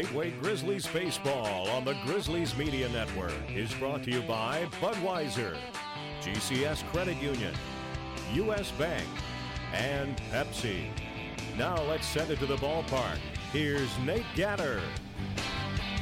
Gateway Grizzlies Baseball on the Grizzlies Media Network is brought to you by Budweiser, GCS Credit Union, U.S. Bank, and Pepsi. Now let's send it to the ballpark. Here's Nate Gatter.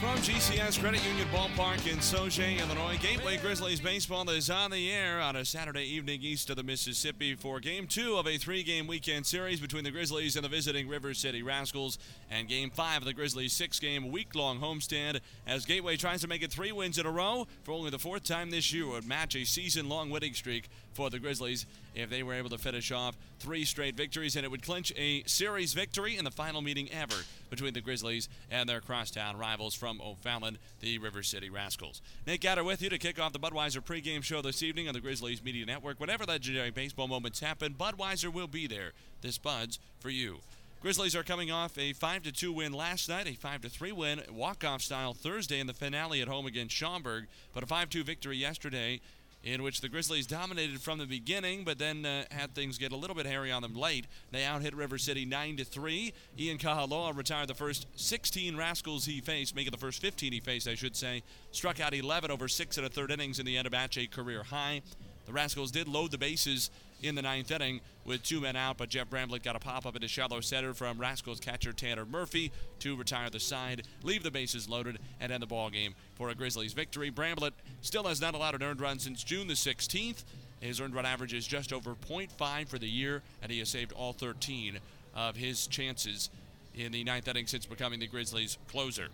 From GCS Credit Union Ballpark in Sauget, Illinois, Gateway Grizzlies baseball is on the air on a Saturday evening east of the Mississippi for Game 2 of a three-game weekend series between the Grizzlies and the visiting River City Rascals, and Game 5 of the Grizzlies' six-game week-long homestand as Gateway tries to make it three wins in a row for only the fourth time this year would match a season-long winning streak for the Grizzlies if they were able to finish off three straight victories, and it would clinch a series victory in the final meeting ever between the Grizzlies and their crosstown rivals from O'Fallon, the River City Rascals. Nate Gatter with you to kick off the Budweiser pregame show this evening on the Grizzlies Media Network. Whenever legendary baseball moments happen, Budweiser will be there. This Bud's for you. Grizzlies are coming off a 5 2 win last night, a 5 3 win walk off style Thursday in the finale at home against Schaumburg, but a 5 2 victory yesterday in which the Grizzlies dominated from the beginning, but then uh, had things get a little bit hairy on them late. They out hit River City 9 to 3. Ian Kahaloa retired the first 16 Rascals he faced, making the first 15 he faced, I should say. Struck out 11 over six and a third innings in the end of match, a career high. The Rascals did load the bases in the ninth inning with two men out, but Jeff Bramblett got a pop up into shallow center from Rascals catcher Tanner Murphy to retire the side, leave the bases loaded, and end the ball game for a Grizzlies victory. Bramblett still has not allowed an earned run since June the 16th. His earned run average is just over 0.5 for the year, and he has saved all 13 of his chances in the ninth inning since becoming the Grizzlies' closer.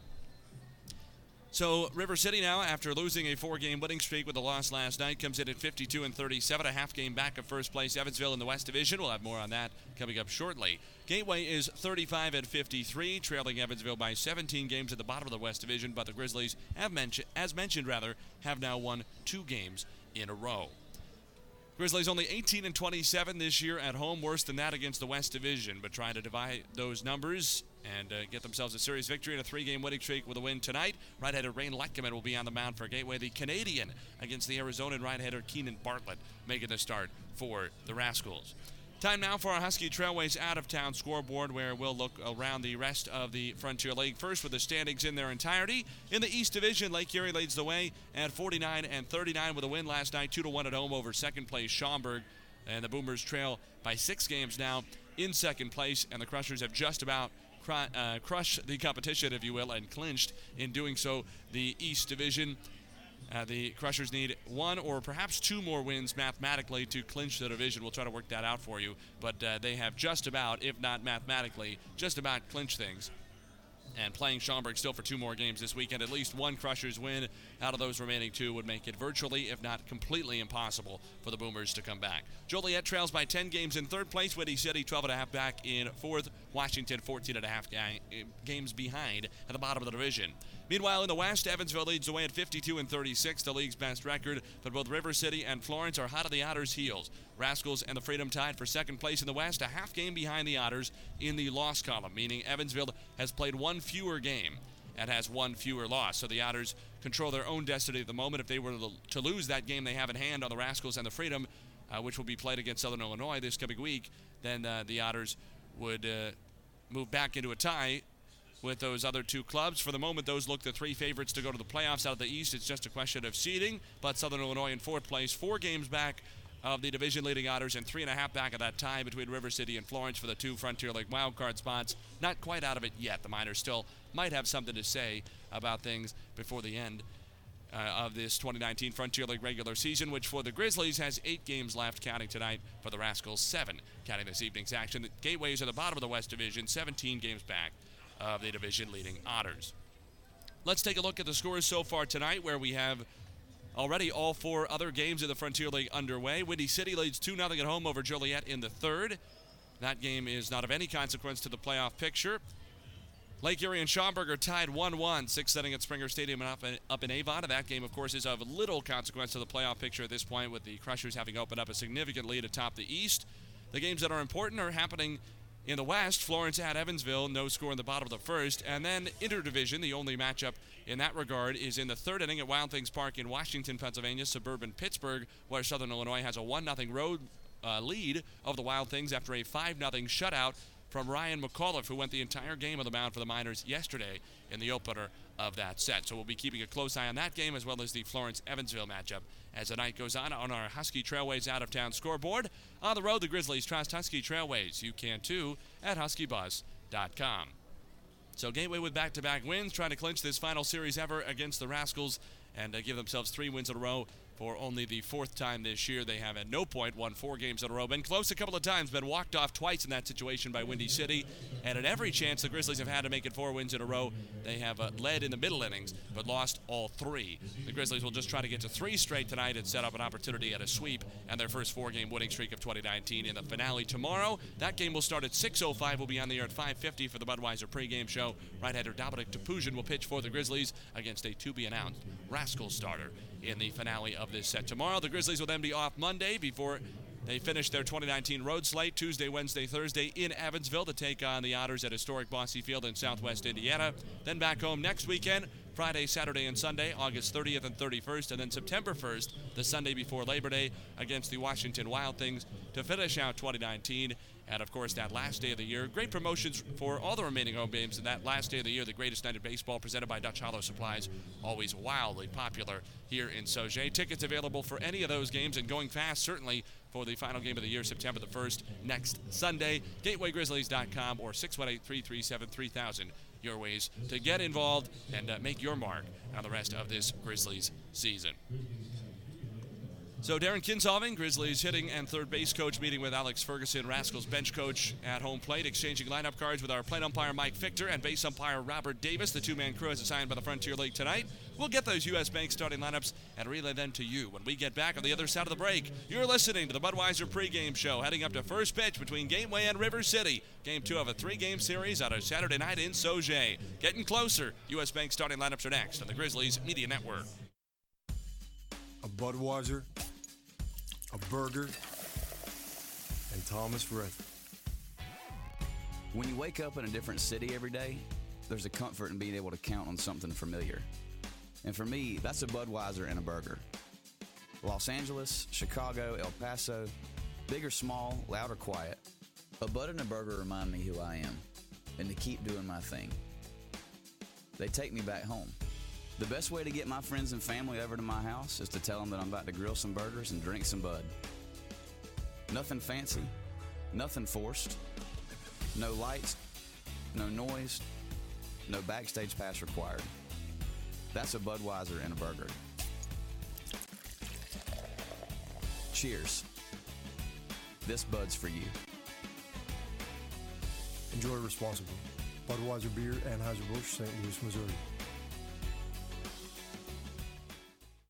So River City now, after losing a four-game winning streak with a loss last night, comes in at 52 and 37, a half game back of first place. Evansville in the West Division. We'll have more on that coming up shortly. Gateway is 35 and 53, trailing Evansville by 17 games at the bottom of the West Division. But the Grizzlies, have mentioned, as mentioned rather, have now won two games in a row. Grizzlies only 18 and 27 this year at home, worse than that against the West Division, but trying to divide those numbers and uh, get themselves a series victory and a three-game winning streak with a win tonight. Right-hander Rain Letkeman will be on the mound for Gateway. The Canadian against the Arizona right-hander Keenan Bartlett making the start for the Rascals. Time now for our Husky Trailways out of town scoreboard, where we'll look around the rest of the Frontier League. First, with the standings in their entirety. In the East Division, Lake Erie leads the way at 49 and 39 with a win last night, 2 to 1 at home over second place Schaumburg. And the Boomers trail by six games now in second place, and the Crushers have just about uh, crush the competition, if you will, and clinched in doing so the East Division. Uh, the Crushers need one or perhaps two more wins mathematically to clinch the division. We'll try to work that out for you, but uh, they have just about, if not mathematically, just about clinched things and playing Schaumburg still for two more games this weekend. At least one Crushers win out of those remaining two would make it virtually, if not completely, impossible for the Boomers to come back. Joliet trails by 10 games in third place. Windy City 12 and a half back in fourth. Washington 14 and a half ga- games behind at the bottom of the division. Meanwhile, in the West, Evansville leads away at 52 and 36, the league's best record. But both River City and Florence are hot on the Otters' heels. Rascals and the Freedom tied for second place in the West, a half game behind the Otters in the loss column, meaning Evansville has played one fewer game and has one fewer loss. So the Otters control their own destiny at the moment. If they were to lose that game they have in hand on the Rascals and the Freedom, uh, which will be played against Southern Illinois this coming week, then uh, the Otters would uh, move back into a tie with those other two clubs. For the moment, those look the three favorites to go to the playoffs out of the East. It's just a question of seeding, but Southern Illinois in fourth place, four games back of the division leading Otters and three and a half back of that tie between River City and Florence for the two Frontier League wildcard spots. Not quite out of it yet. The Miners still might have something to say about things before the end. Uh, of this 2019 Frontier League regular season, which for the Grizzlies has eight games left, counting tonight. For the Rascals, seven, counting this evening's action. The Gateways are the bottom of the West Division, 17 games back of the division leading Otters. Let's take a look at the scores so far tonight, where we have Already, all four other games of the Frontier League underway. Windy City leads 2 0 at home over Joliet in the third. That game is not of any consequence to the playoff picture. Lake Erie and Schaumburg are tied 1 1, sixth inning at Sprenger Stadium up in, up in Avon. And that game, of course, is of little consequence to the playoff picture at this point, with the Crushers having opened up a significant lead atop the East. The games that are important are happening in the West, Florence at Evansville, no score in the bottom of the first. And then interdivision, the only matchup in that regard is in the third inning at Wild Things Park in Washington, Pennsylvania, suburban Pittsburgh, where Southern Illinois has a 1 0 road uh, lead of the Wild Things after a 5 0 shutout from Ryan McAuliffe, who went the entire game on the mound for the Miners yesterday in the opener of that set. So we'll be keeping a close eye on that game as well as the Florence Evansville matchup as the night goes on on our Husky Trailways out of town scoreboard. On the road, the Grizzlies trust Husky Trailways. You can too at huskybus.com. So Gateway with back-to-back wins, trying to clinch this final series ever against the Rascals and uh, give themselves three wins in a row for only the fourth time this year. They have at no point won four games in a row. Been close a couple of times, been walked off twice in that situation by Windy City. And at every chance the Grizzlies have had to make it four wins in a row, they have uh, led in the middle innings, but lost all three. The Grizzlies will just try to get to three straight tonight and set up an opportunity at a sweep and their first four-game winning streak of 2019 in the finale tomorrow. That game will start at 6.05. We'll be on the air at 5.50 for the Budweiser pregame show. Right-hander Dominic Topuzin will pitch for the Grizzlies against a to-be-announced Rascal starter in the finale of this set tomorrow. The Grizzlies will then be off Monday before they finish their 2019 road slate Tuesday, Wednesday, Thursday in Evansville to take on the Otters at historic Bosse Field in southwest Indiana. Then back home next weekend, Friday, Saturday, and Sunday, August 30th and 31st, and then September 1st, the Sunday before Labor Day, against the Washington Wild Things to finish out 2019 and of course, that last day of the year, great promotions for all the remaining home games. And that last day of the year, the greatest night of baseball presented by Dutch Hollow Supplies, always wildly popular here in Sauget. Tickets available for any of those games and going fast, certainly for the final game of the year, September the 1st, next Sunday. GatewayGrizzlies.com or 618 337 3000 your ways to get involved and uh, make your mark on the rest of this Grizzlies season. So Darren Kinshoven, Grizzlies hitting and third base coach, meeting with Alex Ferguson, Rascals bench coach at home plate, exchanging lineup cards with our plate umpire Mike Fichter and base umpire Robert Davis. The two-man crew is assigned by the Frontier League tonight. We'll get those U.S. Bank starting lineups and relay them to you when we get back on the other side of the break. You're listening to the Budweiser pregame show, heading up to first pitch between Gateway and River City. Game two of a three-game series on a Saturday night in Sauget. Getting closer. U.S. Bank starting lineups are next on the Grizzlies Media Network. A Budweiser a burger, and Thomas Rhett. When you wake up in a different city every day, there's a comfort in being able to count on something familiar. And for me, that's a Budweiser and a burger. Los Angeles, Chicago, El Paso, big or small, loud or quiet, a Bud and a burger remind me who I am and to keep doing my thing. They take me back home. The best way to get my friends and family over to my house is to tell them that I'm about to grill some burgers and drink some Bud. Nothing fancy, nothing forced, no lights, no noise, no backstage pass required. That's a Budweiser and a burger. Cheers. This Bud's for you. Enjoy responsibly. Budweiser Beer, Anheuser-Busch, St. Louis, Missouri.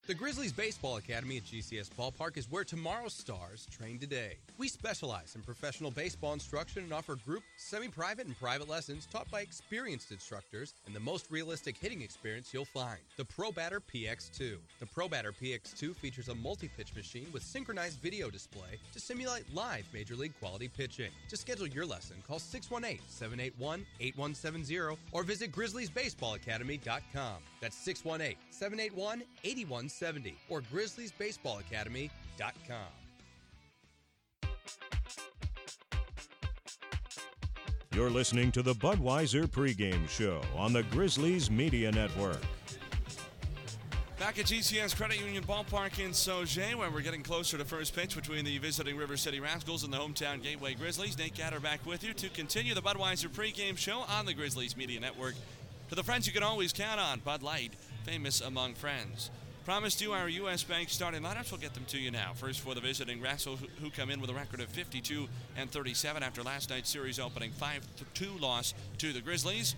The Grizzlies Baseball Academy at GCS Ballpark is where tomorrow's stars train today. We specialize in professional baseball instruction and offer group, semi private, and private lessons taught by experienced instructors and the most realistic hitting experience you'll find the Pro Batter PX2. The Pro Batter PX2 features a multi pitch machine with synchronized video display to simulate live major league quality pitching. To schedule your lesson, call 618 781 8170 or visit GrizzliesBaseballAcademy.com. That's 618 781 8170 or GrizzliesBaseballAcademy.com. You're listening to the Budweiser pregame show on the Grizzlies Media Network. Back at GCS Credit Union Ballpark in Sauget, where we're getting closer to first pitch between the visiting River City Rascals and the hometown Gateway Grizzlies. Nate Gatter back with you to continue the Budweiser pregame show on the Grizzlies Media Network. To the friends you can always count on, Bud Light, famous among friends. Promised you our U.S. Bank starting lineups. We'll get them to you now. First for the visiting Rascals, who come in with a record of 52 and 37 after last night's series opening 5-2 loss to the Grizzlies.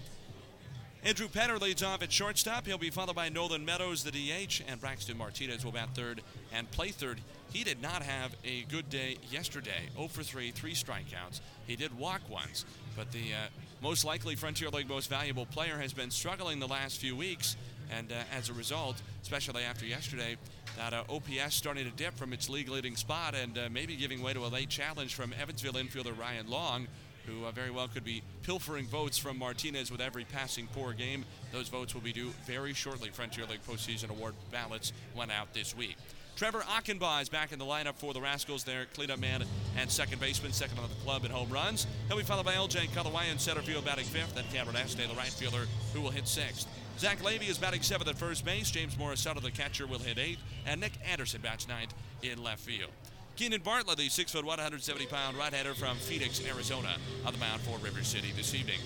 Andrew Penner leads off at shortstop. He'll be followed by Nolan Meadows, the DH, and Braxton Martinez will bat third and play third. He did not have a good day yesterday. 0 for 3, three strikeouts. He did walk once, but the uh, most likely Frontier League most valuable player has been struggling the last few weeks. And uh, as a result, especially after yesterday, that uh, OPS starting to dip from its league leading spot and uh, maybe giving way to a late challenge from Evansville infielder Ryan Long, who uh, very well could be pilfering votes from Martinez with every passing poor game. Those votes will be due very shortly. Frontier League postseason award ballots went out this week. Trevor Achenbach is back in the lineup for the Rascals. Their cleanup man and second baseman, second on the club in home runs. He'll be followed by LJ Kalawaya in center field batting fifth, then Cameron Este, the right fielder, who will hit sixth. Zach Levy is batting seventh at first base. James Morisato, the catcher, will hit eighth, and Nick Anderson bats ninth in left field. Keenan Bartlett, the 6 foot 170 pound right hander from Phoenix, Arizona, on the mound for River City this evening.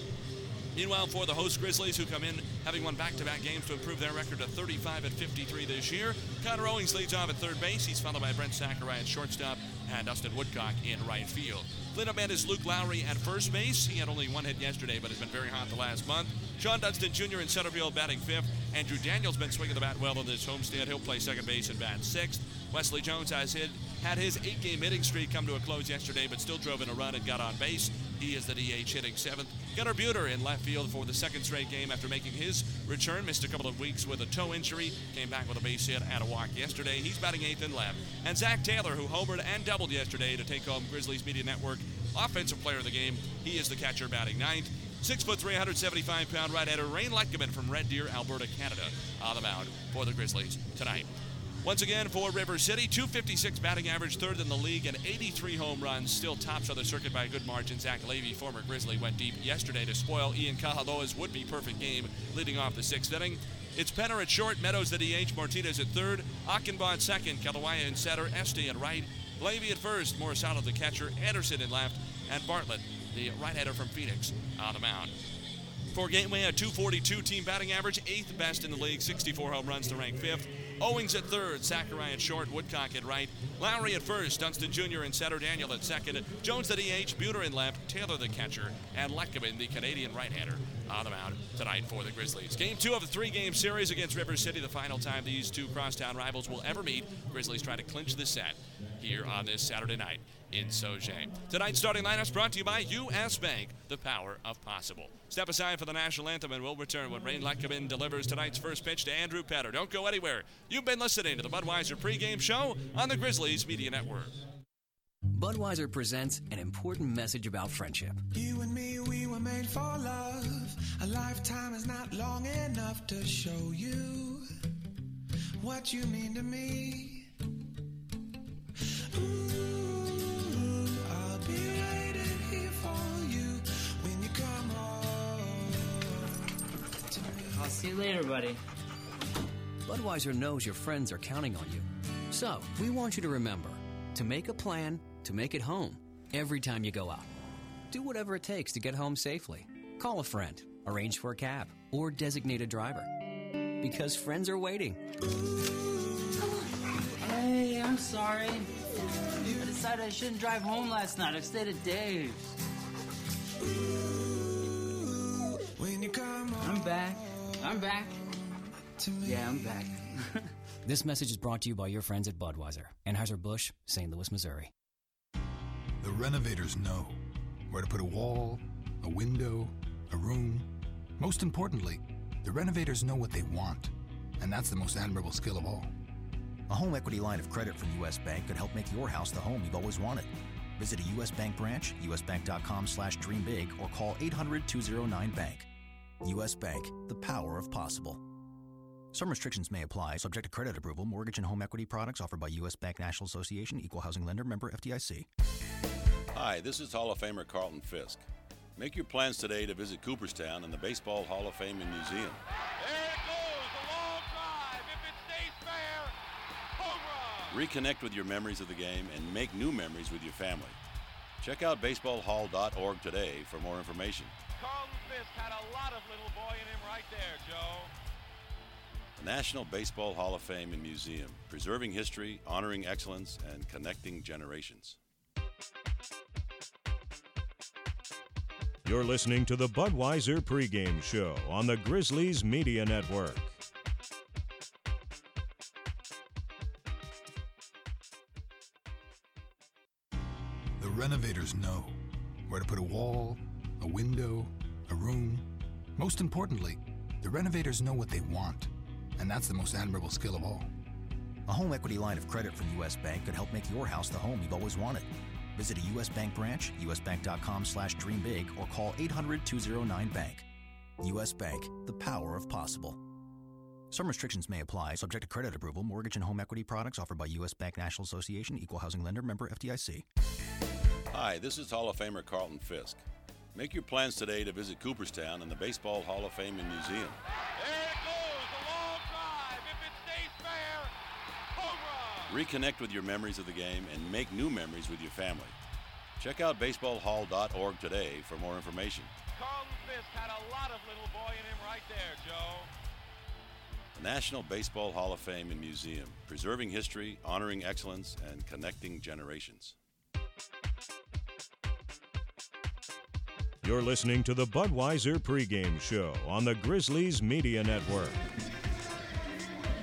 Meanwhile, for the host Grizzlies, who come in having won back-to-back games to improve their record to 35 and 53 this year, Connor Owings leads off at third base. He's followed by Brent Sakurai at shortstop and Dustin Woodcock in right field. Cleanup man is Luke Lowry at first base. He had only one hit yesterday, but has been very hot the last month. Sean Dunston Jr. in center field batting fifth. Andrew Daniels been swinging the bat well in this homestand. He'll play second base and bat sixth. Wesley Jones has hit had his eight-game hitting streak come to a close yesterday, but still drove in a run and got on base. He is the DH hitting seventh. Gunnar Buter in left field for the second straight game after making his return. Missed a couple of weeks with a toe injury. Came back with a base hit and a walk yesterday. He's batting eighth in left. And Zach Taylor, who homered and doubled yesterday to take home Grizzlies Media Network Offensive Player of the Game. He is the catcher batting ninth. Six foot 375 pound right hander Rain Letkeman from Red Deer, Alberta, Canada, on the mound for the Grizzlies tonight. Once again for River City, 256 batting average, third in the league, and 83 home runs. Still tops of the circuit by a good margin. Zach Levy, former Grizzly, went deep yesterday to spoil Ian Kahaloa's would-be perfect game, leading off the sixth inning. It's Penner at short, Meadows the DH, Martinez at third, Achenbach at second, Kalawaya in center, Este at right, Levy at first, Morisato the catcher, Anderson in left, and Bartlett, the right-hander from Phoenix, on the mound. For Gateway, a 242 team batting average, eighth best in the league, 64 home runs to rank fifth. Owings at third, Sakurai at short, Woodcock at right, Lowry at first, Dunston Jr. and Setter Daniel at second, Jones the DH, Buter in left, Taylor the catcher, and Letkeman, the Canadian right-hander, on the mound tonight for the Grizzlies. Game two of the three-game series against River City, the final time these two crosstown rivals will ever meet. Grizzlies try to clinch the set here on this Saturday night in Sauget. Tonight's starting lineups brought to you by U.S. Bank, the power of possible. Step aside for the national anthem and we'll return when Rain Letkeman delivers tonight's first pitch to Andrew Petter. Don't go anywhere. You've been listening to the Budweiser pregame show on the Grizzlies Media Network. Budweiser presents an important message about friendship. You and me, we were made for love. A lifetime is not long enough to show you what you mean to me. Ooh, see you later, buddy. Budweiser knows your friends are counting on you. So, we want you to remember to make a plan to make it home every time you go out. Do whatever it takes to get home safely. Call a friend, arrange for a cab, or designate a driver. Because friends are waiting. Hey, I'm sorry. I decided I shouldn't drive home last night. I stayed at Dave's. When you come home I'm back. I'm back. to me. Yeah, I'm back. This message is brought to you by your friends at Budweiser, Anheuser-Busch, St. Louis, Missouri. The renovators know where to put a wall, a window, a room. Most importantly, the renovators know what they want, and that's the most admirable skill of all. A home equity line of credit from U.S. Bank could help make your house the home you've always wanted. Visit a U.S. Bank branch, usbank.com slash dream big, or call 800-209-BANK. U.S. Bank, the power of possible. Some restrictions may apply, subject to credit approval. Mortgage and home equity products offered by U.S. Bank National Association, Equal Housing Lender, member FDIC. Hi, this is Hall of Famer Carlton Fisk. Make your plans today to visit Cooperstown and the Baseball Hall of Fame and Museum. There it goes, a long drive. If it stays fair, home run. Reconnect with your memories of the game and make new memories with your family. Check out baseballhall.org today for more information. Carlton Fisk had a lot of little boy in him right there, Joe. The National Baseball Hall of Fame and Museum, preserving history, honoring excellence, and connecting generations. You're listening to the Budweiser pregame show on the Grizzlies Media Network. The renovators know where to put a wall, a window, a room. Most importantly, the renovators know what they want, and that's the most admirable skill of all. A home equity line of credit from U.S. Bank could help make your house the home you've always wanted. Visit a U.S. Bank branch, usbank.com slash dream big, or call 800-209-BANK. U.S. Bank, the power of possible. Some restrictions may apply, subject to credit approval. Mortgage and home equity products offered by U.S. Bank National Association, Equal Housing Lender, member FDIC. Hi, this is Hall of Famer Carlton Fisk. Make your plans today to visit Cooperstown and the Baseball Hall of Fame and Museum. Reconnect with your memories of the game and make new memories with your family. Check out baseballhall.org today for more information. Carlton Fisk had a lot of little boy in him right there, Joe. The National Baseball Hall of Fame and Museum, preserving history, honoring excellence, and connecting generations. You're listening to the Budweiser pregame show on the Grizzlies Media Network.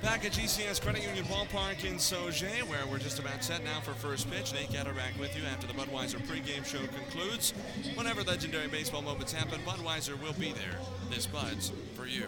Back at GCS Credit Union Ballpark in Sauget, where we're just about set now for first pitch. Nate Gatter back with you after the Budweiser pregame show concludes. Whenever legendary baseball moments happen, Budweiser will be there. This Bud's for you.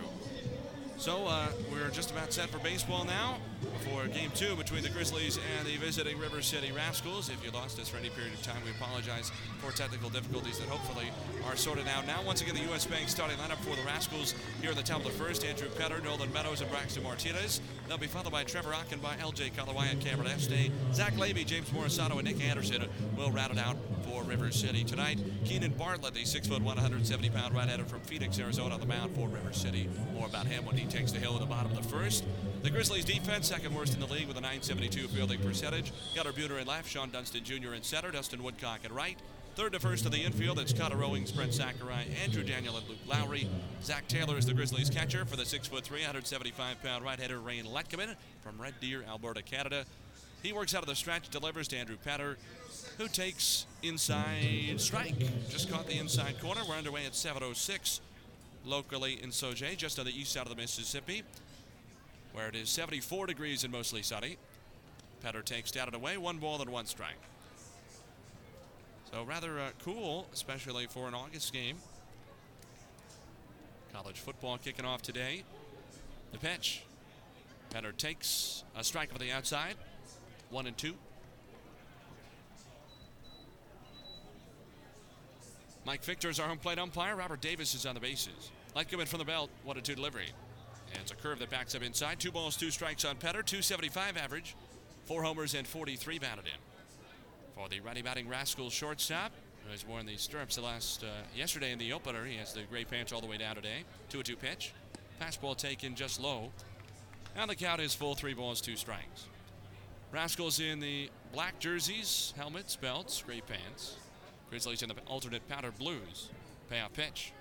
So uh, we're just about set for baseball now for game two between the Grizzlies and the visiting River City Rascals. If you lost us for any period of time, we apologize for technical difficulties that hopefully are sorted out now. Once again, the U.S. Bank starting lineup for the Rascals here at the top of the first. Andrew Petter, Nolan Meadows, and Braxton Martinez. They'll be followed by Trevor Achenbach, L.J. Kalawai, and Cameron Estee. Zach Levy, James Morisato, and Nick Anderson will round it out for River City tonight. Keenan Bartlett, the 6'1", 170-pound right-hander from Phoenix, Arizona, on the mound for River City. More about him when he takes the hill in the bottom of the first. The Grizzlies defense, second worst in the league with a 972 fielding percentage. Gunnar Buhner in left, Sean Dunston Jr. in center, Dustin Woodcock at right. Third to first in the infield, it's Connor Owings, Brent Sakurai, Andrew Daniel, and Luke Lowry. Zach Taylor is the Grizzlies catcher for the 6'3", 175-pound right-hander Rain Letkeman from Red Deer, Alberta, Canada. He works out of the stretch, delivers to Andrew Petter, who takes inside strike. Just caught the inside corner. We're underway at 7.06 locally in Sauget, just on the east side of the Mississippi, where it is 74 degrees and mostly sunny. Petter takes down and away, one ball and one strike. So rather uh, cool, especially for an August game. College football kicking off today. The pitch. Petter takes a strike on the outside. One and two. Mike Victor is our home plate umpire. Robert Davis is on the bases. Light coming from the belt. One and two delivery. And it's a curve that backs up inside. Two balls, two strikes on Petter. 275 average. Four homers and 43 batted in. For the righty batting Rascal shortstop, who has worn the stirrups the last uh, yesterday in the opener. He has the gray pants all the way down today. 2 2 pitch. Fastball taken just low. And the count is full three balls, two strikes. Rascals in the black jerseys, helmets, belts, gray pants. Grizzlies in the alternate powder blues. Payoff pitch.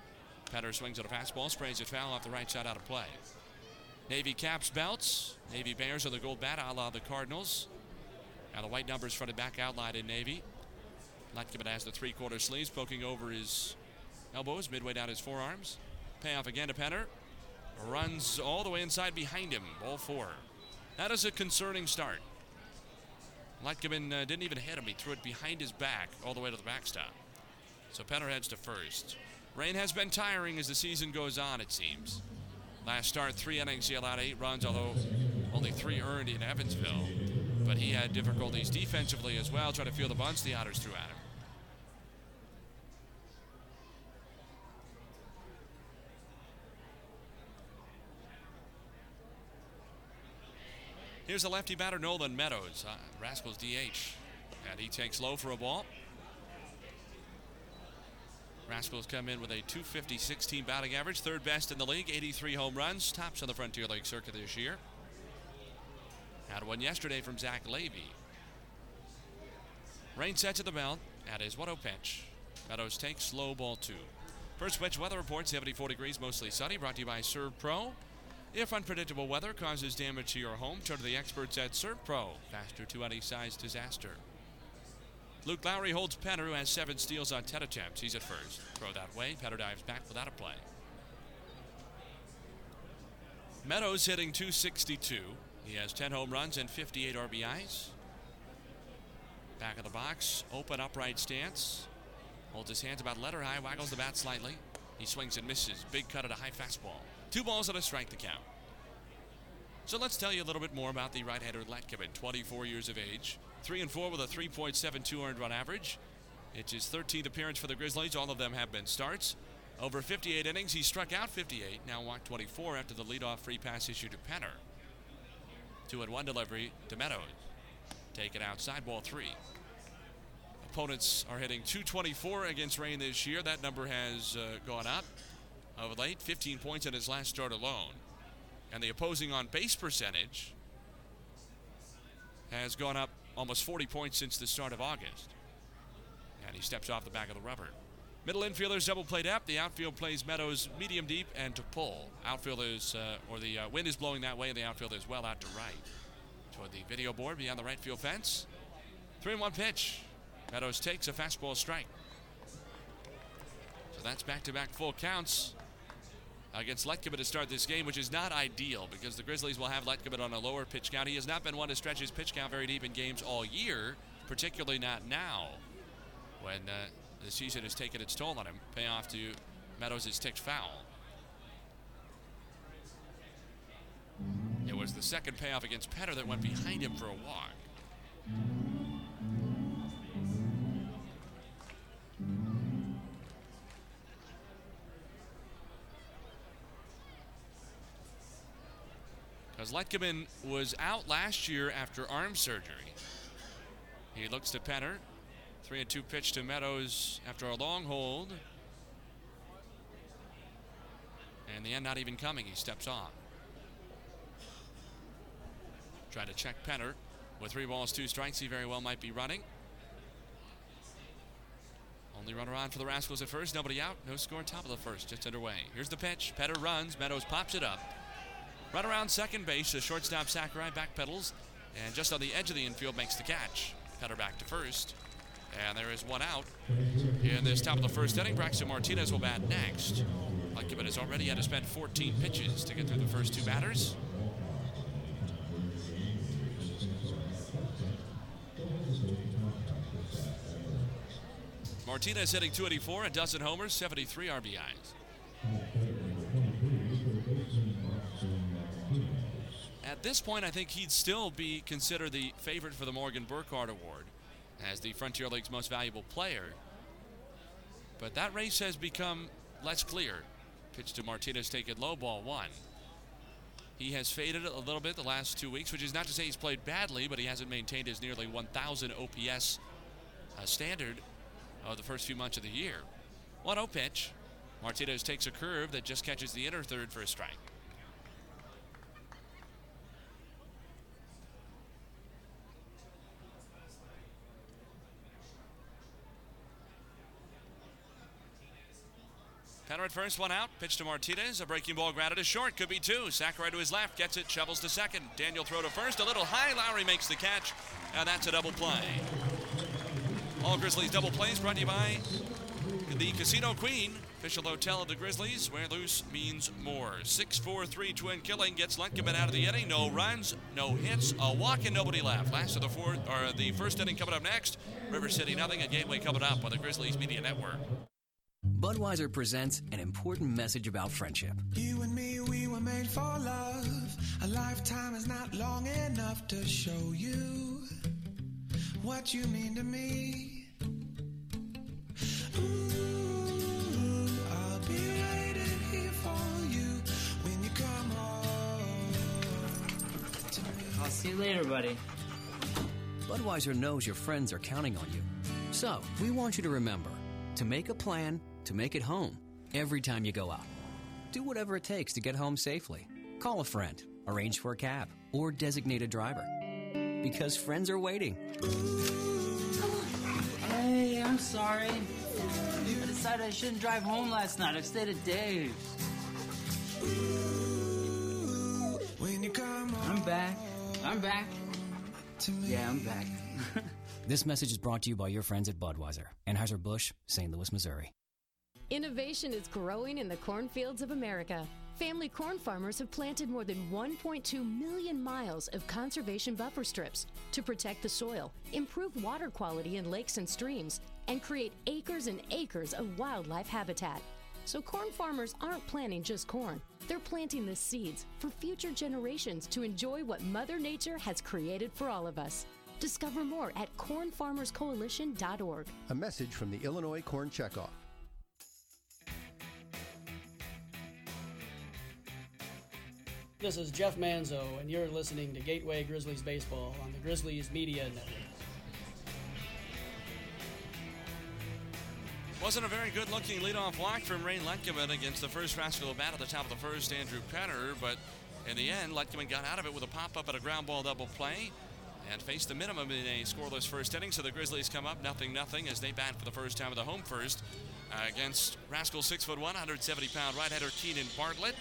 Petter swings at a fastball, sprays it foul off the right side out of play. Navy caps, belts. Navy Bears are the gold bat, a la the Cardinals. Now the white numbers front and back outlined in Navy. Letkeman has the three-quarter sleeves poking over his elbows, midway down his forearms. Payoff again to Penner. Runs all the way inside behind him, ball four. That is a concerning start. Letkeman uh, didn't even hit him. He threw it behind his back all the way to the backstop. So Penner heads to first. Rain has been tiring as the season goes on, it seems. Last start, three innings, he allowed eight runs, although only three earned in Evansville. But he had difficulties defensively as well, trying to field the bunts the Otters threw at him. Here's the lefty batter, Nolan Meadows. Uh, Rascals DH. And he takes low for a ball. Rascals come in with a 250 16 batting average, third best in the league, 83 home runs, tops on the Frontier League circuit this year. Had one yesterday from Zach Levy. Rain set to the belt at his 1 0 pitch. Meadows takes slow ball two. First pitch weather report 74 degrees, mostly sunny, brought to you by SERVPRO. If unpredictable weather causes damage to your home, turn to the experts at SERVPRO. Faster to any size disaster. Luke Lowry holds Petter, who has seven steals on 10 attempts. He's at first. Throw that way. Petter dives back without a play. Meadows hitting 262. He has 10 home runs and 58 RBIs. Back of the box, open upright stance. Holds his hands about letter high, waggles the bat slightly. He swings and misses. Big cut at a high fastball. Two balls and a strike to count. So let's tell you a little bit more about the right-hander Letkeman, 24 years of age, 3 and 4 with a 3.72 earned run average. It's his 13th appearance for the Grizzlies. All of them have been starts. Over 58 innings, he struck out 58, now walked 24 after the leadoff free pass issue to Penner. Two and one delivery to Meadows. Taken outside, ball three. Opponents are hitting 224 against rain this year. That number has uh, gone up of late, 15 points in his last start alone. And the opposing on base percentage has gone up almost 40 points since the start of August. And he steps off the back of the rubber. Middle infielders double play depth. The outfield plays Meadows medium deep and to pull. Outfielders, uh, or the uh, wind is blowing that way, and the outfield is well out to right. Toward the video board beyond the right field fence. 3 and 1 pitch. Meadows takes a fastball strike. So that's back to back full counts against Letkeman to start this game, which is not ideal because the Grizzlies will have Letkeman on a lower pitch count. He has not been one to stretch his pitch count very deep in games all year, particularly not now when uh, the season has taken its toll on him. Payoff to Meadows is ticked foul. It was the second payoff against Penner that went behind him for a walk. Because Letkeman was out last year after arm surgery. He looks to Penner. Three and two pitch to Meadows after a long hold. And the end not even coming. He steps on. Try to check Penner. With three balls, two strikes, he very well might be running. Only runner on for the Rascals at first. Nobody out. No score on top of the first. Just underway. Here's the pitch. Penner runs. Meadows pops it up. Run around second base. The shortstop Sakurai backpedals. And just on the edge of the infield makes the catch. Penner back to first. And there is one out in this top of the first inning. Braxton Martinez will bat next. Letkeman has already had to spend 14 pitches to get through the first two batters. Martinez hitting 284, a dozen homers, 73 RBIs. At this point, I think he'd still be considered the favorite for the Morgan Burkhart Award as the Frontier League's most valuable player. But that race has become less clear. Pitch to Martinez taken low ball one. He has faded a little bit the last two weeks, which is not to say he's played badly, but he hasn't maintained his nearly 1,000 OPS uh, standard of the first few months of the year. 1 0 pitch. Martinez takes a curve that just catches the inner third for a strike. Penner at first, one out. Pitch to Martinez. A breaking ball grounded to short. Could be two. Sakurai to his left. Gets it. Shovels to second. Daniel throw to first. A little high. Lowry makes the catch. And that's a double play. All Grizzlies double plays brought to you by the Casino Queen. Official hotel of the Grizzlies, where loose means more. 6-4-3 twin killing gets Letkeman out of the inning. No runs, no hits, a walk and nobody left. Last of the fourth or the first inning coming up next. River City nothing, a gateway coming up on the Grizzlies Media Network. Budweiser presents an important message about friendship. You and me, we were made for love. A lifetime is not long enough to show you what you mean to me. Ooh, I'll be waiting here for you when you come home. I'll see you later, buddy. Budweiser knows your friends are counting on you. So, we want you to remember to make a plan to make it home every time you go out. Do whatever it takes to get home safely. Call a friend, arrange for a cab, or designate a driver. Because friends are waiting. Hey, I'm sorry. I decided I shouldn't drive home last night. I stayed at Dave's. When you come I'm back. I'm back. to me. Yeah, I'm back. This message is brought to you by your friends at Budweiser, Anheuser-Busch, St. Louis, Missouri. Innovation is growing in the cornfields of America. Family corn farmers have planted more than 1.2 million miles of conservation buffer strips to protect the soil, improve water quality in lakes and streams, and create acres and acres of wildlife habitat. So, corn farmers aren't planting just corn, they're planting the seeds for future generations to enjoy what Mother Nature has created for all of us. Discover more at cornfarmerscoalition.org. A message from the Illinois Corn Checkoff. This is Jeff Manzo, and you're listening to Gateway Grizzlies Baseball on the Grizzlies Media Network. Wasn't a very good looking leadoff walk from Ray Letkeman against the first Rascal bat at the top of the first, Andrew Petter, but in the end, Letkeman got out of it with a pop up at a ground ball double play and faced the minimum in a scoreless first inning. So the Grizzlies come up nothing nothing as they bat for the first time of the home first uh, against Rascal six foot one, 170 pound right-hander Keenan Bartlett.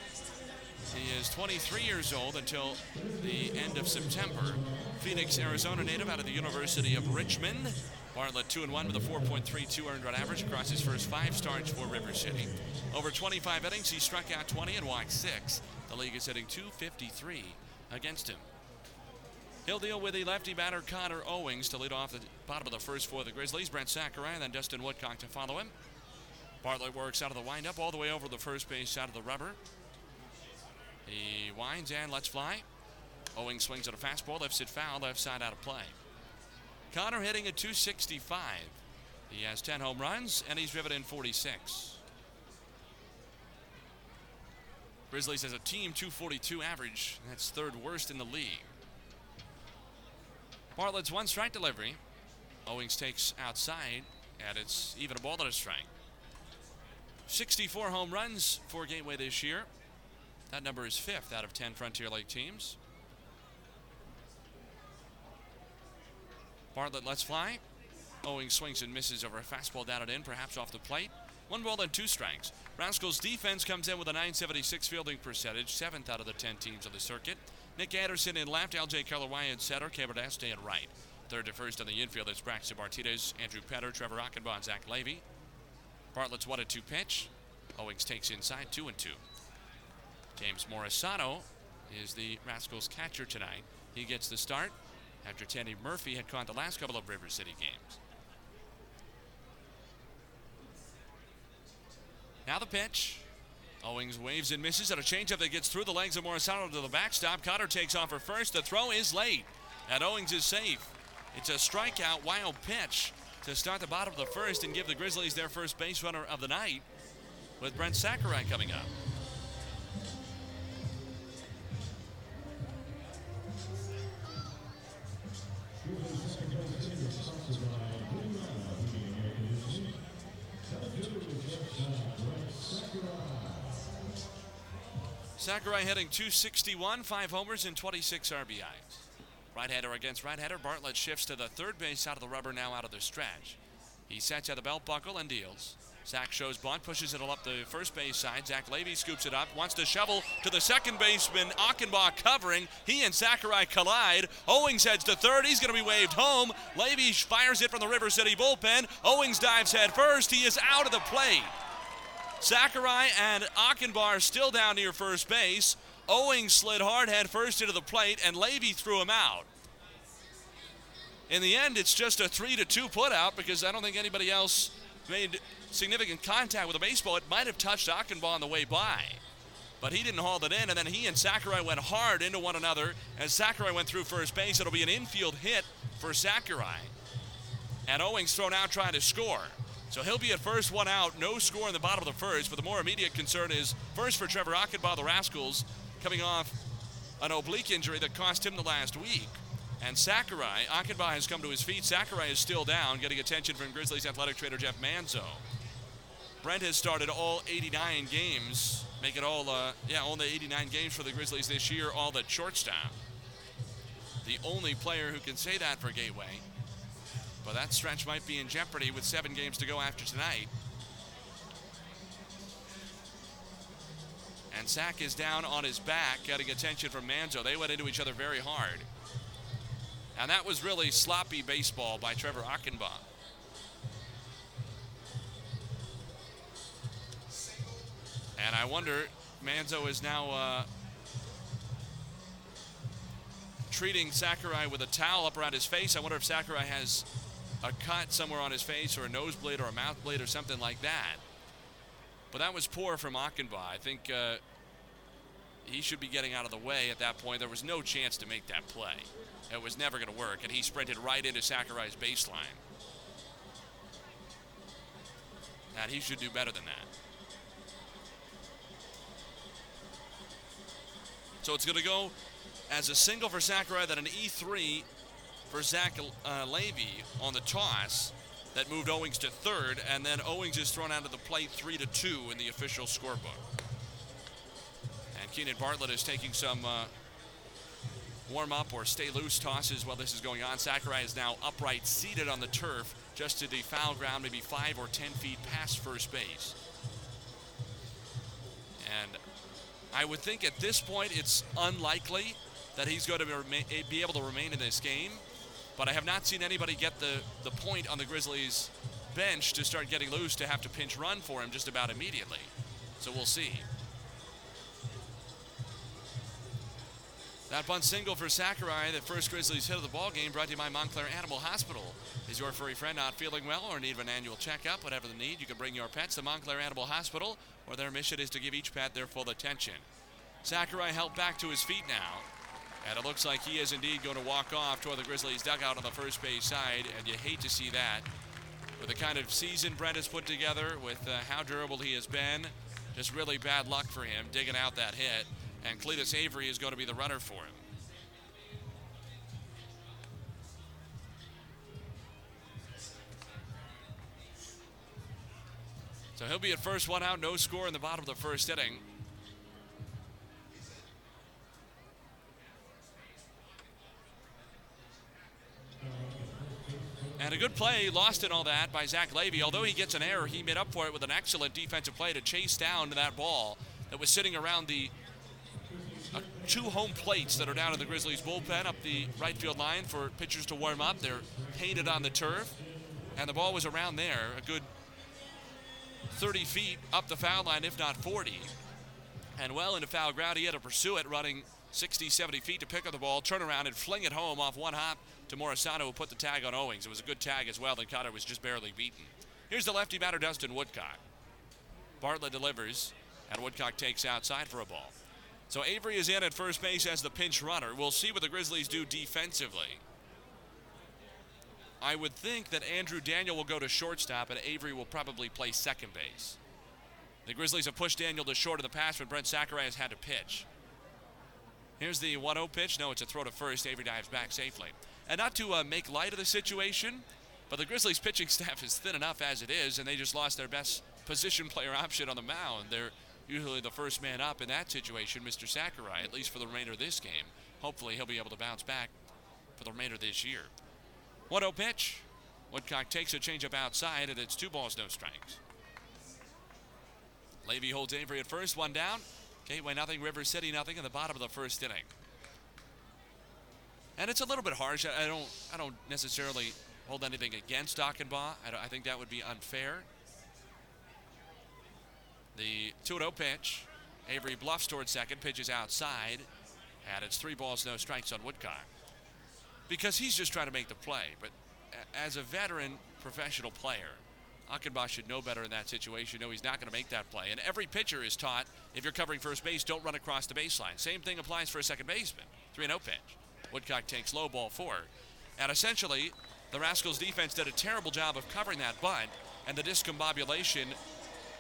He is 23 years old until the end of September. Phoenix, Arizona native out of the University of Richmond. Bartlett 2 and 1 with a 4.32 earned run average across his first five starts for River City. Over 25 innings, he struck out 20 and walked 6. The league is hitting 253 against him. He'll deal with the lefty batter Connor Owings to lead off the bottom of the first for the Grizzlies. Brent Sakurai and then Dustin Woodcock to follow him. Bartlett works out of the windup all the way over the first base side of the rubber. He winds and lets fly. Owings swings at a fastball, lifts it foul, left side out of play. Connor hitting a 265. He has 10 home runs and he's driven in 46. Grizzlies has a team 242 average. That's third worst in the league. Bartlett's one strike delivery. Owings takes outside, and it's even a ball and a strike. 64 home runs for Gateway this year. That number is fifth out of 10 Frontier League teams. Bartlett lets fly. Owings swings and misses over a fastball down and in, perhaps off the plate. One ball and two strikes. Rascals defense comes in with a 976 fielding percentage, seventh out of the 10 teams on the circuit. Nick Anderson in left, LJ Kalawai in center, Cameron Este in right. Third to first on the infield is Braxton Martinez, Andrew Petter, Trevor Achenbach, and Zach Levy. Bartlett's 1 and 2 pitch. Owings takes inside 2 and 2. James Morisano is the Rascals catcher tonight. He gets the start after Tanner Murphy had caught the last couple of River City games. Now the pitch. Owings waves and misses at a changeup that gets through the legs of Morisano to the backstop. Cotter takes off for first. The throw is late, and Owings is safe. It's a strikeout wild pitch to start the bottom of the first and give the Grizzlies their first base runner of the night with Brent Sakurai coming up. Sakurai hitting 261, five homers and 26 RBIs. Right-hander against right-hander. Bartlett shifts to the third base out of the rubber now out of the stretch. He sets at the belt buckle and deals. Zach shows bunt, pushes it all up the first base side. Zach Levy scoops it up, wants to shovel to the second baseman. Achenbach covering. He and Sakurai collide. Owings heads to third. He's going to be waved home. Levy fires it from the River City bullpen. Owings dives head first. He is out of the plate. Sakurai and Achenbach still down near first base. Owings slid hard head first into the plate, and Levy threw him out. In the end, it's just a three to two put out because I don't think anybody else made significant contact with the baseball. It might have touched Achenbach on the way by, but he didn't haul it in. And then he and Sakurai went hard into one another as Sakurai went through first base. It'll be an infield hit for Sakurai. And Owings thrown out trying to score. So he'll be at first, one out, no score in the bottom of the first. But the more immediate concern is first for Trevor Achenbach, the Rascals, coming off an oblique injury that cost him the last week. And Sakurai, Achenbach has come to his feet. Sakurai is still down, getting attention from Grizzlies athletic trainer Jeff Manzo. Brent has started all 89 games, make it all, uh, yeah, all the 89 games for the Grizzlies this year, all at shortstop. The only player who can say that for Gateway. That stretch might be in jeopardy with seven games to go after tonight. And Sack is down on his back, getting attention from Manzo. They went into each other very hard. And that was really sloppy baseball by Trevor Achenbach. And I wonder, Manzo is now uh, treating Sakurai with a towel up around his face. I wonder if Sakurai has a cut somewhere on his face or a nosebleed or a mouth bleed or something like that. But that was poor from Achenbach. I think uh, he should be getting out of the way at that point. There was no chance to make that play. It was never going to work, and he sprinted right into Sakurai's baseline. And he should do better than that. So it's going to go as a single for Sakurai, then an E3 for Zach uh, Levy on the toss that moved Owings to third, and then Owings is thrown out of the plate three to two in the official scorebook. And Keenan Bartlett is taking some uh, warm up or stay loose tosses while this is going on. Sakurai is now upright, seated on the turf, just to the foul ground, maybe five or ten feet past first base. And I would think at this point it's unlikely that he's going to be able to remain in this game. But I have not seen anybody get the, the point on the Grizzlies bench to start getting loose to have to pinch run for him just about immediately. So we'll see. That bunt single for Sakurai, the first Grizzlies hit of the ball game, brought to you by Montclair Animal Hospital. Is your furry friend not feeling well or in need of an annual checkup? Whatever the need, you can bring your pets to Montclair Animal Hospital, where their mission is to give each pet their full attention. Sakurai helped back to his feet now, and it looks like he is indeed going to walk off toward the Grizzlies' dugout on the first base side, and you hate to see that. With the kind of season Brent has put together, with uh, how durable he has been, just really bad luck for him digging out that hit and Cletus Avery is going to be the runner for him. So he'll be at first, one out, no score in the bottom of the first inning. And a good play, lost in all that by Zach Levy. Although he gets an error, he made up for it with an excellent defensive play to chase down that ball that was sitting around the uh, two home plates that are down in the Grizzlies bullpen up the right field line for pitchers to warm up. They're painted on the turf, and the ball was around there, a good 30 feet up the foul line, if not 40. And well into foul ground, he had to pursue it, running 60, 70 feet to pick up the ball, turn around, and fling it home off one hop to Morisano, who put the tag on Owings. It was a good tag as well, and Cotter was just barely beaten. Here's the lefty batter, Dustin Woodcock. Bartlett delivers, and Woodcock takes outside for a ball. So Avery is in at first base as the pinch runner. We'll see what the Grizzlies do defensively. I would think that Andrew Daniel will go to shortstop and Avery will probably play second base. The Grizzlies have pushed Daniel to short of the pass, but Brent Sakurai has had to pitch. Here's the 1 0 pitch. No, it's a throw to first. Avery dives back safely. And not to uh, make light of the situation, but the Grizzlies pitching staff is thin enough as it is, and they just lost their best position player option on the mound. They're usually the first man up in that situation, Mr. Sakurai, at least for the remainder of this game. Hopefully, he'll be able to bounce back for the remainder of this year. 1 0 pitch. Woodcock takes a changeup outside, and it's two balls, no strikes. Levy holds Avery at first, one down. Gateway nothing, River City nothing in the bottom of the first inning. And it's a little bit harsh. I don't, I don't necessarily hold anything against Achenbach. I, I think that would be unfair. The 2 0 pitch. Avery bluffs towards second, pitches outside, and it's three balls, no strikes on Woodcock. Because he's just trying to make the play. But as a veteran professional player, Achenbach should know better in that situation, know he's not going to make that play. And every pitcher is taught if you're covering first base, don't run across the baseline. Same thing applies for a second baseman. 3 0 pitch. Woodcock takes low ball four. And essentially, the Rascals defense did a terrible job of covering that bunt, and the discombobulation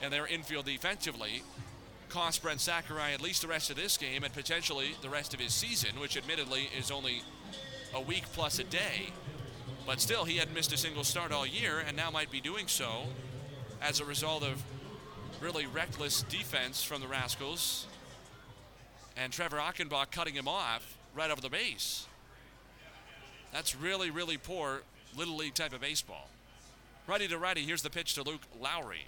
and their infield defensively cost Brent Sakurai at least the rest of this game and potentially the rest of his season, which admittedly is only a week plus a day. But still, he hadn't missed a single start all year and now might be doing so as a result of really reckless defense from the Rascals and Trevor Achenbach cutting him off right over the base. That's really, really poor Little League type of baseball. Righty to righty, here's the pitch to Luke Lowry.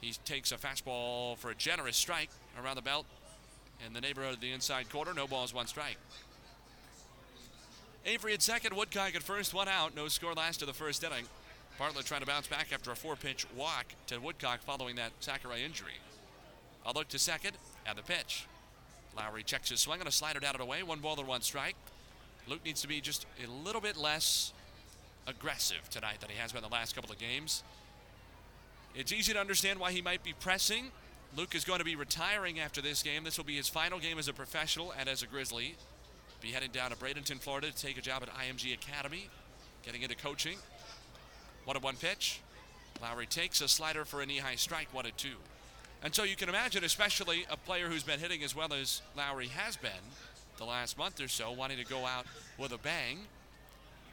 He takes a fastball for a generous strike around the belt in the neighborhood of the inside quarter. No balls, one strike. Avery at second, Woodcock at first, one out. No score last of the first inning. Bartlett trying to bounce back after a four pitch walk to Woodcock following that Sakurai injury. A look to second and the pitch. Lowry checks his swing on a slider down and away. One ball and one strike. Luke needs to be just a little bit less aggressive tonight than he has been the last couple of games. It's easy to understand why he might be pressing. Luke is going to be retiring after this game. This will be his final game as a professional and as a Grizzly. Be heading down to Bradenton, Florida to take a job at IMG Academy, getting into coaching. One and one pitch. Lowry takes a slider for a knee high strike, one and two. And so you can imagine, especially a player who's been hitting as well as Lowry has been the last month or so, wanting to go out with a bang.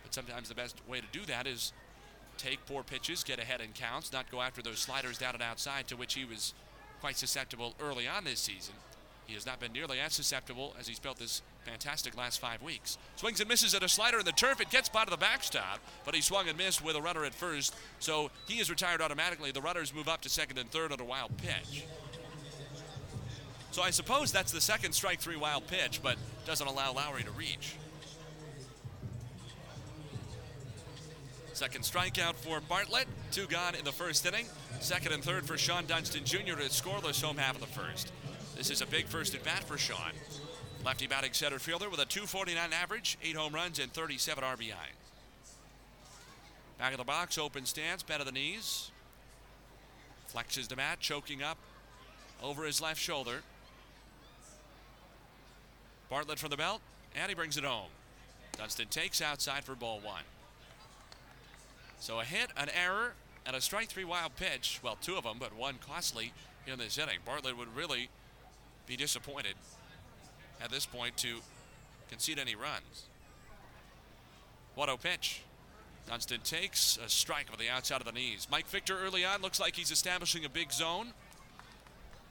But sometimes the best way to do that is take poor pitches, get ahead in counts, not go after those sliders down and outside to which he was quite susceptible early on this season. He has not been nearly as susceptible as he's felt this fantastic last five weeks. Swings and misses at a slider in the turf. It gets by to the backstop, but he swung and missed with a runner at first, so he is retired automatically. The runners move up to second and third on a wild pitch. So I suppose that's the second strike three wild pitch, but doesn't allow Lowry to reach. Second strikeout for Bartlett. Two gone in the first inning. Second and third for Sean Dunston Jr. to scoreless home half of the first. This is a big first at bat for Sean. Lefty batting center fielder with a 249 average, 8 home runs, and 37 RBI. Back of the box, open stance, bend of the knees. Flexes the bat, choking up over his left shoulder. Bartlett from the belt, and he brings it home. Dunston takes outside for ball one. So a hit, an error, and a strike three wild pitch. Well, two of them, but one costly in this inning. Bartlett would really be disappointed at this point to concede any runs. 1 0 pitch. Dunston takes a strike on the outside of the knees. Mike Victor early on looks like he's establishing a big zone.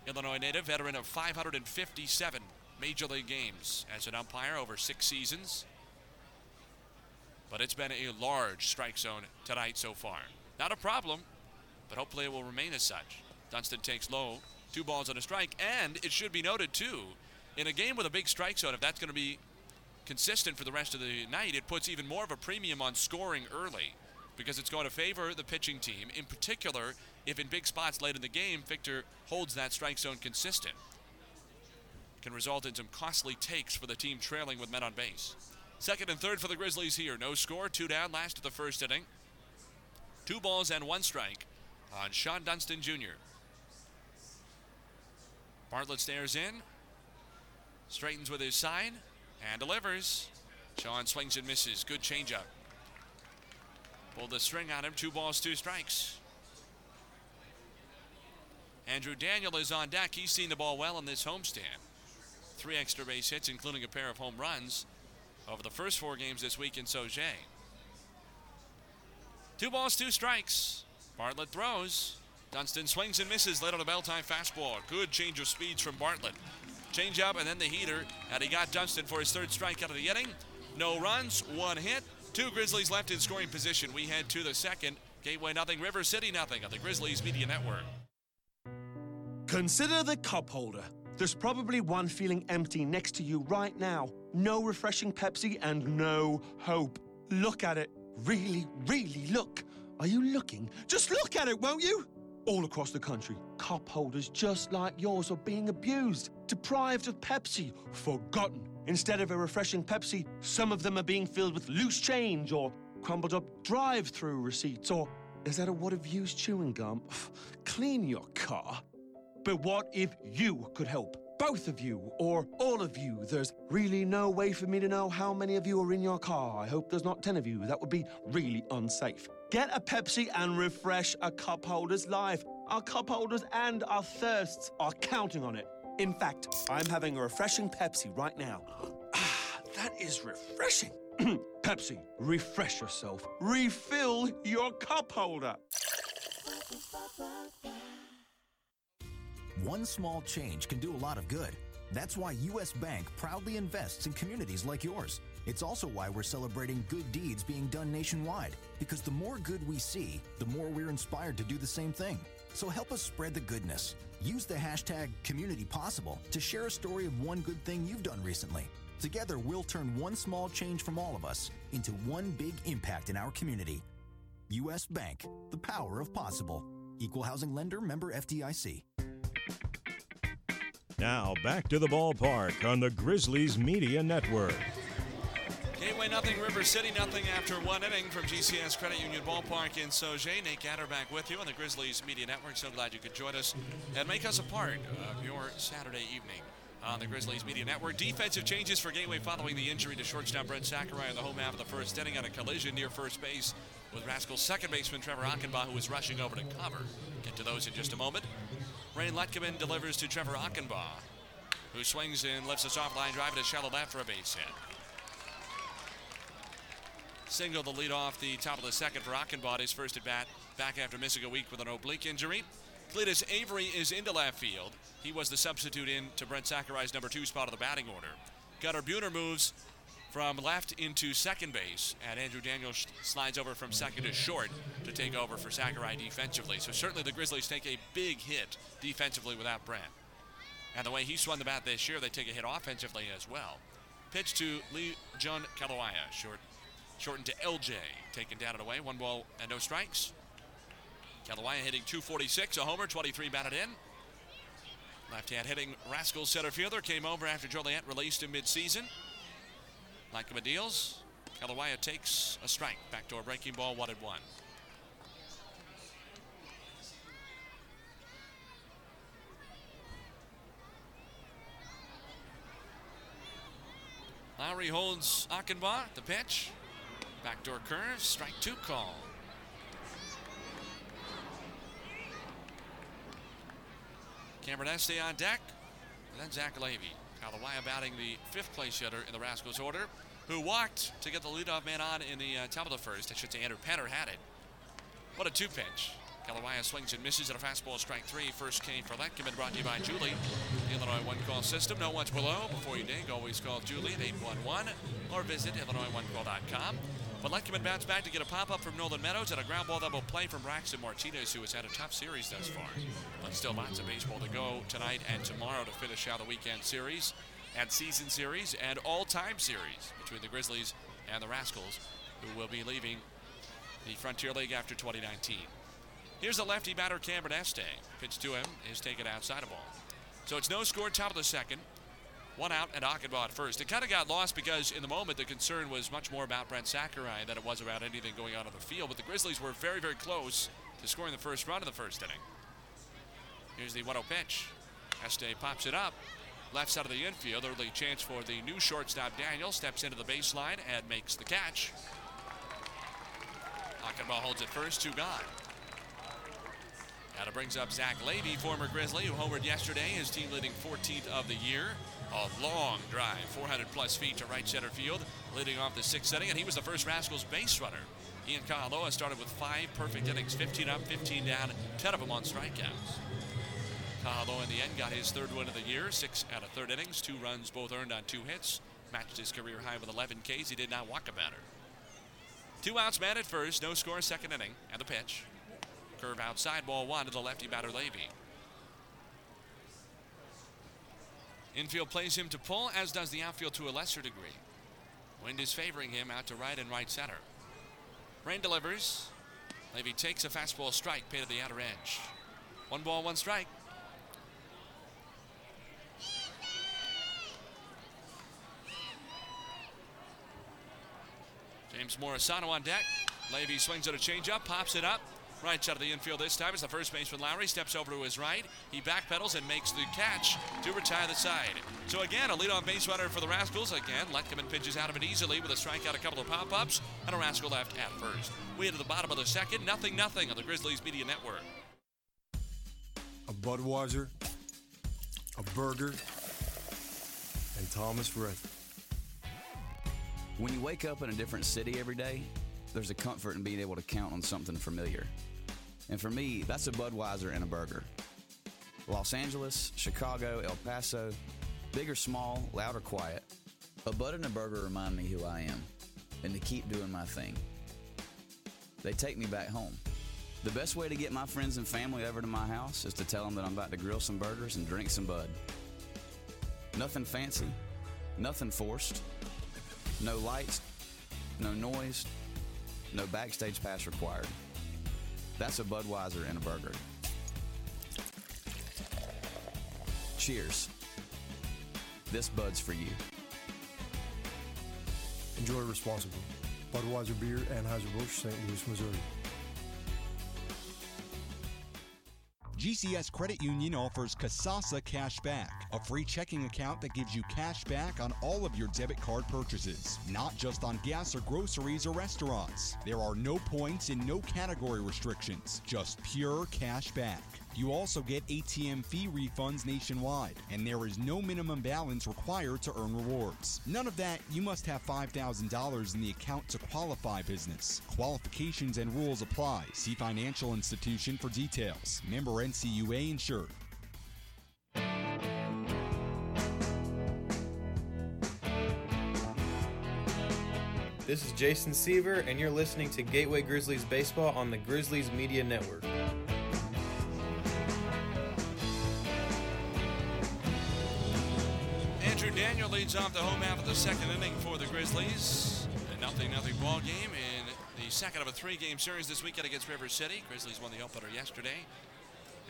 Illinois native, veteran of 557 major league games as an umpire over six seasons. But it's been a large strike zone tonight so far. Not a problem, but hopefully it will remain as such. Dunston takes low, two balls and a strike, and it should be noted too, in a game with a big strike zone, if that's going to be consistent for the rest of the night, it puts even more of a premium on scoring early because it's going to favor the pitching team, in particular if in big spots late in the game, Victor holds that strike zone consistent. Can result in some costly takes for the team trailing with men on base. Second and third for the Grizzlies here. No score, two down, last of the first inning. Two balls and one strike on Sean Dunston Jr. Bartlett stares in, straightens with his sign, and delivers. Sean swings and misses. Good changeup. Pulled the string on him. Two balls, two strikes. Andrew Daniel is on deck. He's seen the ball well in this homestand. Three extra base hits, including a pair of home runs over the first four games this week in Sauget. Two balls, two strikes. Bartlett throws. Dunston swings and misses late on a bell time fastball. Good change of speeds from Bartlett. Change up and then the heater. And he got Dunston for his third strikeout of the inning. No runs, one hit. Two Grizzlies left in scoring position. We head to the second. Gateway nothing, River City nothing on the Grizzlies Media Network. Consider the cup holder. There's probably one feeling empty next to you right now. No refreshing Pepsi and no hope. Look at it. Really, really look. Are you looking? Just look at it, won't you? All across the country, cup holders just like yours are being abused, deprived of Pepsi, forgotten. Instead of a refreshing Pepsi, some of them are being filled with loose change or crumbled up drive through receipts or is that a wad of used chewing gum? Clean your car. But what if you could help? Both of you, or all of you. There's really no way for me to know how many of you are in your car. I hope there's not 10 of you. That would be really unsafe. Get a Pepsi and refresh a cup holder's life. Our cup holders and our thirsts are counting on it. In fact, I'm having a refreshing Pepsi right now. Ah, that is refreshing. Pepsi, refresh yourself. Refill your cup holder. One small change can do a lot of good. That's why U.S. Bank proudly invests in communities like yours. It's also why we're celebrating good deeds being done nationwide, because the more good we see, the more we're inspired to do the same thing. So help us spread the goodness. Use the hashtag CommunityPossible to share a story of one good thing you've done recently. Together, we'll turn one small change from all of us into one big impact in our community. U.S. Bank, the power of possible. Equal housing lender member FDIC. Now back to the ballpark on the Grizzlies Media Network. Nothing, River City nothing after one inning from GCS Credit Union Ballpark in Sauget. Nate Gatter back with you on the Grizzlies Media Network. So glad you could join us and make us a part of your Saturday evening on the Grizzlies Media Network. Defensive changes for Gateway following the injury to shortstop Brent Sakurai in the home half of the first inning on a collision near first base with Rascals second baseman Trevor Achenbach, who was rushing over to cover. Get to those in just a moment. Rain Letkeman delivers to Trevor Achenbach, who swings and lifts a soft line drive to shallow left for a base hit. Single the lead off the top of the second for Achenbach, his first at bat back after missing a week with an oblique injury. Cletus Avery is into left field. He was the substitute in to Brent Sakurai's number two spot of the batting order. Gunnar Buhner moves from left into second base, and Andrew Daniels slides over from second to short to take over for Sakurai defensively. So certainly the Grizzlies take a big hit defensively without Brent. And the way he swung the bat this year, they take a hit offensively as well. Pitch to Lee John Kalawaya, short, shortened to LJ, taken down and away. One ball and no strikes. Kalawaya hitting 246, a homer, 23 batted in. Left hand hitting Rascal center fielder came over after Joliet released him midseason. Him deals. Kalawaya takes a strike. Backdoor breaking ball, one and one. Lowry holds Achenbach the pitch. Backdoor curve, strike two call. Cameron Este on deck, and then Zach Levy. Kalawaya batting the fifth place hitter in the Rascals order, who walked to get the leadoff man on in the uh, top of the first. I should say Andrew Penner had it. What a two pitch. Kalawaya swings and misses at a fastball strike three. First came for Letkeman, brought to you by Julie. The Illinois One Call System. No one's below. Before you dig, always call Julie at 811 or visit IllinoisOneCall.com. But Letkeman bats back to get a pop up from Nolan Meadows and a ground ball double play from Braxton Martinez, who has had a tough series thus far. But still lots of baseball to go tonight and tomorrow to finish out the weekend series and season series and all time series between the Grizzlies and the Rascals, who will be leaving the Frontier League after 2019. Here's a lefty batter, Cameron Este. Pitch to him is taken outside of ball. So it's no score, top of the second. One out and Achenbach at first. It kind of got lost because in the moment the concern was much more about Brent Sakurai than it was about anything going on on the field. But the Grizzlies were very, very close to scoring the first run of the first inning. Here's the 1 0 pitch. Este pops it up. Left side of the infield. Early chance for the new shortstop Daniel. Steps into the baseline and makes the catch. Achenbaugh holds it first, two gone. It brings up Zach Levy, former Grizzly, who homered yesterday, his team leading 14th of the year. A long drive, 400 plus feet to right center field, leading off the sixth inning, and he was the first Rascals base runner. Ian Kahaloa started with five perfect innings, 15 up, 15 down, 10 of them on strikeouts. Kahaloa in the end got his third win of the year, six out of third innings, two runs both earned on two hits, matched his career high with 11 Ks. He did not walk a batter. Two outs, man at first, no score, second inning, and the pitch. Curve outside, ball one to the lefty batter Levy. Infield plays him to pull, as does the outfield to a lesser degree. Wind is favoring him out to right and right center. Rain delivers. Levy takes a fastball strike, paid to the outer edge. One ball, one strike. James Morisano on deck. Levy swings at a changeup, pops it up. Right side of the infield this time as the first baseman Lowry steps over to his right. He backpedals and makes the catch to retire the side. So again, a leadoff base runner for the Rascals. Again, Letkeman pitches out of it easily with a strikeout, a couple of pop-ups, and a Rascal left at first. We head to the bottom of the second, nothing, nothing on the Grizzlies Media Network. A Budweiser, a burger, and Thomas Rhett. When you wake up in a different city every day, there's a comfort in being able to count on something familiar. And for me, that's a Budweiser and a burger. Los Angeles, Chicago, El Paso, big or small, loud or quiet, a Bud and a burger remind me who I am and to keep doing my thing. They take me back home. The best way to get my friends and family over to my house is to tell them that I'm about to grill some burgers and drink some Bud. Nothing fancy, nothing forced, no lights, no noise, no backstage pass required. That's a Budweiser and a burger. Cheers. This Bud's for you. Enjoy responsibly. Budweiser Beer, Anheuser-Busch, St. Louis, Missouri. GCS Credit Union offers Kasasa Cash Back, a free checking account that gives you cash back on all of your debit card purchases, not just on gas or groceries or restaurants. There are no points and no category restrictions, just pure cash back. You also get ATM fee refunds nationwide, and there is no minimum balance required to earn rewards. None of that, you must have $5,000 in the account to qualify business. Qualifications and rules apply. See financial institution for details. Member NCUA insured. This is Jason Seaver, and you're listening to Gateway Grizzlies Baseball on the Grizzlies Media Network. Leads off the home half of the second inning for the Grizzlies. A nothing nothing ball game in the second of a three-game series this weekend against River City. Grizzlies won the opener yesterday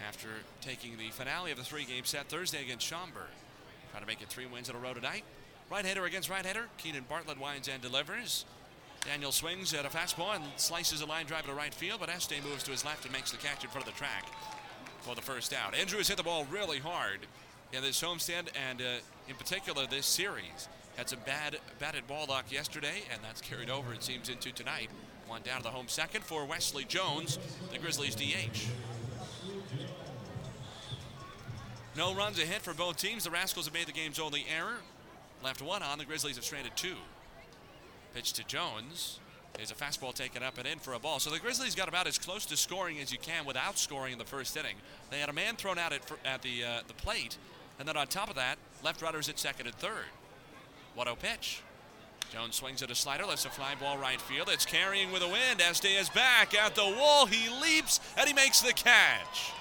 after taking the finale of the three-game set Thursday against Schaumburg. Trying to make it three wins in a row tonight. Right hitter against right hitter. Keenan Bartlett winds and delivers. Daniel swings at a fastball and slices a line drive to right field, but Este moves to his left and makes the catch in front of the track for the first out. Andrew has hit the ball really hard in this homestand and uh, in particular this series. Had some bad batted ball luck yesterday, and that's carried over, it seems, into tonight. One down to the home second for Wesley Jones, the Grizzlies DH. No runs ahead for both teams. The Rascals have made the game's only error. Left one on. The Grizzlies have stranded two. Pitch to Jones. There's a fastball taken up and in for a ball. So the Grizzlies got about as close to scoring as you can without scoring in the first inning. They had a man thrown out at, at the uh, the plate, and then on top of that, left runners at second and third. What a pitch. Jones swings at a slider, lets a fly ball right field. It's carrying with a wind. Este is back at the wall. He leaps and he makes the catch.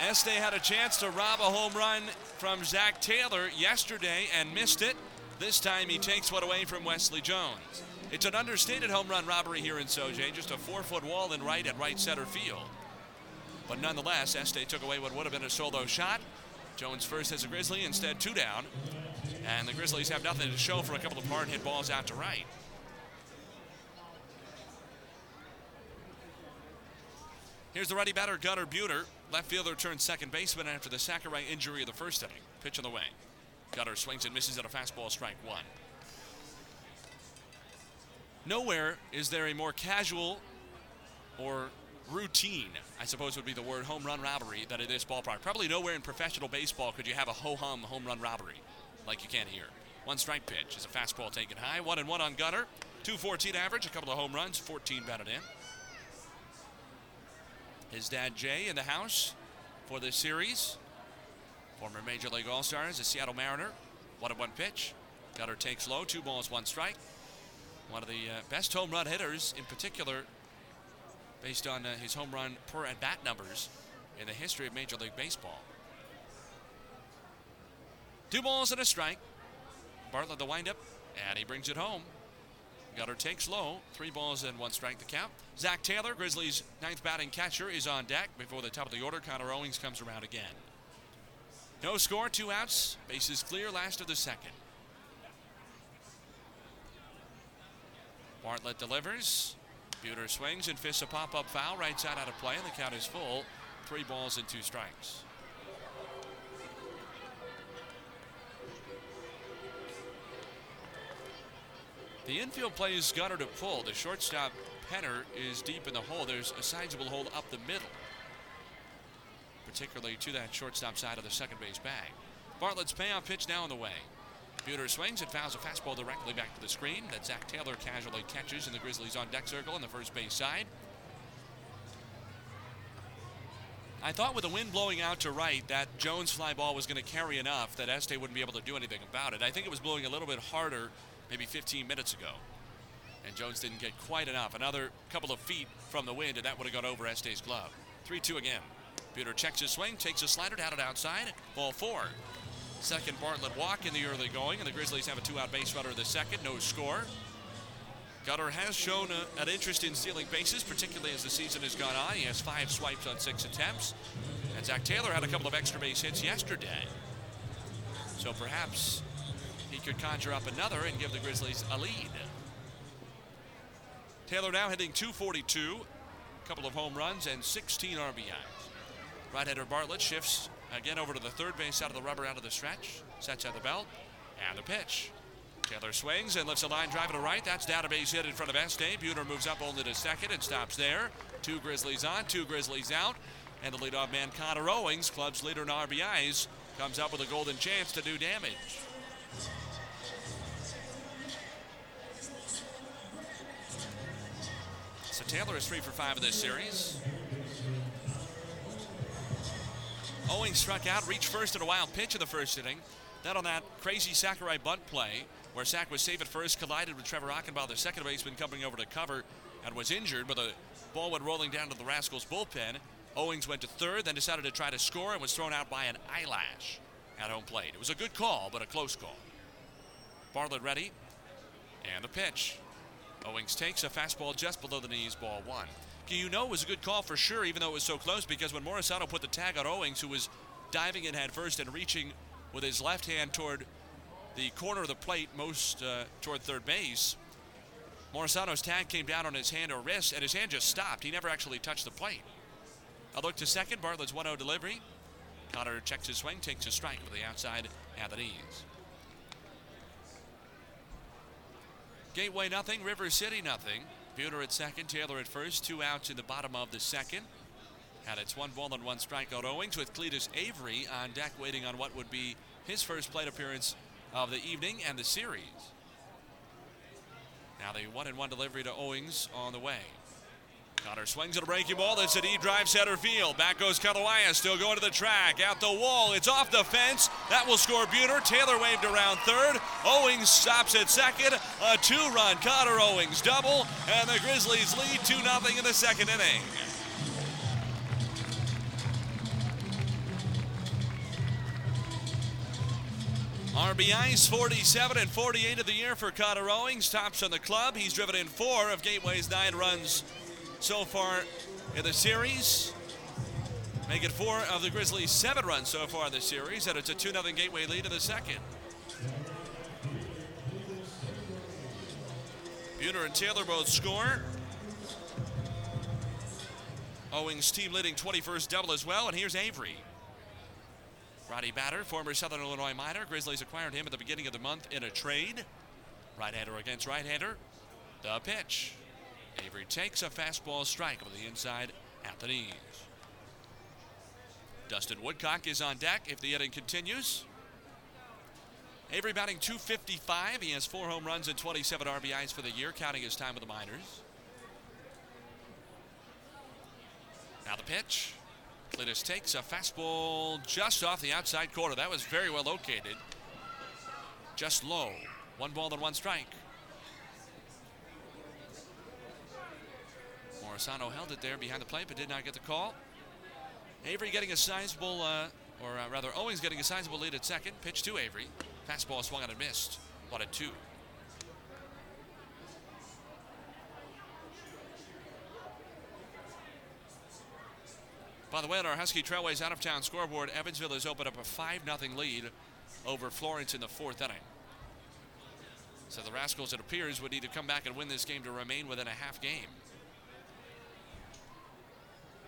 Este had a chance to rob a home run from Zach Taylor yesterday and missed it. This time he takes one away from Wesley Jones. It's an understated home run robbery here in Sauget, just a four foot wall in right at right center field. But nonetheless, Este took away what would have been a solo shot. Jones first as a Grizzly, instead two down. And the Grizzlies have nothing to show for a couple of hard hit balls out to right. Here's the ready batter, Gunnar Buhner. Left fielder turned second baseman after the Sakurai injury of the first inning. Pitch on the way. Gunnar swings and misses at a fastball strike one. Nowhere is there a more casual or routine, I suppose would be the word, home run robbery than in this ballpark. Probably nowhere in professional baseball could you have a ho-hum home run robbery like you can here. One strike pitch is a fastball taken high. One and one on Gunnar. 214 average, a couple of home runs, 14 batted in. His dad Jay in the house for this series. Former Major League All Stars, a Seattle Mariner. One and one pitch. Gunnar takes low, two balls, one strike. One of the uh, best home run hitters, in particular, based on uh, his home run per at bat numbers in the history of Major League Baseball. Two balls and a strike. Bartlett the windup, and he brings it home. Gunnar takes low. Three balls and one strike to count. Zach Taylor, Grizzlies' ninth batting catcher, is on deck before the top of the order. Connor Owings comes around again. No score, two outs. Bases clear, last of the second. Bartlett delivers. Buhner swings and fists a pop-up foul. Right side out of play, and the count is full. Three balls and two strikes. The infield plays Gunnar to pull. The shortstop Penner is deep in the hole. There's a sizable hole up the middle, particularly to that shortstop side of the second base bag. Bartlett's payoff pitch now on the way. Buhner swings and fouls a fastball directly back to the screen that Zach Taylor casually catches in the Grizzlies on deck circle on the first base side. I thought with the wind blowing out to right that Jones fly ball was going to carry enough that Este wouldn't be able to do anything about it. I think it was blowing a little bit harder maybe 15 minutes ago. And Jones didn't get quite enough. Another couple of feet from the wind, and that would have gone over Este's glove. 3 2 again. Buhner checks his swing, takes a slider down and outside. Ball four. Second Bartlett walk in the early going, and the Grizzlies have a two out base runner in the second. No score. Gunnar has shown a, an interest in stealing bases, particularly as the season has gone on. He has five swipes on six attempts. And Zach Taylor had a couple of extra base hits yesterday. So perhaps he could conjure up another and give the Grizzlies a lead. Taylor now hitting 242, a couple of home runs and 16 RBIs. Right-hander Bartlett shifts again over to the third base out of the rubber out of the stretch, sets at the belt, and the pitch. Taylor swings and lifts a line drive to right. That's down a base hit in front of Este. Buhner moves up only to second and stops there. Two Grizzlies on, two Grizzlies out. And the leadoff man, Connor Owings, club's leader in RBIs, comes up with a golden chance to do damage. So Taylor is three for five in this series. Owings struck out, reached first at a wild pitch in the first inning. Then on that crazy Sakurai bunt play, where Sack was safe at first, collided with Trevor Achenbach, the second baseman, coming over to cover, and was injured, but the ball went rolling down to the Rascals bullpen. Owings went to third, then decided to try to score and was thrown out by an eyelash at home plate. It was a good call, but a close call. Bartlett ready, and the pitch. Owings takes a fastball just below the knees, ball one. You know was a good call for sure, even though it was so close, because when Morisano put the tag on Owings, who was diving in head first and reaching with his left hand toward the corner of the plate, most uh, toward third base, Morisano's tag came down on his hand or wrist, and his hand just stopped. He never actually touched the plate. A look to second, Bartlett's 1 0 delivery. Connor checks his swing, takes a strike with the outside at the knees. Gateway nothing, River City nothing. Buhner at second, Taylor at first, two outs in the bottom of the second. And it's one ball and one strikeout Owings with Cletus Avery on deck waiting on what would be his first plate appearance of the evening and the series. Now the one and one delivery to Owings on the way. Connor swings at a breaking ball. That's a deep drive center field. Back goes Kalawaya, still going to the track. Out the wall. It's off the fence. That will score Buhner. Taylor waved around third. Owings stops at second. A two run Connor Owings double. And the Grizzlies lead 2 0 in the second inning. RBIs 47 and 48 of the year for Connor Owings. Tops on the club. He's driven in four of Gateway's nine runs so far in the series. Make it four of the Grizzlies' seven runs so far in the series, and it's a 2 0 Gateway lead in the second. Buhner and Taylor both score. Owings team leading 21st double as well, and here's Avery. Roddy Batter, former Southern Illinois Miner. Grizzlies acquired him at the beginning of the month in a trade. Right-hander against right-hander. The pitch. Avery takes a fastball strike over the inside at the knees. Dustin Woodcock is on deck if the inning continues. Avery batting 255. He has four home runs and 27 RBIs for the year, counting his time with the minors. Now the pitch. Cletus takes a fastball just off the outside corner. That was very well located. Just low. One ball and one strike. Morisano held it there behind the plate but did not get the call. Avery getting a sizable, uh, or uh, rather Owings getting a sizable lead at second. Pitch to Avery. Fastball swung out and missed. One and two. By the way, on our Husky Trailways out of town scoreboard, Evansville has opened up a 5 0 lead over Florence in the fourth inning. So the Rascals, it appears, would need to come back and win this game to remain within a half game.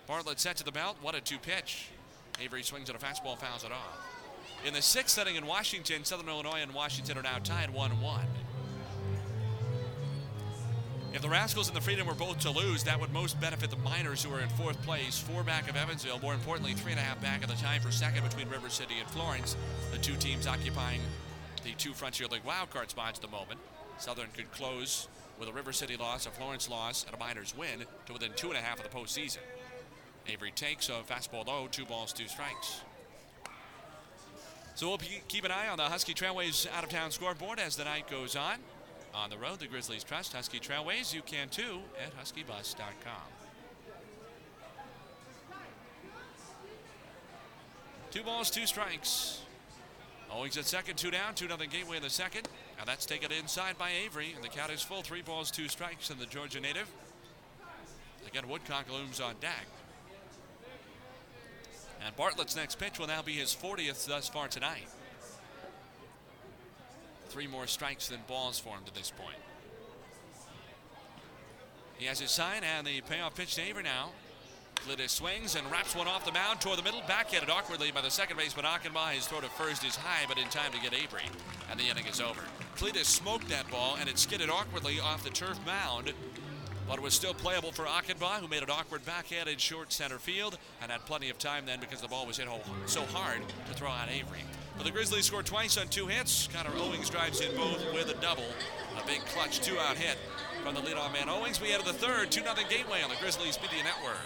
Bartlett set to the belt. What a two pitch. Avery swings at a fastball, fouls it off. In the sixth inning in Washington, Southern Illinois and Washington are now tied 1 1. If the Rascals and the Freedom were both to lose, that would most benefit the Miners, who are in fourth place, four back of Evansville. More importantly, three and a half back of the tie for second between River City and Florence. The two teams occupying the two Frontier League wildcard spots at the moment. Southern could close with a River City loss, a Florence loss, and a Miners win to within two and a half of the postseason. Avery takes a fastball low, two balls, two strikes. So we'll keep an eye on the Husky Trailways out of town scoreboard as the night goes on. On the road, the Grizzlies trust Husky Trailways. You can too at huskybus.com. Two balls, two strikes. Oh, Owings at second, two down, two nothing Gateway in the second. Now that's taken inside by Avery, and the count is full. Three balls, two strikes, and the Georgia native. Again, Woodcock looms on deck. And Bartlett's next pitch will now be his 40th thus far tonight. Three more strikes than balls for him to this point. He has his sign and the payoff pitch to Avery now. Cletus swings and wraps one off the mound toward the middle. Backhanded awkwardly by the second baseman Achenbach. His throw to first is high, but in time to get Avery. And the inning is over. Cletus smoked that ball and it skidded awkwardly off the turf mound but it was still playable for Achenbach, who made an awkward backhand in short center field and had plenty of time then because the ball was hit so hard to throw out Avery. But the Grizzlies scored twice on two hits. Connor Owings drives in both with a double. A big clutch two out hit from the leadoff man Owings. We enter the third, 2 0 Gateway on the Grizzlies Media Network.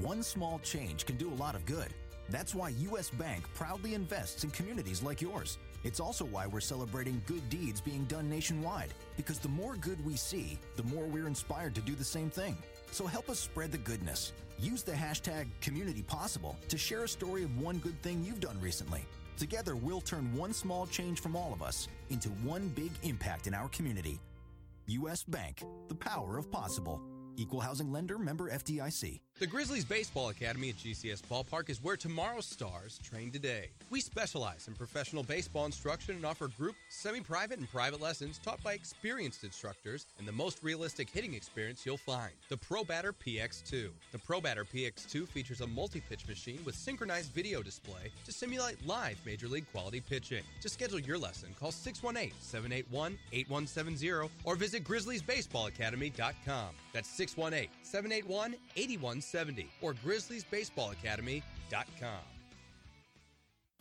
One small change can do a lot of good. That's why U.S. Bank proudly invests in communities like yours. It's also why we're celebrating good deeds being done nationwide, because the more good we see, the more we're inspired to do the same thing. So help us spread the goodness. Use the hashtag CommunityPossible to share a story of one good thing you've done recently. Together, we'll turn one small change from all of us into one big impact in our community. U.S. Bank, the power of possible. Equal housing lender member FDIC. The Grizzlies Baseball Academy at GCS Ballpark is where tomorrow's stars train today. We specialize in professional baseball instruction and offer group, semi private, and private lessons taught by experienced instructors and the most realistic hitting experience you'll find the Pro Batter PX2. The Pro Batter PX2 features a multi pitch machine with synchronized video display to simulate live major league quality pitching. To schedule your lesson, call 618 781 8170 or visit GrizzliesBaseballAcademy.com. That's 618 781 8170 or GrizzliesBaseballAcademy.com.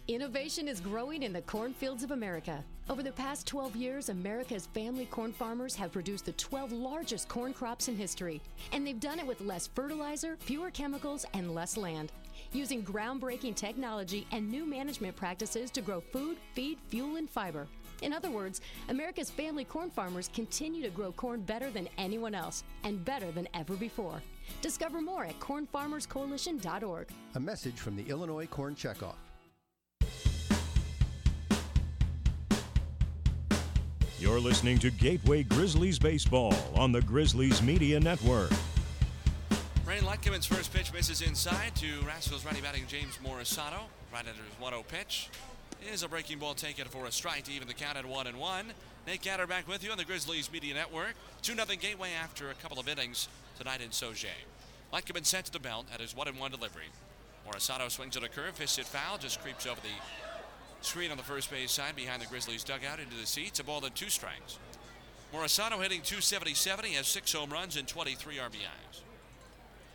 Innovation is growing in the cornfields of America. Over the past 12 years, America's family corn farmers have produced the 12 largest corn crops in history. And they've done it with less fertilizer, fewer chemicals, and less land. Using groundbreaking technology and new management practices to grow food, feed, fuel, and fiber. In other words, America's family corn farmers continue to grow corn better than anyone else and better than ever before. Discover more at cornfarmerscoalition.org. A message from the Illinois Corn Checkoff. You're listening to Gateway Grizzlies Baseball on the Grizzlies Media Network. Rain Letkeman's first pitch misses inside to Rascals righty batting James Morisato. Right under his 1 0 pitch. Is a breaking ball taken for a strike to even the count at 1 and 1. Nate Gatter back with you on the Grizzlies Media Network. 2 0 Gateway after a couple of innings tonight in. Letkeman sent to the belt at his 1 and 1 delivery. Morisato swings at a curve, hits it foul, just creeps over the screen on the first base side behind the Grizzlies dugout into the seats. A ball then two strikes. Morisato hitting 277. He has six home runs and 23 RBIs.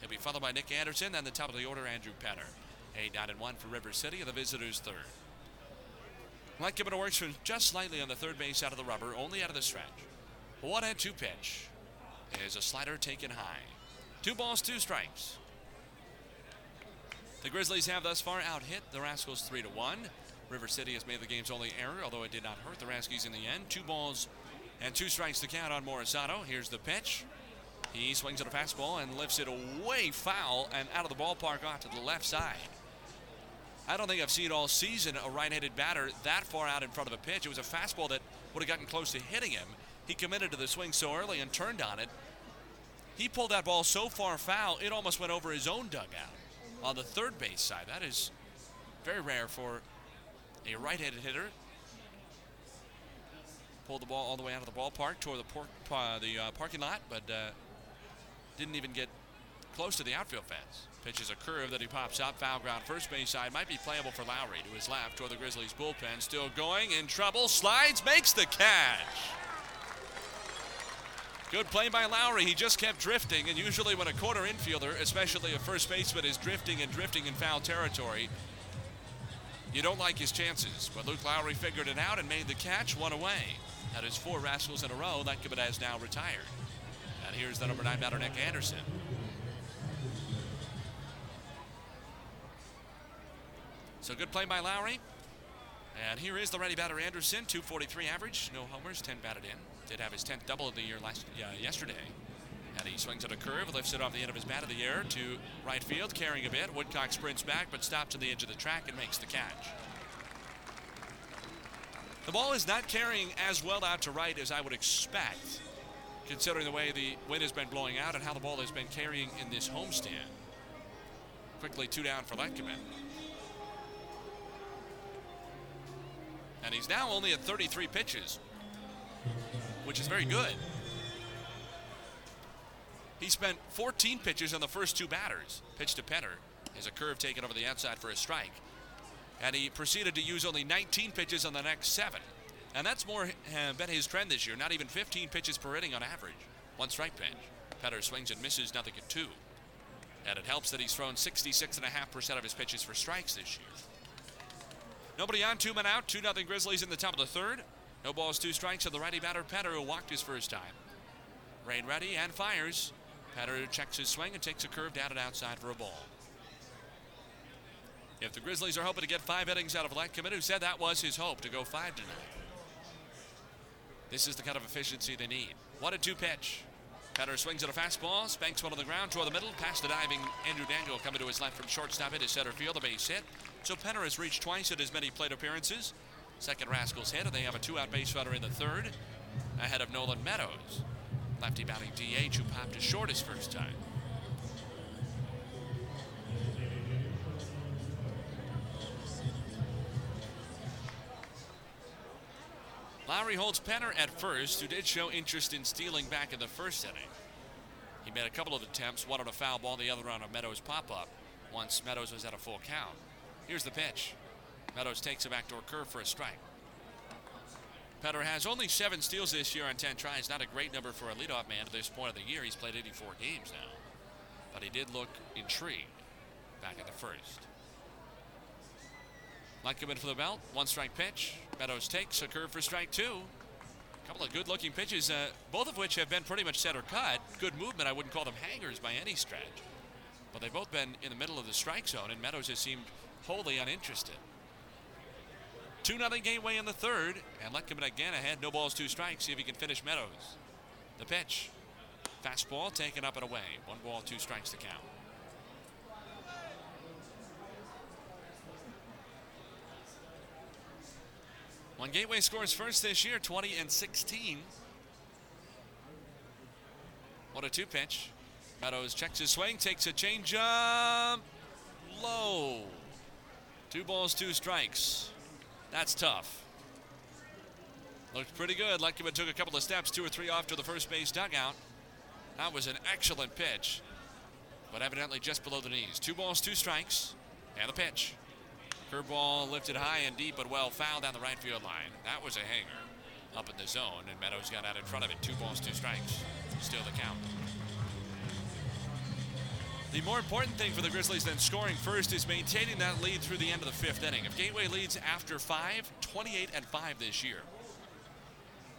He'll be followed by Nick Anderson and the top of the order, Andrew Penner. A down and one for River City, the visitors third. Letkeman works from just slightly on the third base out of the rubber, only out of the stretch. One and two pitch is a slider taken high. Two balls, two strikes. The Grizzlies have thus far out hit the Rascals three to one. River City has made the game's only error, although it did not hurt the Raskies in the end. Two balls and two strikes to count on Morisato. Here's the pitch. He swings at a fastball and lifts it away foul and out of the ballpark off to the left side. I don't think I've seen all season a right-handed batter that far out in front of a pitch. It was a fastball that would have gotten close to hitting him. He committed to the swing so early and turned on it. He pulled that ball so far foul, it almost went over his own dugout on the third base side. That is very rare for a right-handed hitter. Pulled the ball all the way out of the ballpark, toward the, por- uh, the uh, parking lot, but uh, didn't even get close to the outfield fence. Pitches a curve that he pops up, foul ground, first base side. Might be playable for Lowry to his left toward the Grizzlies bullpen. Still going, in trouble, slides, makes the catch. Good play by Lowry. He just kept drifting, and usually when a corner infielder, especially a first baseman, is drifting and drifting in foul territory, you don't like his chances. But Luke Lowry figured it out and made the catch, one away. That is four Rascals in a row. That Gibbet has now retired. And here's the number nine batter, Nick Anderson. So good play by Lowry. And here is the ready batter Anderson, 243 average, no homers, 10 batted in. Did have his 10th double of the year last uh, yesterday. And he swings at a curve, lifts it off the end of his bat of the air to right field, carrying a bit. Woodcock sprints back, but stops on the edge of the track and makes the catch. The ball is not carrying as well out to right as I would expect, considering the way the wind has been blowing out and how the ball has been carrying in this homestand. Quickly two down for Letkeman. And he's now only at 33 pitches, which is very good. He spent 14 pitches on the first two batters. Pitch to Penner is a curve taken over the outside for a strike. And he proceeded to use only 19 pitches on the next seven. And that's more uh, been his trend this year, not even 15 pitches per inning on average. One strike pitch. Penner swings and misses, nothing at two. And it helps that he's thrown 66.5% of his pitches for strikes this year. Nobody on, two men out, 2 nothing Grizzlies in the top of the third. No balls, two strikes, and the righty batter Penner who walked his first time. Rain ready and fires. Penner checks his swing and takes a curve down and outside for a ball. If the Grizzlies are hoping to get five innings out of Letkeman, who said that was his hope to go five tonight. This is the kind of efficiency they need. One and two pitch. Penner swings at a fastball, spanks one on the ground toward the middle, past the diving Andrew Daniel coming to his left from shortstop into center field, a base hit. So Penner has reached twice in as many plate appearances. Second Rascals hit, and they have a two-out base runner in the third, ahead of Nolan Meadows. Lefty batting DH who popped to short his first time. Lowry holds Penner at first, who did show interest in stealing back in the first inning. He made a couple of attempts, one on a foul ball, the other on a Meadows pop up, once Meadows was at a full count. Here's the pitch. Meadows takes a backdoor curve for a strike. Penner has only seven steals this year on 10 tries. Not a great number for a leadoff man at this point of the year. He's played 84 games now. But he did look intrigued back in the first. Like in for the belt. One strike pitch. Meadows takes a curve for strike two. A couple of good looking pitches, uh, both of which have been pretty much center cut. Good movement. I wouldn't call them hangers by any stretch. But they've both been in the middle of the strike zone, and Meadows has seemed wholly uninterested. 2 0 Gateway in the third, and let Letkeman again ahead. No balls, two strikes. See if he can finish Meadows. The pitch. Fastball taken up and away. One ball, two strikes to count. One Gateway scores first this year, 20 and 16. What a two pitch. Meadows checks his swing, takes a changeup. Low. Two balls, two strikes. That's tough. Looked pretty good. Letkeman took a couple of steps, two or three off to the first base dugout. That was an excellent pitch, but evidently just below the knees. Two balls, two strikes, and the pitch. Curveball lifted high and deep, but well fouled down the right field line. That was a hanger up in the zone, and Meadows got out in front of it. Two balls, two strikes. Still the count. The more important thing for the Grizzlies than scoring first is maintaining that lead through the end of the fifth inning. If Gateway leads after five, 28 and 5 this year.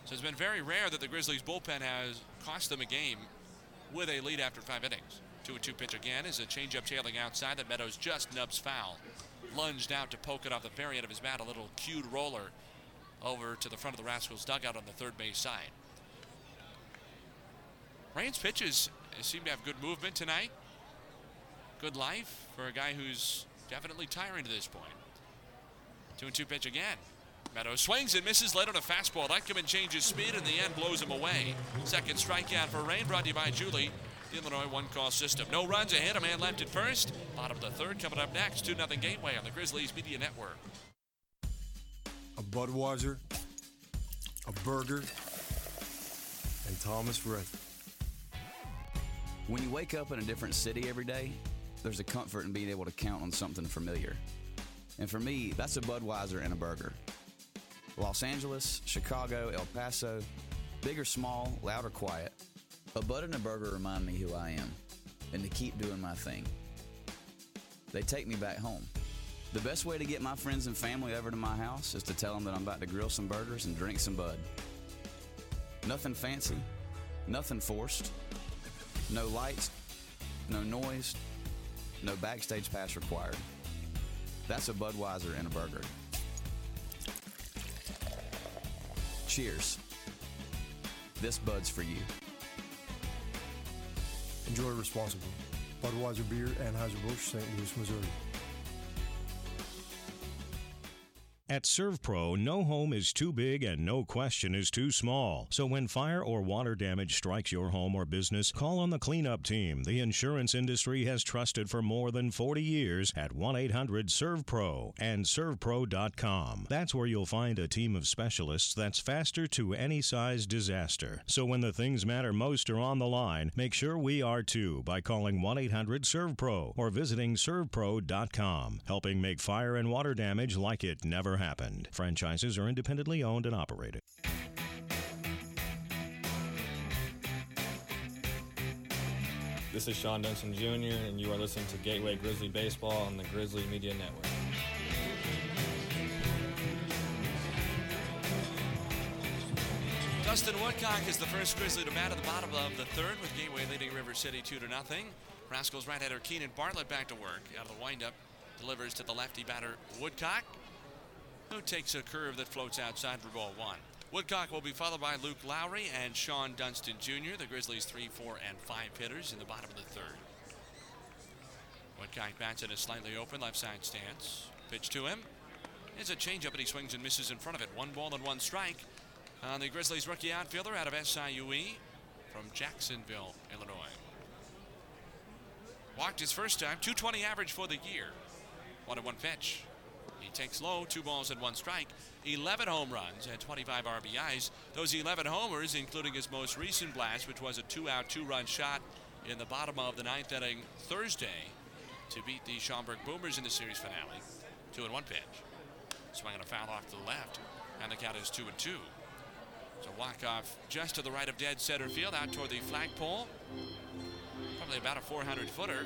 So it's been very rare that the Grizzlies bullpen has cost them a game with a lead after five innings. 2 and 2 pitch again is a changeup tailing outside that Meadows just nubs foul. Lunged out to poke it off the very end of his bat, a little cued roller over to the front of the Rascals dugout on the third base side. Rain's pitches seem to have good movement tonight good life for a guy who's definitely tiring to this point. Two and two pitch again. Meadows swings and misses late on a fastball. That come and changes speed in the end, blows him away. Second strikeout for Rain, brought to you by Julie, the Illinois one call system. No runs ahead, a man left at first. Bottom of the third coming up next. 2 0 Gateway on the Grizzlies Media Network. A Budweiser, a burger, and Thomas Rhett. When you wake up in a different city every day, there's a comfort in being able to count on something familiar. And for me, that's a Budweiser and a burger. Los Angeles, Chicago, El Paso, big or small, loud or quiet, a Bud and a burger remind me who I am and to keep doing my thing. They take me back home. The best way to get my friends and family over to my house is to tell them that I'm about to grill some burgers and drink some Bud. Nothing fancy, nothing forced, no lights, no noise, no backstage pass required. That's a Budweiser and a burger. Cheers. This Bud's for you. Enjoy responsibly. Budweiser Beer, Anheuser-Busch, St. Louis, Missouri. At SERVPRO, no home is too big and no question is too small. So when fire or water damage strikes your home or business, call on the cleanup team the insurance industry has trusted for more than 40 years at 1 800 SERVPRO and SERVPRO.com. That's where you'll find a team of specialists that's faster to any size disaster. So when the things matter most are on the line, make sure we are too by calling 1 800 SERVPRO or visiting SERVPRO.com, helping make fire and water damage like it never happened. Franchises are independently owned and operated. This is Shawon Dunston Jr., and you are listening to Gateway Grizzly Baseball on the Grizzly Media Network. Dustin Woodcock is the first Grizzly to bat at the bottom of the third with Gateway leading River City 2 to nothing. Rascals right-hander Keenan Bartlett back to work out of the windup. Delivers to the lefty batter Woodcock, who takes a curve that floats outside for ball one. Woodcock will be followed by Luke Lowry and Shawon Dunston Jr., the Grizzlies' 3, 4, and 5 hitters in the bottom of the third. Woodcock bats at a slightly open left side stance. Pitch to him. It's a changeup, and he swings and misses in front of it. One ball and one strike on the Grizzlies rookie outfielder out of SIUE from Jacksonville, Illinois. Walked his first time, 220 average for the year. One and one pitch. He takes low, two balls and one strike. 11 home runs and 25 RBIs. Those 11 homers, including his most recent blast, which was a two out, two run shot in the bottom of the ninth inning Thursday to beat the Schaumburg Boomers in the series finale. Two and one pitch. Swinging a foul off to the left, and the count is two and two. So walk off just to the right of dead center field out toward the flagpole. Probably about a 400 footer.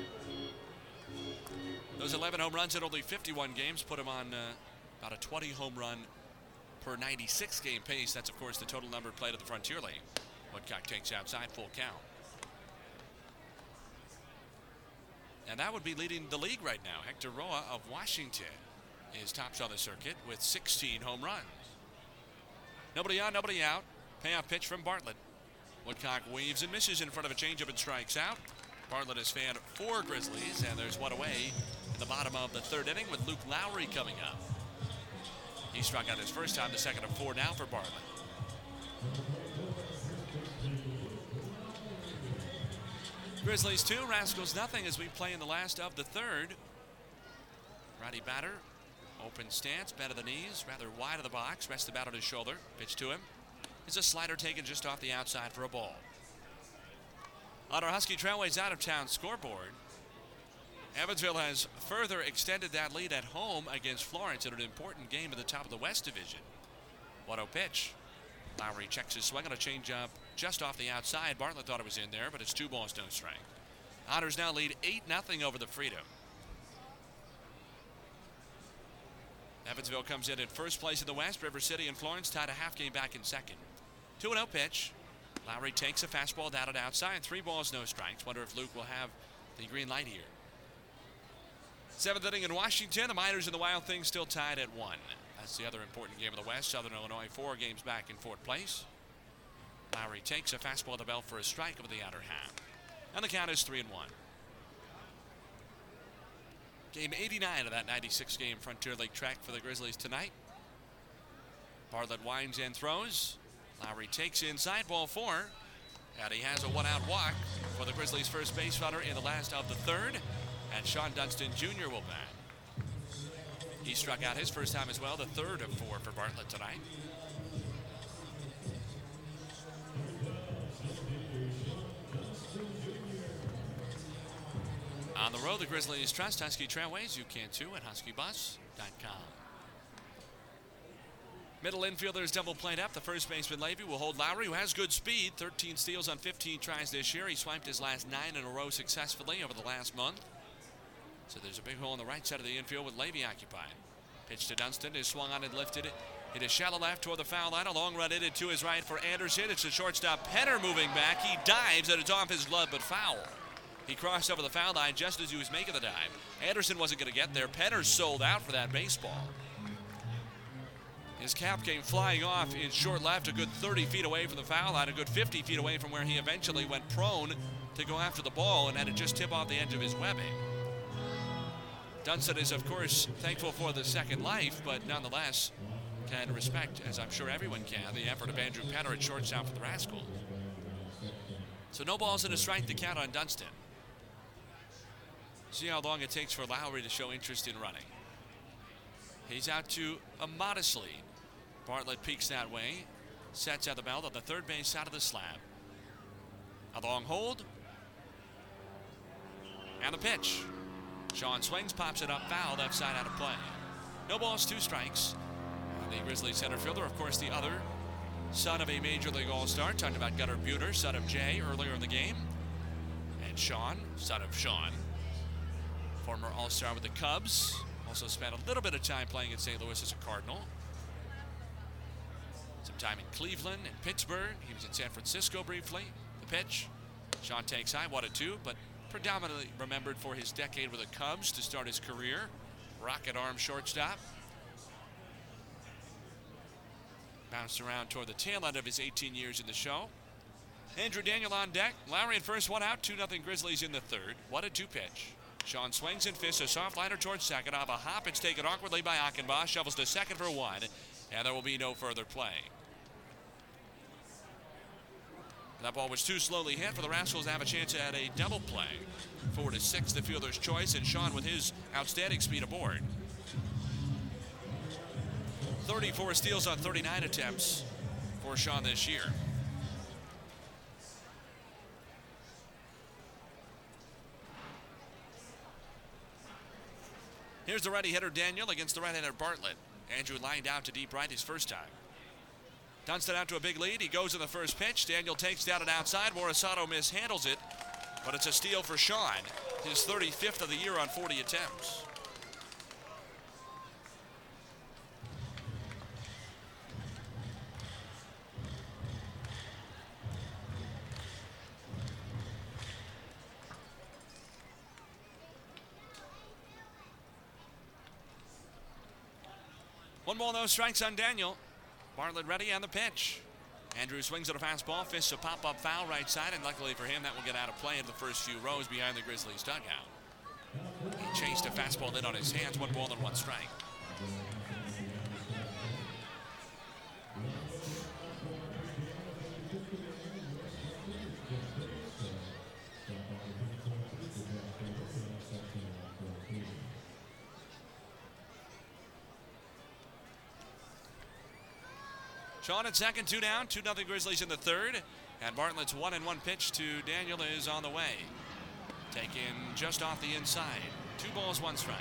Those 11 home runs in only 51 games put him on uh, about a 20 home run per 96 game pace. That's, of course, the total number played at the Frontier League. Woodcock takes outside, full count. And that would be leading the league right now. Hector Roa of Washington is tops on the circuit with 16 home runs. Nobody on, nobody out. Payoff pitch from Bartlett. Woodcock weaves and misses in front of a changeup and strikes out. Bartlett has fanned four Grizzlies, and there's one away the bottom of the third inning with Luke Lowry coming up. He struck out his first time, the second of four now for Bartlett. Grizzlies two, Rascals nothing as we play in the last of the third. Righty batter, open stance, bend of the knees, rather wide of the box, rests the bat on his shoulder. Pitch to him. Is a slider taken just off the outside for a ball. On our Husky Trailways out of town scoreboard, Evansville has further extended that lead at home against Florence in an important game at the top of the West Division. 1 0 pitch. Lowry checks his swing on a changeup just off the outside. Bartlett thought it was in there, but it's two balls, no strike. Otters now lead 8 0 over the Freedom. Evansville comes in at first place in the West. River City and Florence tied a half game back in second. 2 0 pitch. Lowry takes a fastball down and outside. Three balls, no strikes. Wonder if Luke will have the green light here. Seventh inning in Washington. The Miners and the Wild Things still tied at one. That's the other important game of the West. Southern Illinois four games back in fourth place. Lowry takes a fastball to belt for a strike over the outer half. And the count is three and one. Game 89 of that 96 game Frontier League track for the Grizzlies tonight. Bartlett winds and throws. Lowry takes inside ball four. And he has a one out walk for the Grizzlies' first base runner in the last of the third. And Shawon Dunston Jr. will bat. He struck out his first time as well, the third of four for Bartlett tonight. On the road, the Grizzlies trust Husky Trailways. You can too at huskybus.com. Middle infielders double played up. The first baseman Levy will hold Lowry, who has good speed. 13 steals on 15 tries this year. He swiped his last nine in a row successfully over the last month. So there's a big hole on the right side of the infield with Levy occupied. Pitch to Dunston is swung on and lifted. it. It is shallow left toward the foul line. A long run in to his right for Anderson. It's the shortstop Penner moving back. He dives and it's off his glove but foul. He crossed over the foul line just as he was making the dive. Anderson wasn't going to get there. Penner sold out for that baseball. His cap came flying off in short left, a good 30 feet away from the foul line, a good 50 feet away from where he eventually went prone to go after the ball and had it just tip off the edge of his webbing. Dunston is, of course, thankful for the second life, but nonetheless can respect, as I'm sure everyone can, the effort of Andrew Penner at shortstop for the Rascals. So no balls in a strike to count on Dunston. See how long it takes for Lowry to show interest in running. He's out to a modest lead. Bartlett peeks that way, sets at the belt on the third base side of the slab. A long hold. And a pitch. Shawon swings, pops it up, foul, left side out of play. No balls, two strikes. Uh, the Grizzlies center fielder, of course, the other son of a Major League All Star. Talked about Gunnar Buhner, son of Jay, earlier in the game. And Shawon, son of Shawon, former All Star with the Cubs, also spent a little bit of time playing in St. Louis as a Cardinal. Some time in Cleveland and Pittsburgh. He was in San Francisco briefly. The pitch. Shawon takes high, one two, but predominantly remembered for his decade with the Cubs to start his career. Rocket arm shortstop. Bounced around toward the tail end of his 18 years in the show. Andrew Daniel on deck. Lowry in first, one out, 2 0 Grizzlies in the third. What a two pitch. Shawon swings and fists a soft liner towards second. Off a hop, it's taken awkwardly by Achenbach. Shovels to second for one, and there will be no further play. That ball was too slowly hit for the Rascals to have a chance at a double play. Four to six, the fielder's choice, and Shawon with his outstanding speed aboard. 34 steals on 39 attempts for Shawon this year. Here's the righty hitter Daniel against the right-hander Bartlett. Andrew lined out to deep right his first time. Dunston out to a big lead. He goes in the first pitch. Daniel takes down and outside. Morisato mishandles it, but it's a steal for Shawon, His 35th of the year on 40 attempts. One ball, no strikes on Daniel. Bartlett ready on the pitch. Andrew swings at a fastball, fists a pop-up foul right side, and luckily for him, that will get out of play in the first few rows behind the Grizzlies dugout. He chased a fastball in on his hands, one ball and one strike. Shawon at second, two down, 2 0 Grizzlies in the third. And Bartlett's one and one pitch to Daniel is on the way. Taken just off the inside. Two balls, one strike.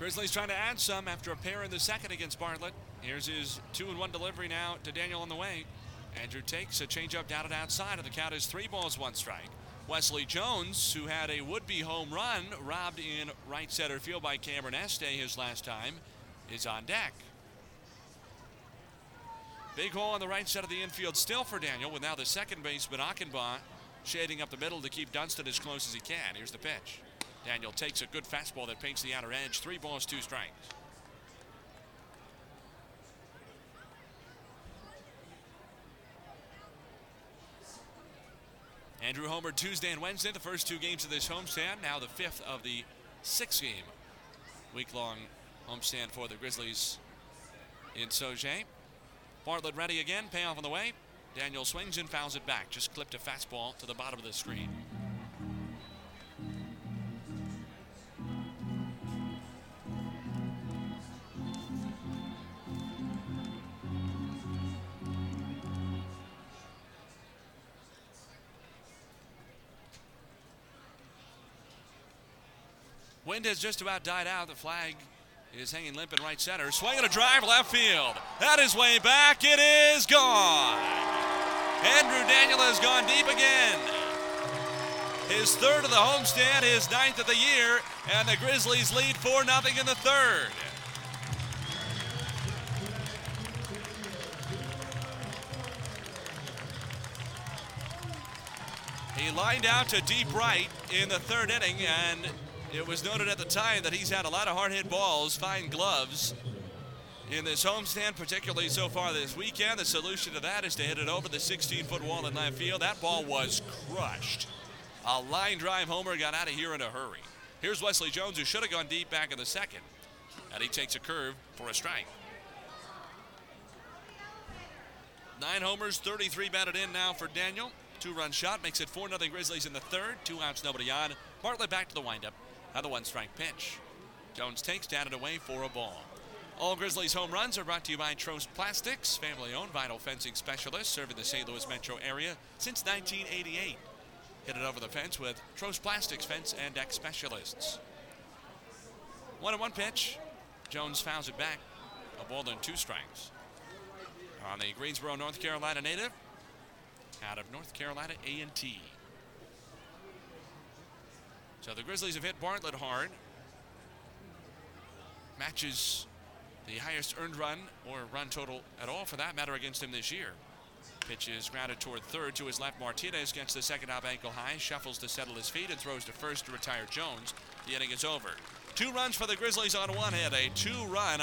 Grizzlies trying to add some after a pair in the second against Bartlett. Here's his two and one delivery now to Daniel on the way. Andrew takes a changeup down and outside, and the count is three balls, one strike. Wesley Jones, who had a would-be home run robbed in right center field by Cameron Este his last time, is on deck. Big hole on the right side of the infield still for Daniel, with now the second baseman Achenbach shading up the middle to keep Dunston as close as he can. Here's the pitch. Daniel takes a good fastball that paints the outer edge. Three balls, two strikes. Andrew Homer Tuesday and Wednesday, the first two games of this homestand. Now the fifth of the six game week long homestand for the Grizzlies in Sauget. Bartlett ready again, payoff on the way. Daniel swings and fouls it back. Just clipped a fastball to the bottom of the screen. Wind has just about died out. The flag is hanging limp in right center. Swinging a drive left field. That is way back. It is gone. Andrew Daniel has gone deep again. His third of the homestand, his ninth of the year, and the Grizzlies lead 4 0 in the third. He lined out to deep right in the third inning, and it was noted at the time that he's had a lot of hard hit balls, fine gloves in this homestand, particularly so far this weekend. The solution to that is to hit it over the 16 foot wall in left field. That ball was crushed. A line drive homer got out of here in a hurry. Here's Wesley Jones, who should have gone deep back in the second. And he takes a curve for a strike. Nine homers, 33 batted in now for Daniel. Two run shot makes it 4 0 Grizzlies in the third. Two outs, nobody on. Bartlett back to the windup. Another one strike pitch. Jones takes down and away for a ball. All Grizzlies home runs are brought to you by Trost Plastics, family owned vinyl fencing specialist serving the St. Louis metro area since 1988. Hit it over the fence with Trost Plastics fence and deck specialists. One and one pitch. Jones fouls it back. A ball and two strikes. On the Greensboro, North Carolina native, out of North Carolina A&T. So the Grizzlies have hit Bartlett hard. Matches the highest earned run or run total at all for that matter against him this year. Pitch is grounded toward third to his left. Martinez gets the second up ankle high, shuffles to settle his feet, and throws to first to retire Jones. The inning is over. Two runs for the Grizzlies on one hit. A two run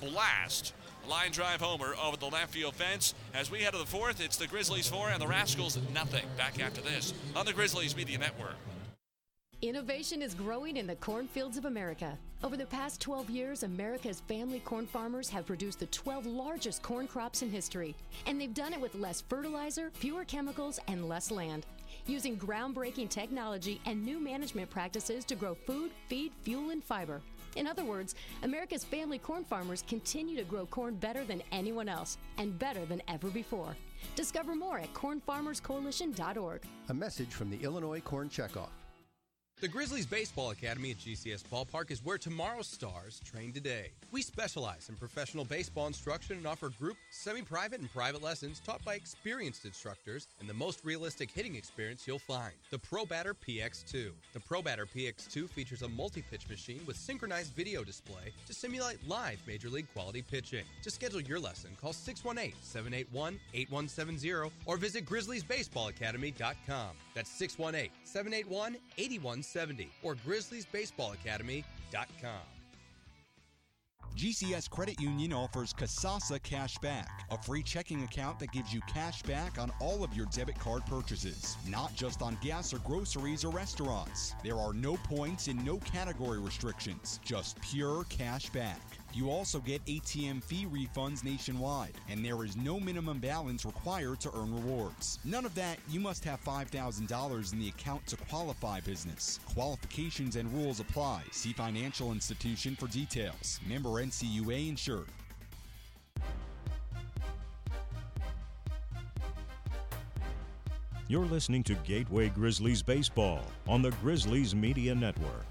blast. Line drive homer over the left field fence. As we head to the fourth, it's the Grizzlies four and the Rascals nothing. Back after this on the Grizzlies Media Network. Innovation is growing in the cornfields of America. Over the past 12 years, America's family corn farmers have produced the 12 largest corn crops in history. And they've done it with less fertilizer, fewer chemicals, and less land. Using groundbreaking technology and new management practices to grow food, feed, fuel, and fiber. In other words, America's family corn farmers continue to grow corn better than anyone else and better than ever before. Discover more at cornfarmerscoalition.org. A message from the Illinois Corn Checkoff. The Grizzlies Baseball Academy at GCS Ballpark is where tomorrow's stars train today. We specialize in professional baseball instruction and offer group, semi private, and private lessons taught by experienced instructors and the most realistic hitting experience you'll find the Pro Batter PX2. The Pro Batter PX2 features a multi pitch machine with synchronized video display to simulate live major league quality pitching. To schedule your lesson, call 618 781 8170 or visit GrizzliesBaseballAcademy.com. That's 618 781 8170 or GrizzliesBaseballAcademy.com. GCS Credit Union offers Kasasa Cash Back, a free checking account that gives you cash back on all of your debit card purchases, not just on gas or groceries or restaurants. There are no points and no category restrictions, just pure cash back. You also get ATM fee refunds nationwide, and there is no minimum balance required to earn rewards. None of that, you must have $5,000 in the account to qualify business. Qualifications and rules apply. See financial institution for details. Member NCUA insured. You're listening to Gateway Grizzlies Baseball on the Grizzlies Media Network.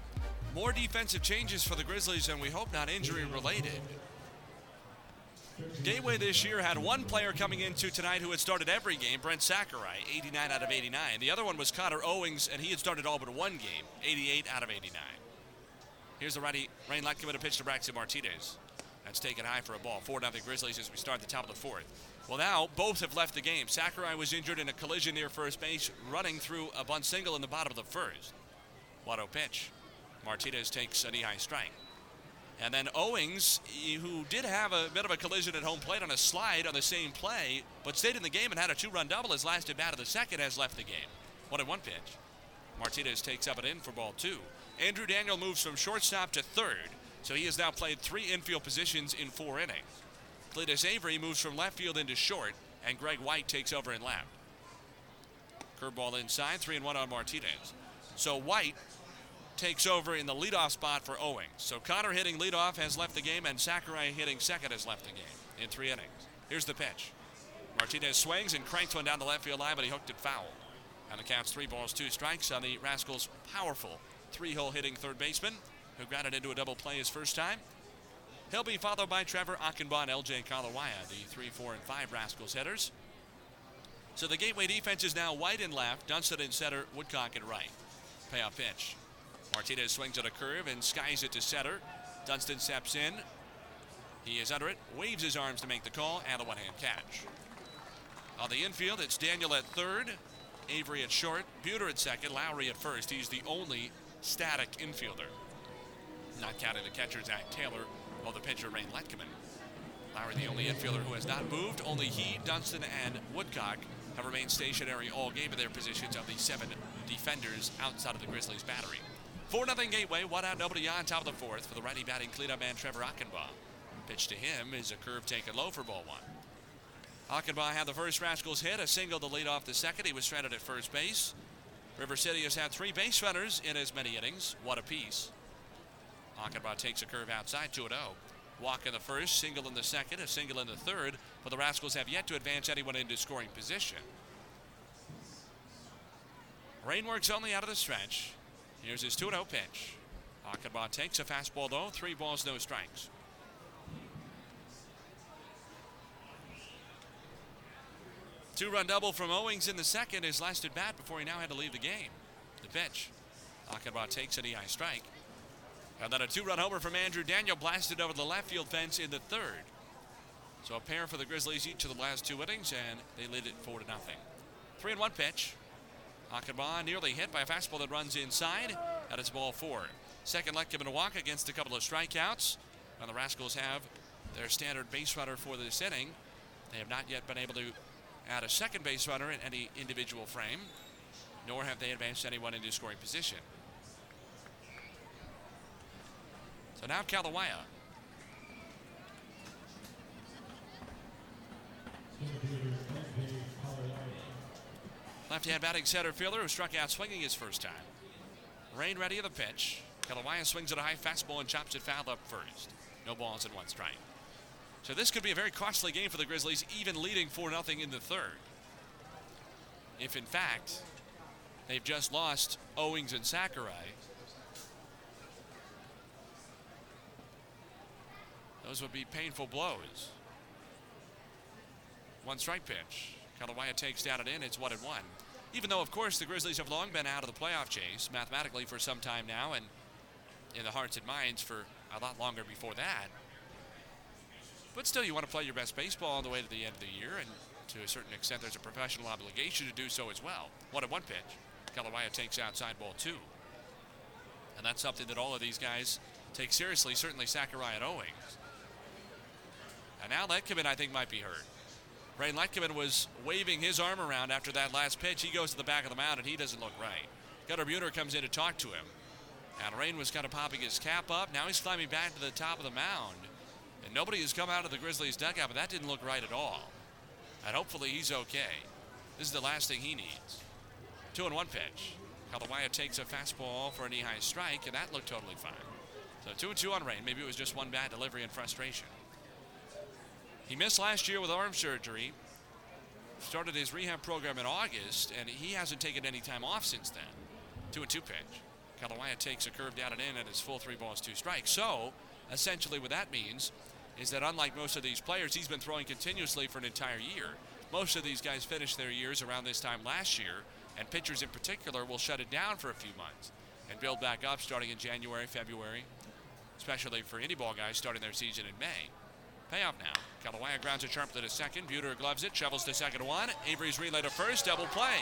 More defensive changes for the Grizzlies, and we hope not injury related. Gateway this year had one player coming into tonight who had started every game, Brent Sakurai, 89 out of 89. The other one was Connor Owings, and he had started all but one game, 88 out of 89. Here's the righty, Rain Letkeman to pitch to Braxton Martinez. That's taken high for a ball. 4 0 Grizzlies as we start the top of the fourth. Well, now both have left the game. Sakurai was injured in a collision near first base, running through a bunt single in the bottom of the first. Watto pitch. Martinez takes a knee high strike. And then Owings, who did have a bit of a collision at home plate on a slide on the same play, but stayed in the game and had a two run double, his last at bat of the second has left the game. One and one pitch. Martinez takes up and in for ball two. Andrew Daniel moves from shortstop to third, so he has now played three infield positions in four innings. Cletus Avery moves from left field into short, and Greg White takes over in left. Curveball inside, three and one on Martinez. So White takes over in the leadoff spot for Owings. So Connor hitting leadoff has left the game, and Sakurai hitting second has left the game in three innings. Here's the pitch. Martinez swings and cranks one down the left field line, but he hooked it foul. And the count's three balls, two strikes on the Rascals' powerful three-hole hitting third baseman, who grounded into a double play his first time. He'll be followed by Trevor Achenbach and LJ Kalawaya, the three, four, and five Rascals hitters. So the Gateway defense is now White in left, Dunston in center, Woodcock in right. Payoff pitch. Martinez swings at a curve and skies it to center. Dunston steps in. He is under it, waves his arms to make the call, and a one hand catch. On the infield, it's Daniel at third, Avery at short, Buhner at second, Lowry at first. He's the only static infielder. Not counting the catcher, Zach Taylor, or the pitcher, Rain Letkeman. Lowry, the only infielder who has not moved. Only he, Dunston, and Woodcock have remained stationary all game in their positions of the seven defenders outside of the Grizzlies' battery. 4 0 Gateway, one out, nobody on, top of the fourth for the righty batting cleanup man Trevor Achenbach. Pitch to him is a curve taken low for ball one. Achenbach had the first Rascals hit, a single to lead off the second. He was stranded at first base. River City has had three base runners in as many innings, one apiece. Achenbach takes a curve outside, 2 0. Walk in the first, single in the second, a single in the third, but the Rascals have yet to advance anyone into scoring position. Rain works only out of the stretch. Here's his 2 0 pitch. Achenbach takes a fastball though, three balls, no strikes. Two run double from Owings in the second, his last at bat before he now had to leave the game. The pitch. Achenbach takes an EI strike. And then a two run homer from Andrew Daniel blasted over the left field fence in the third. So a pair for the Grizzlies each of the last two innings, and they lead it four to nothing. Three and one pitch. Achenbach nearly hit by a fastball that runs inside. That is ball four. Second let given to walk against a couple of strikeouts. And the Rascals have their standard base runner for this inning. They have not yet been able to add a second base runner in any individual frame, nor have they advanced anyone into scoring position. So now Kalawaya. Left-hand batting center fielder who struck out swinging his first time. Rain ready of the pitch. Kalawaya swings at a high fastball and chops it foul up first. No balls and one strike. So this could be a very costly game for the Grizzlies, even leading 4 0 in the third. If in fact they've just lost Owings and Sakurai, those would be painful blows. One strike pitch. Kalawaya takes down and in. It's one and one. Even though, of course, the Grizzlies have long been out of the playoff chase mathematically for some time now, and in the hearts and minds for a lot longer before that. But still, you want to play your best baseball all the way to the end of the year, and to a certain extent, there's a professional obligation to do so as well. One at one pitch. Kalawaya takes outside ball two. And that's something that all of these guys take seriously, certainly Sakurai and Owings. And now Letkeman, I think, might be hurt. Rain Letkeman was waving his arm around after that last pitch. He goes to the back of the mound, and he doesn't look right. Gunnar Buhner comes in to talk to him. And Rain was kind of popping his cap up. Now he's climbing back to the top of the mound. And nobody has come out of the Grizzlies' dugout, but that didn't look right at all. And hopefully he's okay. This is the last thing he needs. Two and one pitch. Kalawaya takes a fastball for an knee-high strike, and that looked totally fine. So two and two on Rain. Maybe it was just one bad delivery and frustration. He missed last year with arm surgery. Started his rehab program in August, and he hasn't taken any time off since then. Two and two pitch. Kalawaya takes a curve down and in at his full three balls, two strikes. So, essentially, what that means is that unlike most of these players, he's been throwing continuously for an entire year. Most of these guys finish their years around this time last year, and pitchers in particular will shut it down for a few months and build back up starting in January, February, especially for any ball guys starting their season in May. Payoff now. Kalawaya grounds it sharply to second. Buhner gloves it, shovels to second one. Avery's relay to first, double play.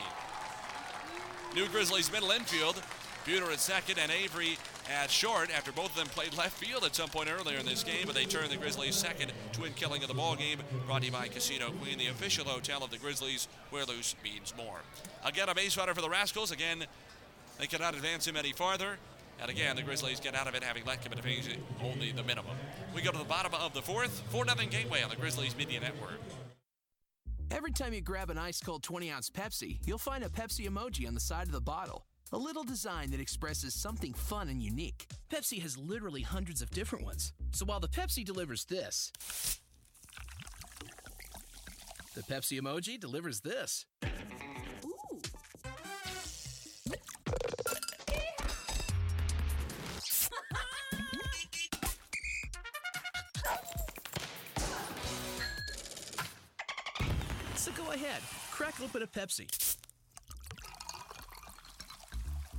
New Grizzlies middle infield. Buhner at second and Avery at short after both of them played left field at some point earlier in this game, but they turned the Grizzlies second twin killing of the ball game. Brought to you by Casino Queen, the official hotel of the Grizzlies, where loose means more. Again, a base runner for the Rascals. Again, they cannot advance him any farther. And again, the Grizzlies get out of it having let him advance only the minimum. We go to the bottom of the fourth. 4 0 Gateway on the Grizzlies Media Network. Every time you grab an ice cold 20 ounce Pepsi, you'll find a Pepsi emoji on the side of the bottle. A little design that expresses something fun and unique. Pepsi has literally hundreds of different ones. So while the Pepsi delivers this, the Pepsi emoji delivers this. Crack open a Pepsi.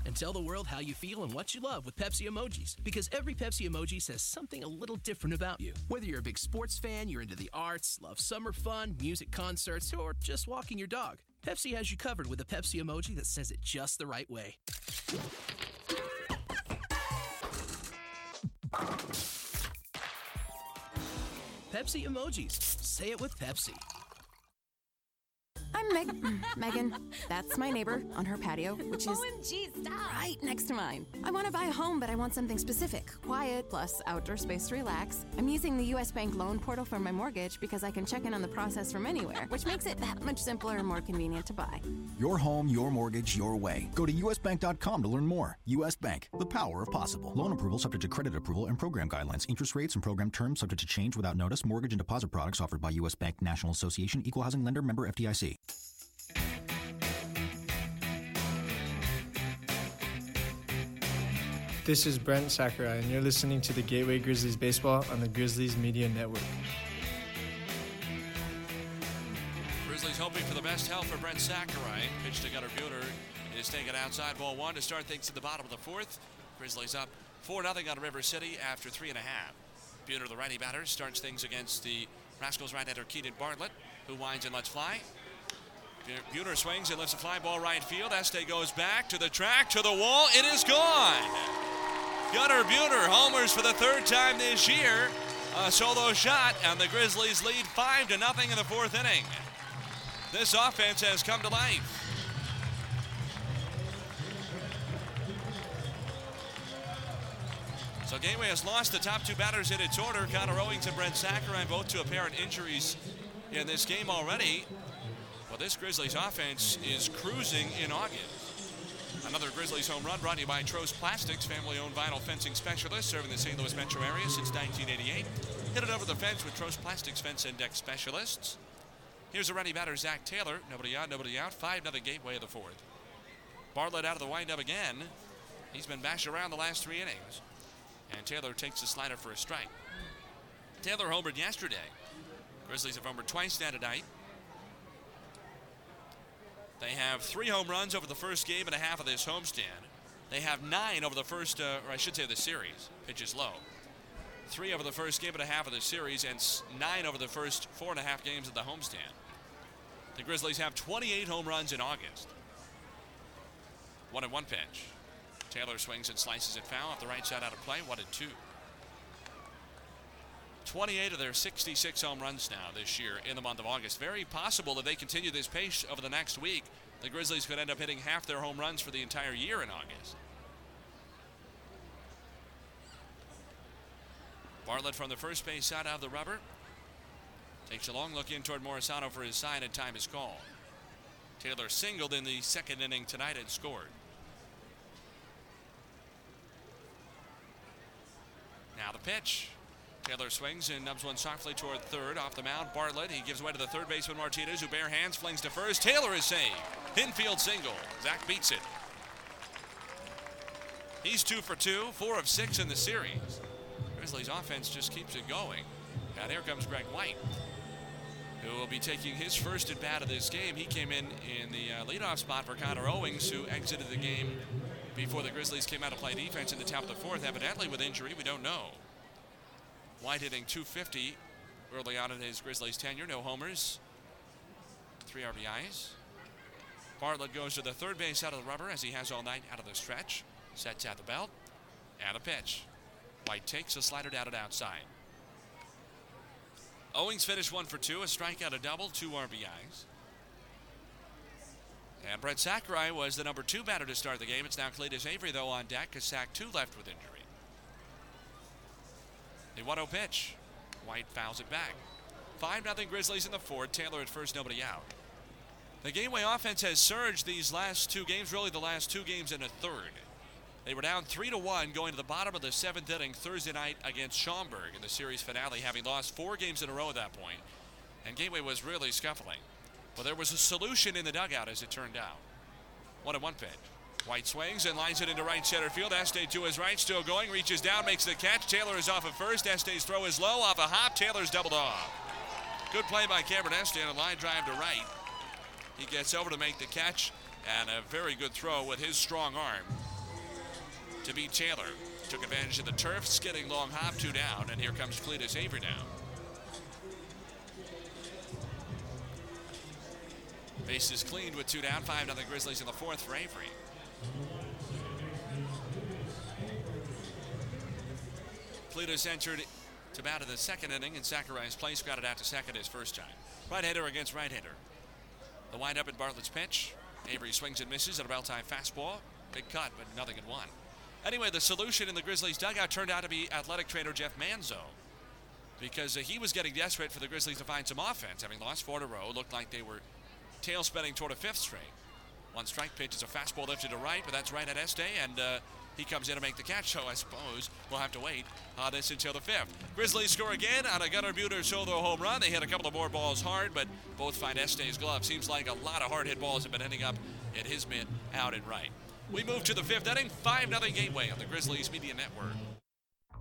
And tell the world how you feel and what you love with Pepsi emojis. Because every Pepsi emoji says something a little different about you. Whether you're a big sports fan, you're into the arts, love summer fun, music concerts, or just walking your dog, Pepsi has you covered with a Pepsi emoji that says it just the right way. Pepsi emojis. Say it with Pepsi. I'm Meg- Megan. That's my neighbor on her patio, which is OMG, stop. right next to mine. I want to buy a home, but I want something specific quiet, plus outdoor space to relax. I'm using the US Bank loan portal for my mortgage because I can check in on the process from anywhere, which makes it that much simpler and more convenient to buy. Your home, your mortgage, your way. Go to usbank.com to learn more. US Bank, the power of possible. Loan approval subject to credit approval and program guidelines. Interest rates and program terms subject to change without notice. Mortgage and deposit products offered by US Bank National Association, Equal Housing Lender, member FDIC. This is Brent Sakurai, and you're listening to the Gateway Grizzlies Baseball on the Grizzlies Media Network. Grizzlies hoping for the best help for Brent Sakurai. Pitch to Gunnar Buhner is taken outside ball one to start things at the bottom of the fourth. Grizzlies up 4 0 on River City after three and a half. Buhner, the righty batter, starts things against the Rascals right-hander Keenan Bartlett, who winds and lets fly. Buhner swings and lifts a fly ball right field. Este goes back to the track, to the wall. It is gone. Gunnar Buhner homers for the third time this year. A solo shot, and the Grizzlies lead 5 to nothing in the fourth inning. This offense has come to life. So Gateway has lost the top two batters in its order. Connor Owings and Brent Sakurai both to apparent injuries in this game already. Well, this Grizzlies offense is cruising in August. Another Grizzlies home run brought to you by Trost Plastics, family-owned vinyl fencing specialist serving the St. Louis metro area since 1988. Hit it over the fence with Trost Plastics fence deck specialists. Here's a ready batter, Zach Taylor. Nobody out, nobody out. 5 0 Gateway of the fourth. Bartlett out of the windup again. He's been bashed around the last three innings. And Taylor takes the slider for a strike. Taylor homered yesterday. Grizzlies have homered twice now tonight. They have three home runs over the first game and a half of this homestand. They have nine over the first, uh, or I should say the series. Pitches low. Three over the first game and a half of the series, and nine over the first four and a half games of the homestand. The Grizzlies have 28 home runs in August. One and one pitch. Taylor swings and slices it foul off the right side out of play. One and two. 28 of their 66 home runs now this year in the month of August. Very possible that they continue this pace over the next week. The Grizzlies could end up hitting half their home runs for the entire year in August. Bartlett from the first base side out of the rubber. Takes a long look in toward Morisano for his sign, and time is called. Taylor singled in the second inning tonight and scored. Now the pitch. Taylor swings and nubs one softly toward third. Off the mound, Bartlett. He gives way to the third baseman Martinez, who bare hands flings to first. Taylor is saved. Infield single. Zach beats it. He's two for two, four of six in the series. Grizzlies offense just keeps it going. And here comes Greg White, who will be taking his first at bat of this game. He came in in the uh, leadoff spot for Connor Owings, who exited the game before the Grizzlies came out to play defense in the top of the fourth, evidently with injury. We don't know. White hitting 250 early on in his Grizzlies tenure. No homers, three RBIs. Bartlett goes to the third base out of the rubber as he has all night out of the stretch. Sets at the belt. And a pitch. White takes a slider down and outside. Owings finished one for two, a strikeout, a double, two RBIs. And Brent Sakurai was the number two batter to start the game. It's now Cletus Avery, though, on deck because Sack 2 left with injury. The 1 0 pitch. White fouls it back. 5 0 Grizzlies in the fourth. Taylor at first, nobody out. The Gateway offense has surged these last two games, really the last two games and a third. They were down 3 to 1 going to the bottom of the seventh inning Thursday night against Schaumburg in the series finale, having lost four games in a row at that point. And Gateway was really scuffling. But there was a solution in the dugout as it turned out. One and one pitch. White swings and lines it into right center field. Este to his right, still going, reaches down, makes the catch. Taylor is off at first. Este's throw is low, off a hop. Taylor's doubled off. Good play by Cameron Este on a line drive to right. He gets over to make the catch, and a very good throw with his strong arm to beat Taylor. Took advantage of the turf, skidding long hop, two down, and here comes Cletus Avery down. Bases cleaned with two down, five nothing Grizzlies in the fourth for Avery. Cletus entered to bat in the second inning, and Sakurai's got it out to second his first time. Right-hander against right-hander. The windup at Bartlett's pitch. Avery swings and misses at a bell-time fastball. Big cut, but nothing in one. Anyway, the solution in the Grizzlies dugout turned out to be athletic trainer Jeff Manzo. Because uh, he was getting desperate for the Grizzlies to find some offense. Having lost four in a row, looked like they were tail spinning toward a fifth straight. One strike pitch is a fastball lifted to right, but that's right at Este, and uh, he comes in to make the catch. So I suppose we'll have to wait on this until the fifth. Grizzlies score again on a Gunnar Buhner solo home run. They hit a couple of more balls hard, but both find Este's glove. Seems like a lot of hard hit balls have been ending up at his mitt out and right. We move to the fifth inning, 5 0 Gateway on the Grizzlies Media Network.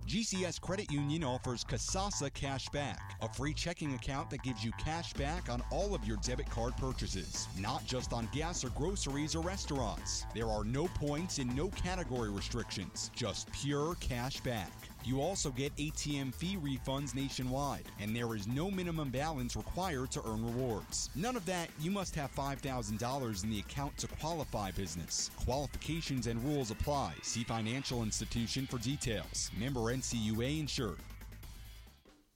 GCS Credit Union offers Kasasa Cash Back, a free checking account that gives you cash back on all of your debit card purchases, not just on gas or groceries or restaurants. There are no points and no category restrictions, just pure cash back. You also get ATM fee refunds nationwide, and there is no minimum balance required to earn rewards. None of that, you must have $5,000 in the account to qualify business. Qualifications and rules apply. See financial institution for details. Member NCUA insured.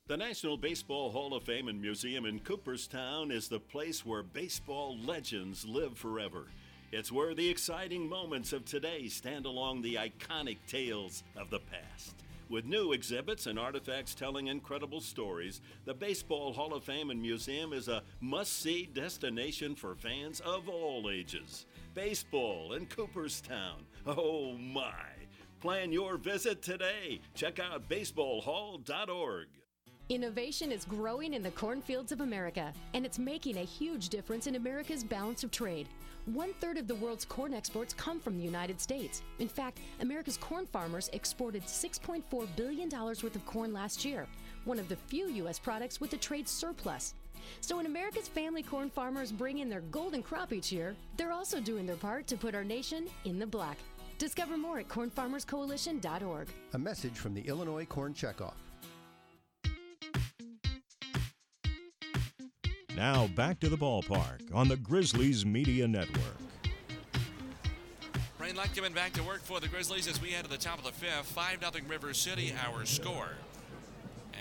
The National Baseball Hall of Fame and Museum in Cooperstown is the place where baseball legends live forever. It's where the exciting moments of today stand along the iconic tales of the past. With new exhibits and artifacts telling incredible stories, the Baseball Hall of Fame and Museum is a must see destination for fans of all ages. Baseball in Cooperstown. Oh my! Plan your visit today. Check out baseballhall.org. Innovation is growing in the cornfields of America, and it's making a huge difference in America's balance of trade. One third of the world's corn exports come from the United States. In fact, America's corn farmers exported $6.4 billion worth of corn last year, one of the few U.S. products with a trade surplus. So when America's family corn farmers bring in their golden crop each year, they're also doing their part to put our nation in the black. Discover more at cornfarmerscoalition.org. A message from the Illinois Corn Checkoff. Now back to the ballpark on the Grizzlies Media Network. Rain Light coming back to work for the Grizzlies as we head to the top of the fifth. 5 0 River City, our score.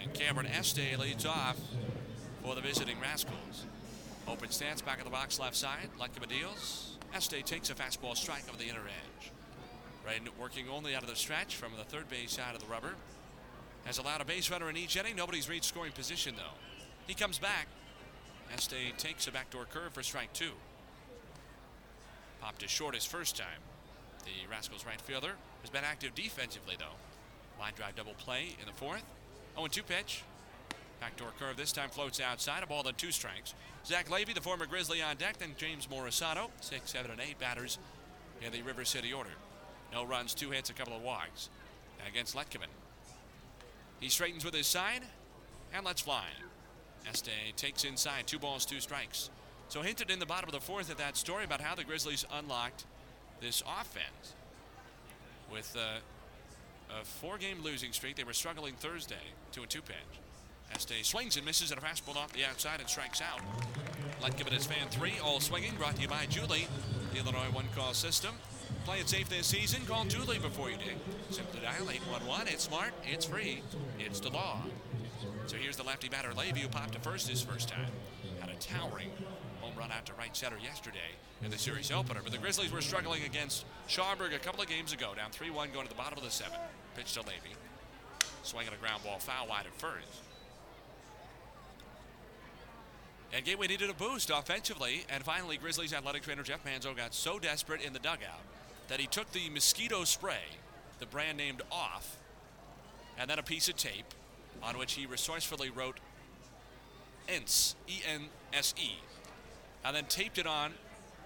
And Cameron Este leads off for the visiting Rascals. Open stance back of the box left side. Letkeman deals. Este takes a fastball strike over the inner edge. Rain working only out of the stretch from the third base side of the rubber. Has allowed a base runner in each inning. Nobody's reached scoring position though. He comes back. Este takes a backdoor curve for strike two. Popped his short his first time. The Rascals right fielder has been active defensively though. Line drive double play in the fourth. 0 2 pitch. Backdoor curve this time floats outside. A ball then two strikes. Zach Levy, the former Grizzly on deck, then James Morisato. Six, seven, and eight batters in the River City order. No runs, two hits, a couple of walks. Against Letkeman. He straightens with his side and lets fly. Este takes inside, two balls, two strikes. So hinted in the bottom of the fourth at that story about how the Grizzlies unlocked this offense with a four-game losing streak. They were struggling Thursday, two and two pitch. Este swings and misses at a fastball off the outside and strikes out. Let give it as fan three, all swinging, brought to you by Julie, the Illinois one-call system. Play it safe this season. Call Julie before you dig. Simply dial 811. It's smart, it's free, it's the law. So here's the lefty batter Levy who popped to first his first time. Had a towering home run out to right center yesterday in the series opener. But the Grizzlies were struggling against Schaumburg a couple of games ago, down 3 1 going to the bottom of the seventh. Pitch to Levy. Swinging a ground ball foul wide at first. And Gateway needed a boost offensively, and finally Grizzlies athletic trainer Jeff Manzo got so desperate in the dugout that he took the mosquito spray, the brand named Off, and then a piece of tape on which he resourcefully wrote ENSE, E-N-S-E, and then taped it on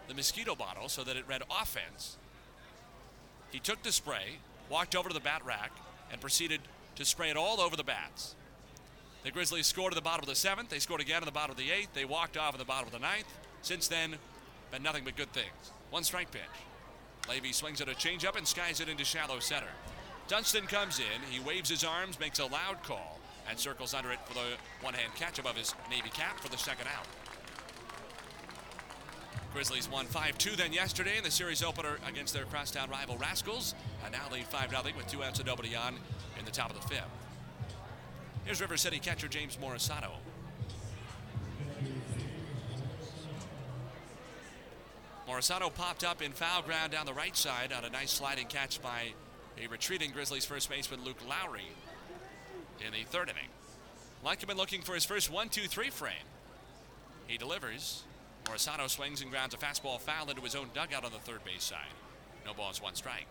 the mosquito bottle so that it read offense. He took the spray, walked over to the bat rack, and proceeded to spray it all over the bats. The Grizzlies scored at the bottom of the seventh. They scored again in the bottom of the eighth. They walked off in the bottom of the ninth. Since then, been nothing but good things. One strike pitch. Levy swings at a changeup and skies it into shallow center. Dunston comes in. He waves his arms, makes a loud call, and circles under it for the one-hand catch above his Navy cap for the second out. Grizzlies won 5-2 then yesterday in the series opener against their crosstown rival Rascals, and now lead 5-0 with two outs and nobody on in the top of the fifth. Here's River City catcher James Morisato. Morisato popped up in foul ground down the right side on a nice sliding catch by a retreating Grizzlies first baseman Luke Lowry in the third inning. Letkeman looking for his first 1 2 3 frame. He delivers. Morisato swings and grounds a fastball foul into his own dugout on the third base side. No balls, one strike.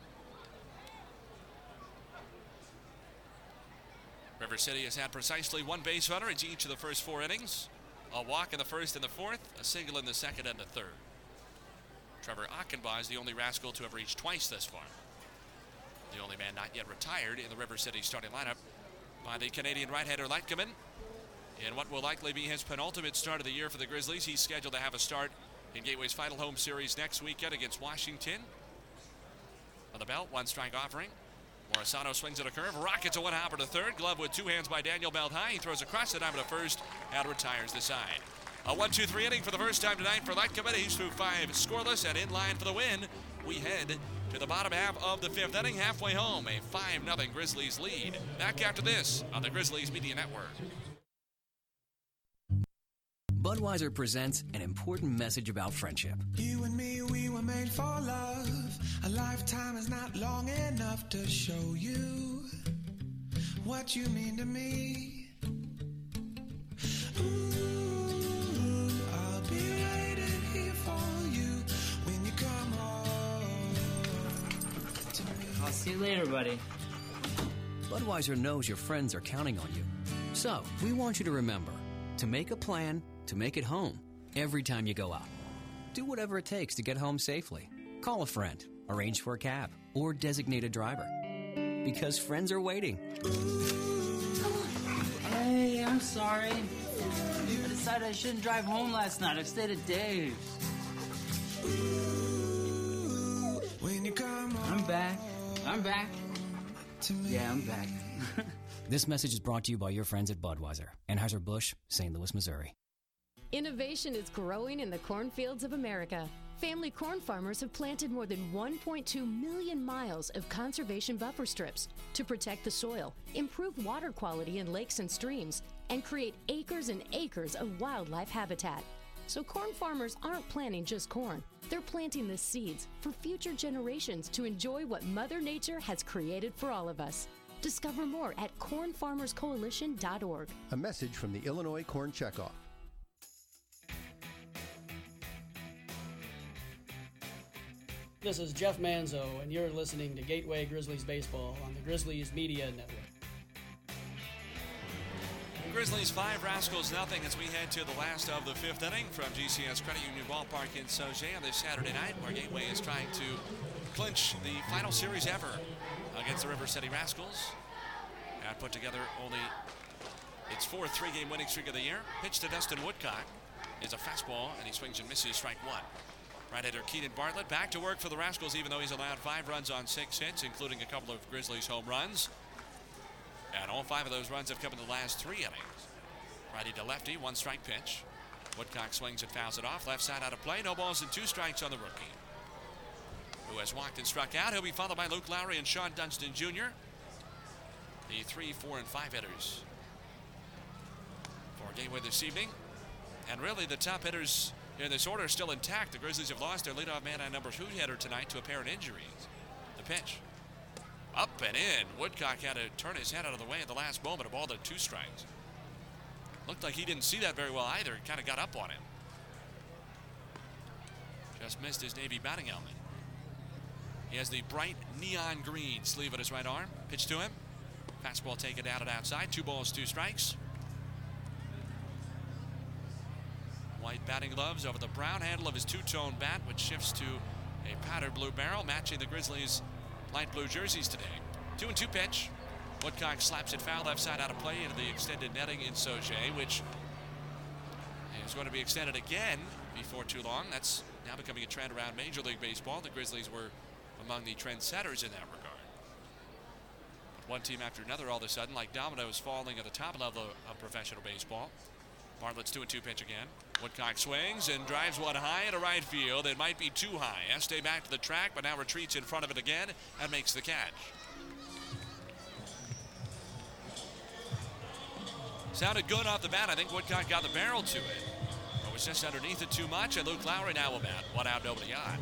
River City has had precisely one base runner in each of the first four innings. A walk in the first and the fourth, a single in the second and the third. Trevor Achenbach is the only Rascal to have reached twice thus far. The only man not yet retired in the River City starting lineup by the Canadian right-hander Letkeman. In what will likely be his penultimate start of the year for the Grizzlies, he's scheduled to have a start in Gateway's final home series next weekend against Washington. On the belt, one strike offering. Morisato swings at a curve, rockets a one hopper to third. Glove with two hands by Daniel Belthai. He throws across the diamond to first and retires the side. A 1 2 3 inning for the first time tonight for Letkeman. He's through five scoreless and in line for the win. We head to the bottom half of the fifth inning, halfway home. A 5 0 Grizzlies lead. Back after this on the Grizzlies Media Network. Budweiser presents an important message about friendship. You and me, we were made for love. A lifetime is not long enough to show you what you mean to me. Ooh, I'll see you later, buddy. Budweiser knows your friends are counting on you. So, we want you to remember to make a plan to make it home every time you go out. Do whatever it takes to get home safely. Call a friend, arrange for a cab, or designate a driver. Because friends are waiting. Hey, I'm sorry. I decided I shouldn't drive home last night. I stayed at Dave's. When you come home. I'm back. I'm back. Yeah, I'm back. This message is brought to you by your friends at Budweiser, Anheuser-Busch, St. Louis, Missouri. Innovation is growing in the cornfields of America. Family corn farmers have planted more than 1.2 million miles of conservation buffer strips to protect the soil, improve water quality in lakes and streams, and create acres and acres of wildlife habitat. So, corn farmers aren't planting just corn, they're planting the seeds for future generations to enjoy what Mother Nature has created for all of us. Discover more at cornfarmerscoalition.org. A message from the Illinois Corn Checkoff. This is Jeff Manzo, and you're listening to Gateway Grizzlies Baseball on the Grizzlies Media Network. Grizzlies five, Rascals nothing as we head to the last of the fifth inning from GCS Credit Union Ballpark in Sauget on this Saturday night, where Gateway is trying to clinch the final series ever against the River City Rascals. And put together only its fourth three-game winning streak of the year. Pitch to Dustin Woodcock is a fastball, and he swings and misses strike one. Right-hander Keenan Bartlett back to work for the Rascals, even though he's allowed five runs on six hits, including a couple of Grizzlies home runs. And all five of those runs have come in the last three innings. Righty to lefty, one strike pitch. Woodcock swings and fouls it off. Left side out of play. No balls and two strikes on the rookie. Who has walked and struck out. He'll be followed by Luke Lowry and Sean Dunston Jr. The three, four, and five hitters for Gateway this evening. And really, the top hitters in this order are still intact. The Grizzlies have lost their leadoff man and number two hitter tonight to apparent injuries. The pitch. Up and in. Woodcock had to turn his head out of the way at the last moment. A ball the two strikes. Looked like he didn't see that very well either. Kind of got up on him. Just missed his Navy batting helmet. He has the bright neon green sleeve at his right arm. Pitch to him. Fastball taken down and outside. Two balls, two strikes. White batting gloves over the brown handle of his two-tone bat, which shifts to a powder blue barrel, matching the Grizzlies' light blue jerseys today. Two and two pitch. Woodcock slaps it foul left side out of play into the extended netting in Sauget, which is going to be extended again before too long. That's now becoming a trend around Major League Baseball. The Grizzlies were among the trendsetters in that regard. But One team after another, all of a sudden, like dominoes falling at the top level of professional baseball. Bartlett's two and two pitch again. Woodcock swings and drives one high into right field. It might be too high. Este back to the track, but now retreats in front of it again and makes the catch. Sounded good off the bat. I think Woodcock got the barrel to it. But was just underneath it too much, and Luke Lowry now will bat. One out, nobody on.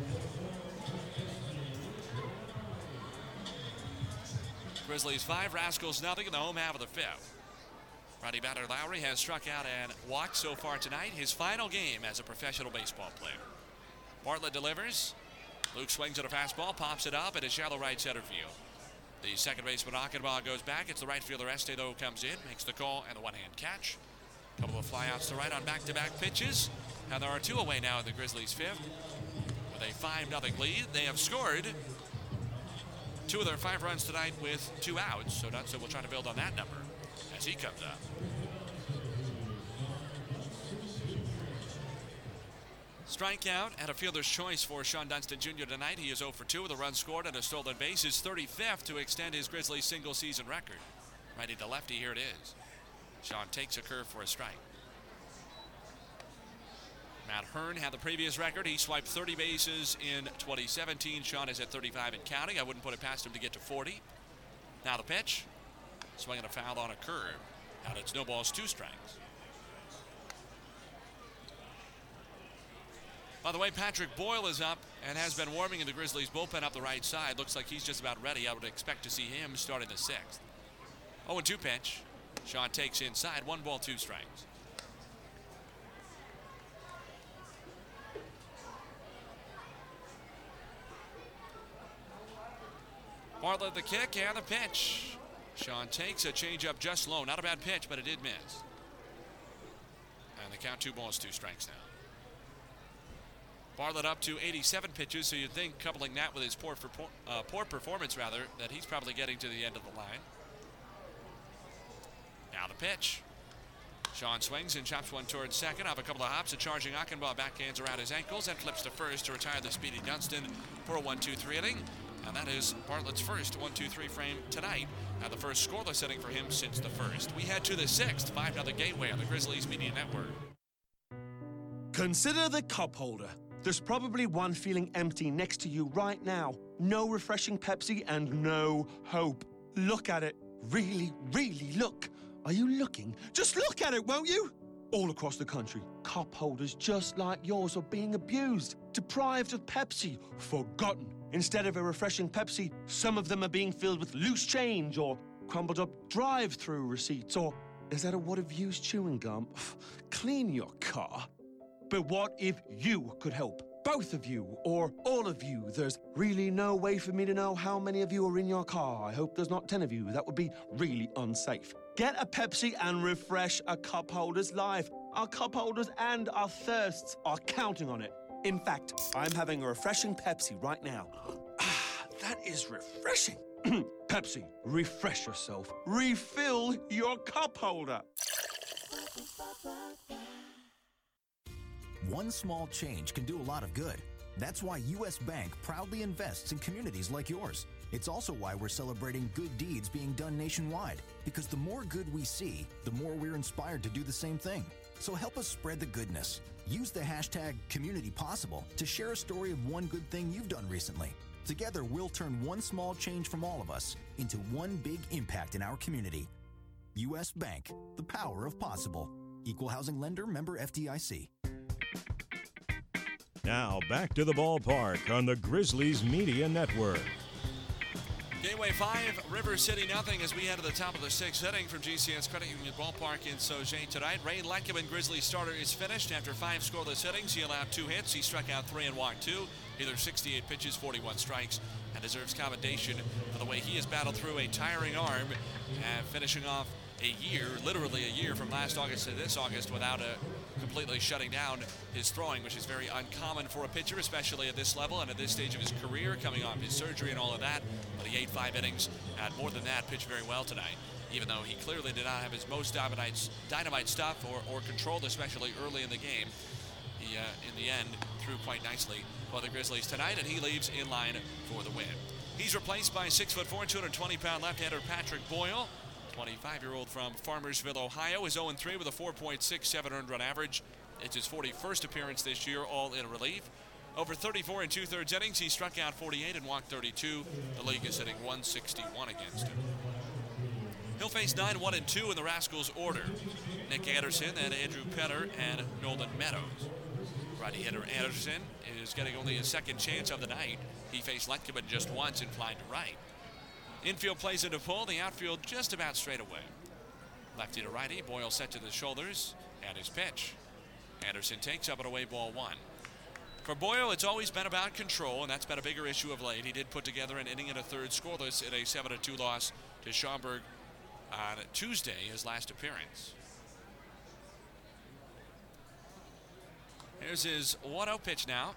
Grizzlies five, Rascals nothing in the home half of the fifth. Righty batter Lowry has struck out and walked so far tonight. His final game as a professional baseball player. Bartlett delivers. Luke swings at a fastball, pops it up, and a shallow right center field. The second baseman Achenbach goes back. It's the right fielder Este though comes in, makes the call and the one-hand catch. Couple of flyouts to right on back-to-back pitches, and there are two away now in the Grizzlies' fifth. with a 5 0 lead. They have scored two of their five runs tonight with two outs, so Dunston will try to build on that number up. Strikeout at a fielder's choice for Sean Dunston Jr. tonight. He is 0 for 2 with a run scored and a stolen base. His 35th to extend his Grizzlies single season record. Righty to lefty, here it is. Sean takes a curve for a strike. Matt Hearn had the previous record. He swiped 30 bases in 2017. Sean is at 35 and counting. I wouldn't put it past him to get to 40. Now the pitch. Swinging a foul on a curve. Out it's no balls, two strikes. By the way, Patrick Boyle is up and has been warming in the Grizzlies bullpen up the right side. Looks like he's just about ready. I would expect to see him starting the sixth. 0 2 pitch. Shawon takes inside. One ball, two strikes. Bartlett the kick and the pitch. Shawon takes a changeup just low. Not a bad pitch, but it did miss. And the count two balls, two strikes now. Bartlett up to 87 pitches, so you'd think coupling that with his poor, uh, poor performance, rather, that he's probably getting to the end of the line. Now the pitch. Sean swings and chops one towards second. Off a couple of hops, a charging Achenbach backhands around his ankles and flips to first to retire the speedy Dunston for a 1-2-3 inning. And that is Bartlett's first 1-2-3 frame tonight. Now the first scoreless inning for him since the first. We head to the sixth, 5 Gateway on the Grizzlies Media Network. Consider the cup holder. There's probably one feeling empty next to you right now. No refreshing Pepsi and no hope. Look at it. Really, really look. Are you looking? Just look at it, won't you? All across the country, cup holders just like yours are being abused, deprived of Pepsi, forgotten. Instead of a refreshing Pepsi, some of them are being filled with loose change or crumbled up drive through receipts or is that a wad of used chewing gum? Clean your car. But what if you could help? Both of you, or all of you. There's really no way for me to know how many of you are in your car. I hope there's not 10 of you. That would be really unsafe. Get a Pepsi and refresh a cup holder's life. Our cup holders and our thirsts are counting on it. In fact, I'm having a refreshing Pepsi right now. Ah, that is refreshing. Pepsi, refresh yourself. Refill your cup holder. One small change can do a lot of good. That's why U.S. Bank proudly invests in communities like yours. It's also why we're celebrating good deeds being done nationwide, because the more good we see, the more we're inspired to do the same thing. So help us spread the goodness. Use the hashtag CommunityPossible to share a story of one good thing you've done recently. Together, we'll turn one small change from all of us into one big impact in our community. U.S. Bank, the power of possible. Equal housing lender member FDIC. Now back to the ballpark on the Grizzlies Media Network. Gateway 5, River City nothing as we head to the top of the sixth inning from GCS Credit Union Ballpark in Sauget tonight. Rain Letkeman, Grizzlies starter, is finished after five scoreless innings. He allowed two hits. He struck out three and walked two. Either 68 pitches, 41 strikes, and deserves commendation for the way he has battled through a tiring arm and finishing off a year, literally a year from last August to this August without a completely shutting down his throwing, which is very uncommon for a pitcher, especially at this level and at this stage of his career, coming off his surgery and all of that. But he ate five innings, and more than that, pitched very well tonight. Even though he clearly did not have his most dynamite, dynamite stuff or, or controlled, especially early in the game, he, uh, in the end, threw quite nicely for the Grizzlies tonight, and he leaves in line for the win. He's replaced by 6'4", 220 pound left-hander Patrick Boyle. 25 year old from Farmersville, Ohio, is 0 3 with a 4.67 earned run average. It's his 41st appearance this year, all in relief. Over 34 and two thirds innings, he struck out 48 and walked 32. The league is hitting 161 against him. He'll face 9 1 and 2 in the Rascals order. Nick Anderson and Andrew Penner and Nolan Meadows. Righty hitter Anderson is getting only his second chance of the night. He faced Letkeman just once and flying to right. Infield plays into pull, the outfield just about straight away. Lefty to righty, Boyle set to the shoulders, and his pitch. Anderson takes up an away ball one. For Boyle, it's always been about control, and that's been a bigger issue of late. He did put together an inning and a third scoreless in a 7 2 loss to Schaumburg on Tuesday, his last appearance. Here's his 1 0 pitch now.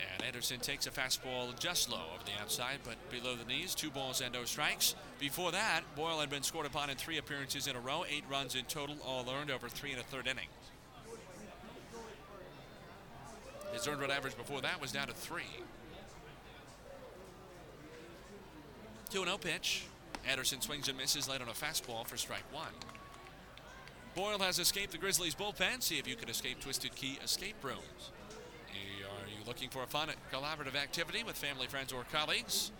And Anderson takes a fastball just low over the outside, but below the knees. Two balls and no strikes. Before that, Boyle had been scored upon in three appearances in a row, eight runs in total, all earned over three and a third innings. His earned run average before that was down to three. 2 0 pitch. Anderson swings and misses late on a fastball for strike one. Boyle has escaped the Grizzlies bullpen. See if you can escape Twisted Key escape rooms. Looking for a fun collaborative activity with family, friends, or colleagues?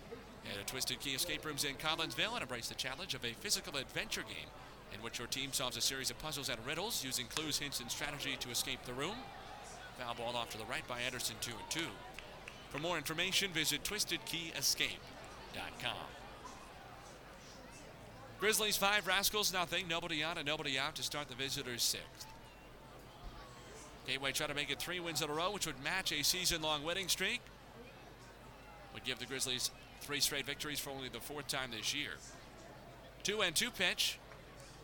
Head to Twisted Key Escape Rooms in Collinsville and embrace the challenge of a physical adventure game in which your team solves a series of puzzles and riddles using clues, hints, and strategy to escape the room. Foul ball off to the right by Anderson, 2 and 2. For more information, visit twistedkeyescape.com. Grizzlies 5, Rascals nothing. Nobody on and nobody out to start the visitors' sixth. Gateway try to make it three wins in a row, which would match a season long winning streak. Would give the Grizzlies three straight victories for only the fourth time this year. Two and two pitch.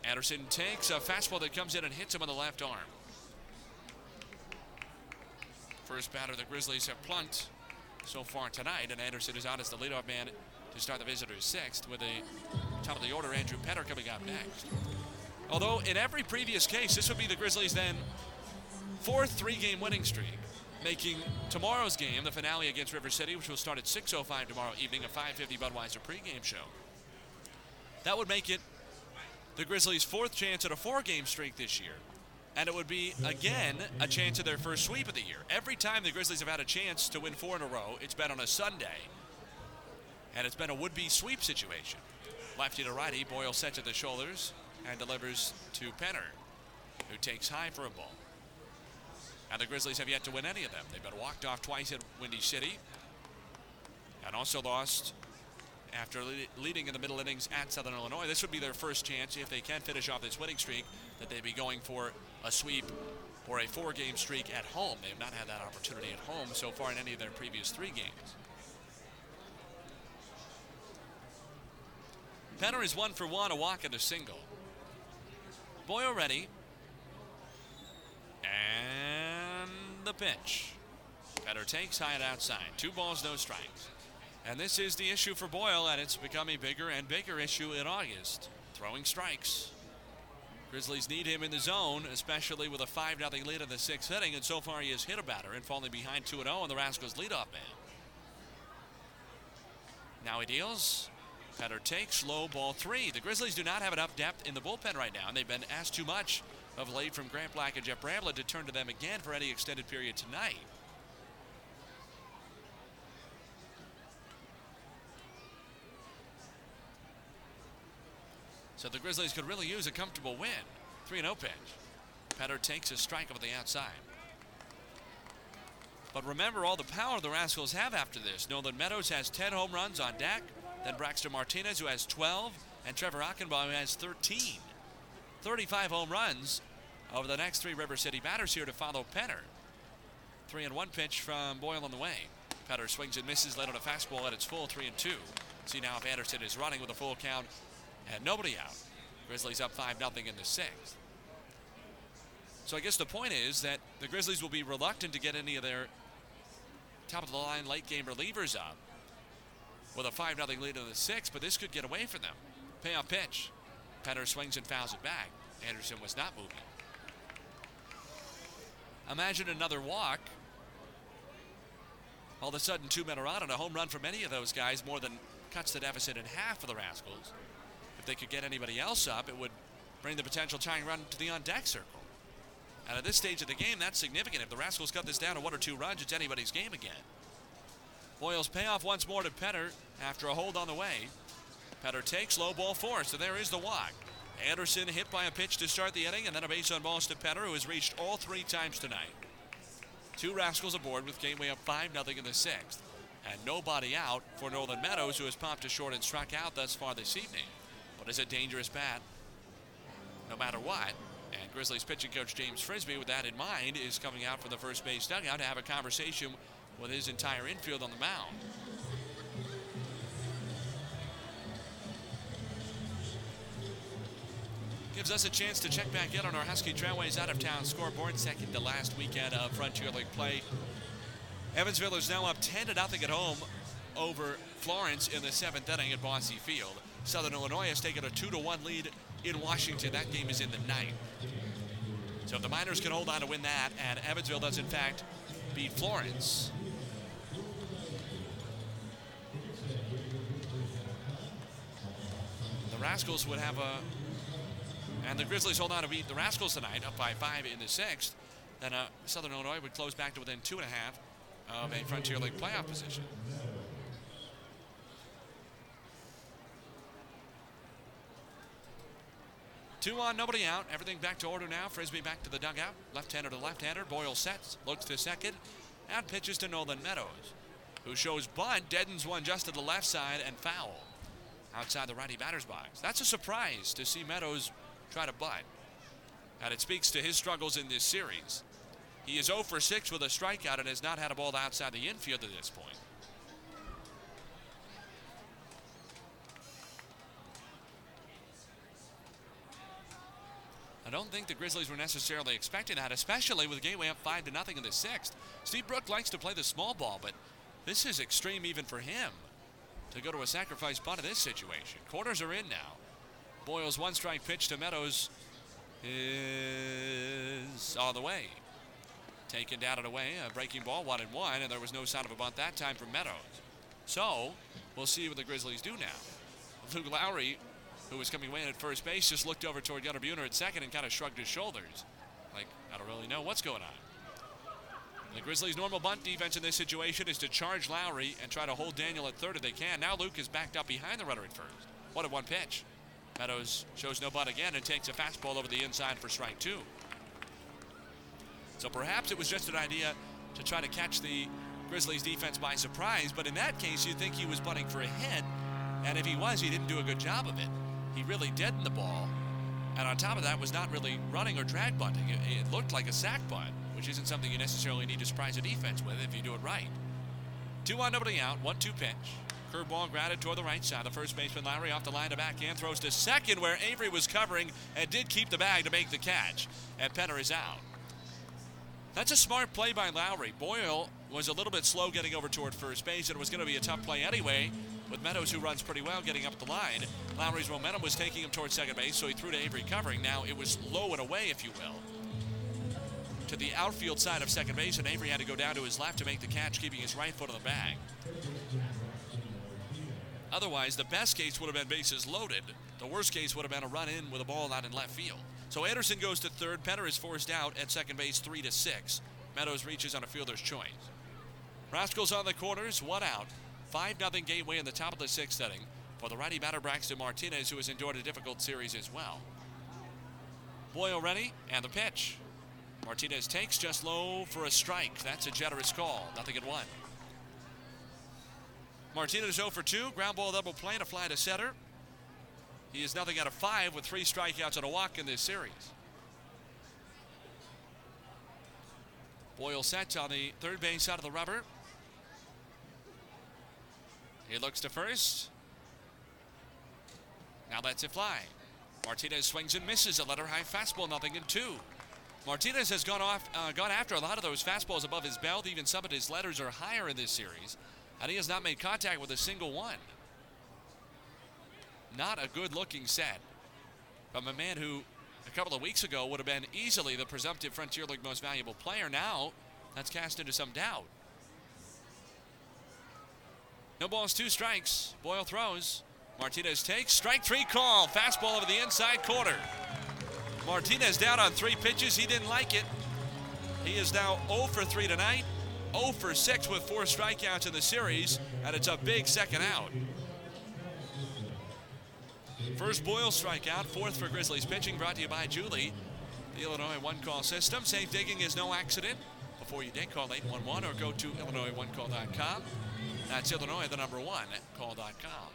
Anderson takes a fastball that comes in and hits him on the left arm. First batter the Grizzlies have plunked so far tonight, and Anderson is out as the leadoff man to start the visitors' sixth with the top of the order Andrew Penner coming up next. Although in every previous case, this would be the Grizzlies' then fourth three-game winning streak, making tomorrow's game the finale against River City, which will start at 6:05 tomorrow evening, a 5:50 Budweiser pregame show. That would make it the Grizzlies' fourth chance at a four-game streak this year, and it would be again a chance of their first sweep of the year. Every time the Grizzlies have had a chance to win four in a row, it's been on a Sunday, and it's been a would-be sweep situation. Lefty to righty, Boyle sets at the shoulders and delivers to Penner, who takes high for a ball. And the Grizzlies have yet to win any of them. They've been walked off twice at Windy City, and also lost after leading in the middle innings at Southern Illinois. This would be their first chance if they can finish off this winning streak that they'd be going for a sweep or a four-game streak at home. They have not had that opportunity at home so far in any of their previous three games. Penner is one for one, a walk and a single. Boyle ready. And the pitch. Penner takes high and outside. Two balls, no strikes. And this is the issue for Boyle, and it's become a bigger and bigger issue in August. Throwing strikes. Grizzlies need him in the zone, especially with a 5 0 lead in the sixth inning, and so far he has hit a batter and falling behind 2 0 on the Rascals leadoff man. Now he deals. Penner takes low ball three. The Grizzlies do not have enough depth in the bullpen right now, and they've been asked too much of late from Grant Black and Jeff Bramlett to turn to them again for any extended period tonight. So the Grizzlies could really use a comfortable win. 3 0 pitch. Penner takes a strike over the outside. But remember all the power the Rascals have after this. Nolan Meadows has 10 home runs on deck. Then Braxton Martinez, who has 12, and Trevor Achenbach, who has 13. 35 home runs over the next three River City batters here to follow Penner. Three and one pitch from Boyle on the way. Penner swings and misses, led on a fastball at its full three and two. See now if Anderson is running with a full count and nobody out. Grizzlies up 5 0 in the sixth. So I guess the point is that the Grizzlies will be reluctant to get any of their top of the line late game relievers up with a 5 0 lead in the sixth, but this could get away from them. Payoff pitch. Penner swings and fouls it back. Anderson was not moving. Imagine another walk. All of a sudden, two men are on, and a home run from any of those guys more than cuts the deficit in half for the Rascals. If they could get anybody else up, it would bring the potential tying run to the on deck circle. And at this stage of the game, that's significant. If the Rascals cut this down to one or two runs, it's anybody's game again. Boyle's payoff once more to Penner after a hold on the way. Penner takes low ball four, so there is the walk. Anderson hit by a pitch to start the inning, and then a base on balls to Penner, who has reached all three times tonight. Two Rascals aboard with Gateway up 5 0 in the sixth. And nobody out for Nolan Meadows, who has popped a short and struck out thus far this evening. But it's a dangerous bat, no matter what. And Grizzlies pitching coach James Frisby, with that in mind, is coming out from the first base dugout to have a conversation with his entire infield on the mound. Gives us a chance to check back in on our Husky Trailways out of town scoreboard, second to last weekend of Frontier League play. Evansville is now up 10 to nothing at home over Florence in the seventh inning at Bosse Field. Southern Illinois has taken a 2 to 1 lead in Washington. That game is in the ninth. So if the Miners can hold on to win that, and Evansville does in fact beat Florence, the Rascals would have a. And the Grizzlies hold on to beat the Rascals tonight, up by five in the sixth. Then uh, Southern Illinois would close back to within two and a half of a Frontier League playoff position. Two on, nobody out. Everything back to order now. Frisby back to the dugout. Left-hander to left-hander. Boyle sets, looks to second, and pitches to Nolan Meadows, who shows bunt, deadens one just to the left side, and foul outside the righty batter's box. That's a surprise to see Meadows try to butt. And it speaks to his struggles in this series. He is 0 for 6 with a strikeout and has not had a ball outside the infield at this point. I don't think the Grizzlies were necessarily expecting that, especially with Gateway up 5 to nothing in the sixth. Steve Brook likes to play the small ball, but this is extreme even for him to go to a sacrifice bunt in this situation. Quarters are in now. Boyle's one strike pitch to Meadows is on the way. Taken down and away, a breaking ball, one and one, and there was no sign of a bunt that time from Meadows. So, we'll see what the Grizzlies do now. Luke Lowry, who was coming away at first base, just looked over toward Gunnar Buhner at second and kind of shrugged his shoulders. Like, I don't really know what's going on. The Grizzlies' normal bunt defense in this situation is to charge Lowry and try to hold Daniel at third if they can. Now Luke is backed up behind the runner at first. What a one pitch. Meadows shows no butt again and takes a fastball over the inside for strike two. So perhaps it was just an idea to try to catch the Grizzlies defense by surprise, but in that case, you'd think he was bunting for a hit, and if he was, he didn't do a good job of it. He really deadened the ball, and on top of that, was not really running or drag bunting. It, it looked like a sack bunt, which isn't something you necessarily need to surprise a defense with if you do it right. Two on, nobody out, one two pitch. Curveball grounded toward the right side. The first baseman Lowry off the line to backhand throws to second where Avery was covering and did keep the bag to make the catch. And Penner is out. That's a smart play by Lowry. Boyle was a little bit slow getting over toward first base, and it was going to be a tough play anyway. With Meadows, who runs pretty well, getting up the line. Lowry's momentum was taking him towards second base, so he threw to Avery covering. Now it was low and away, if you will, to the outfield side of second base, and Avery had to go down to his left to make the catch, keeping his right foot on the bag. Otherwise, the best case would have been bases loaded. The worst case would have been a run in with a ball out in left field. So Anderson goes to third. Penner is forced out at second base, three to six. Meadows reaches on a fielder's choice. Rascals on the corners, one out. 5 0 Gateway in the top of the sixth inning for the righty batter Braxton Martinez, who has endured a difficult series as well. Boyle ready, and the pitch. Martinez takes just low for a strike. That's a generous call. Nothing at one. Martinez 0 for 2. Ground ball double play and a fly to center. He is nothing out of five with three strikeouts and a walk in this series. Boyle sets on the third base side of the rubber. He looks to first. Now lets it fly. Martinez swings and misses a letter high fastball, nothing in two. Martinez has gone off, uh, gone after a lot of those fastballs above his belt. Even some of his letters are higher in this series, and he has not made contact with a single one. Not a good-looking set from a man who, a couple of weeks ago, would have been easily the presumptive Frontier League most valuable player. Now, that's cast into some doubt. No balls, two strikes. Boyle throws. Martinez takes. Strike three call. Fastball over the inside corner. Martinez down on three pitches. He didn't like it. He is now 0 for 3 tonight. 0 for 6 with four strikeouts in the series, and it's a big second out. First Boyle strikeout, fourth for Grizzlies pitching, brought to you by Julie, the Illinois one call system. Safe digging is no accident. Before you dig, call 811 or go to IllinoisOneCall.com. That's Illinois, the number one, call.com.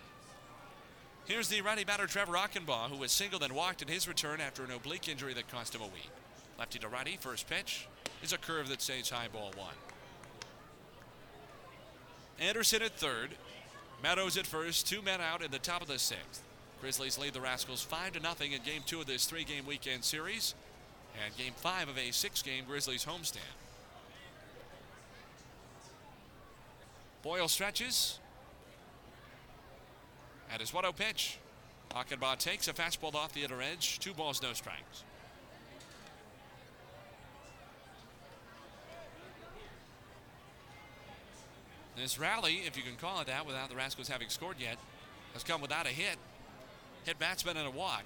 Here's the righty batter Trevor Achenbach, who was singled and walked in his return after an oblique injury that cost him a week. Lefty to righty, first pitch is a curve that stays high ball one. Anderson at third, Meadows at first, two men out in the top of the sixth. Grizzlies lead the Rascals 5 to nothing in game two of this three game weekend series and game five of a six game Grizzlies homestand. Boyle stretches. At his 1 0 pitch. Achenbach takes a fastball off the inner edge. Two balls, no strikes. This rally, if you can call it that, without the Rascals having scored yet, has come without a hit. Hit batsman and a walk.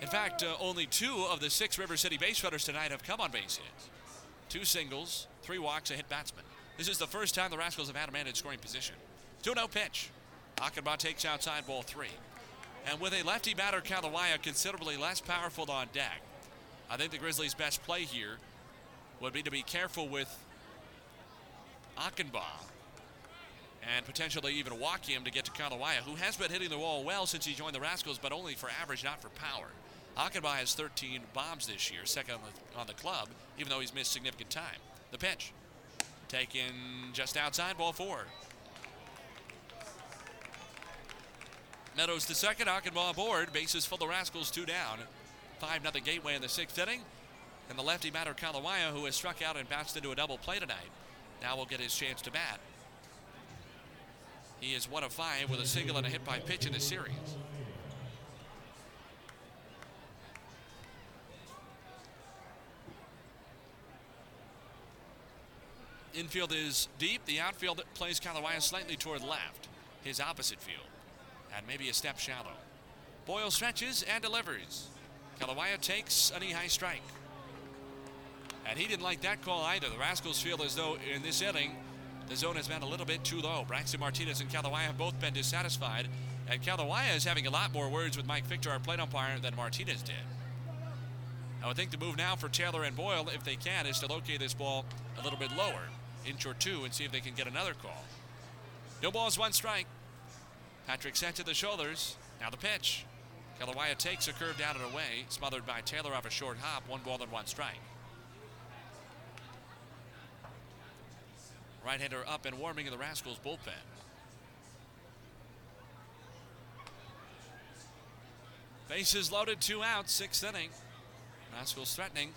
In fact, uh, only two of the six River City base runners tonight have come on base hits. Two singles, three walks, a hit batsman. This is the first time the Rascals have had a man in scoring position. 2 0 pitch. Achenbach takes outside ball three. And with a lefty batter, Kalawaya considerably less powerful on deck, I think the Grizzlies' best play here would be to be careful with Achenbach and potentially even walk him to get to Kalawaya, who has been hitting the wall well since he joined the Rascals, but only for average, not for power. Achenbach has 13 bombs this year, second on the, on the club, even though he's missed significant time. The pitch. Taken just outside, ball four. Meadows the second, Achenbach aboard. Bases full, the Rascals two down. 5 0 Gateway in the sixth inning. And the lefty batter Kalawaya, who has struck out and bounced into a double play tonight, now will get his chance to bat. He is one of five with a single and a hit by pitch in the series. Infield is deep. The outfield plays Kalawaya slightly toward left, his opposite field, and maybe a step shallow. Boyle stretches and delivers. Kalawaya takes a knee high strike. And he didn't like that call either. The Rascals feel as though in this inning, the zone has been a little bit too low. Braxton Martinez and Kalawaya have both been dissatisfied. And Kalawaya is having a lot more words with Mike Victor, our plate umpire, than Martinez did. I would think the move now for Taylor and Boyle, if they can, is to locate this ball a little bit lower, inch or two, and see if they can get another call. No balls, one strike. Patrick sent to the shoulders. Now the pitch. Kalawaya takes a curve down and away, smothered by Taylor off a short hop, one ball and one strike. Right-hander up and warming in the Rascals bullpen. Bases loaded, two outs, sixth inning. Rascals threatening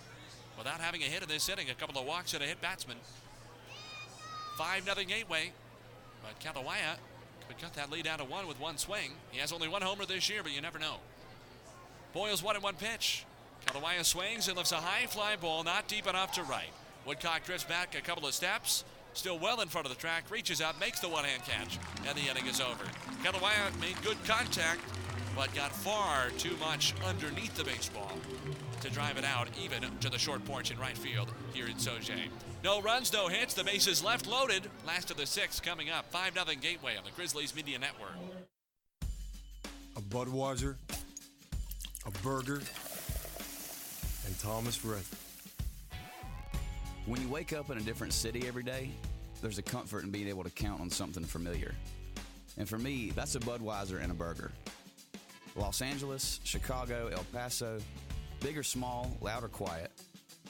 without having a hit in this inning. A couple of walks and a hit batsman. 5 0 Gateway. But Kalawaya could cut that lead down to one with one swing. He has only one homer this year, but you never know. Boyle's one and one pitch. Kalawaya swings and lifts a high fly ball, not deep enough to right. Woodcock drifts back a couple of steps, still well in front of the track, reaches out, makes the one hand catch, and the inning is over. Kalawaya made good contact, but got far too much underneath the baseball to drive it out, even to the short porch in right field here in Sauget. No runs, no hits. The bases left loaded. Last of the six coming up. 5 0 Gateway on the Grizzlies Media Network. A Budweiser, a burger, and Thomas Rhett. When you wake up in a different city every day, there's a comfort in being able to count on something familiar. And for me, that's a Budweiser and a burger. Los Angeles, Chicago, El Paso, big or small, loud or quiet,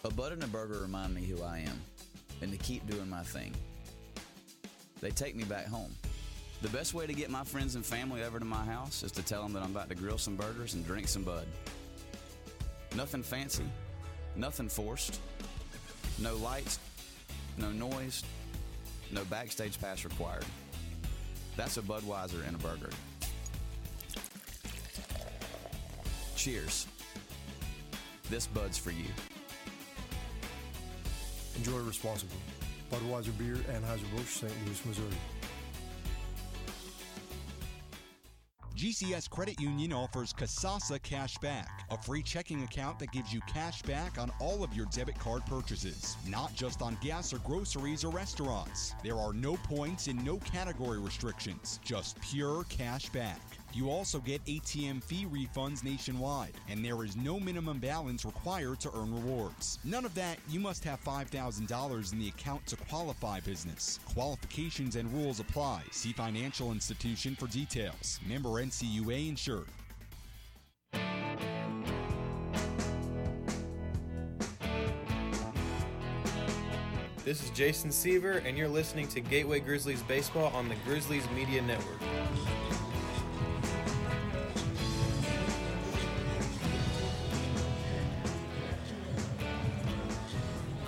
a Bud and a burger remind me who I am and to keep doing my thing. They take me back home. The best way to get my friends and family over to my house is to tell them that I'm about to grill some burgers and drink some Bud. Nothing fancy, nothing forced, no lights, no noise, no backstage pass required. That's a Budweiser and a burger. Cheers. This Bud's for you. Enjoy responsibly. Budweiser Beer, Anheuser-Busch, St. Louis, Missouri. GCS Credit Union offers Kasasa Cash Back, a free checking account that gives you cash back on all of your debit card purchases, not just on gas or groceries or restaurants. There are no points and no category restrictions, just pure cash back. You also get ATM fee refunds nationwide, and there is no minimum balance required to earn rewards. None of that, you must have $5,000 in the account to qualify business. Qualifications and rules apply. See financial institution for details. Member NCUA insured. This is Jason Seaver, and you're listening to Gateway Grizzlies Baseball on the Grizzlies Media Network.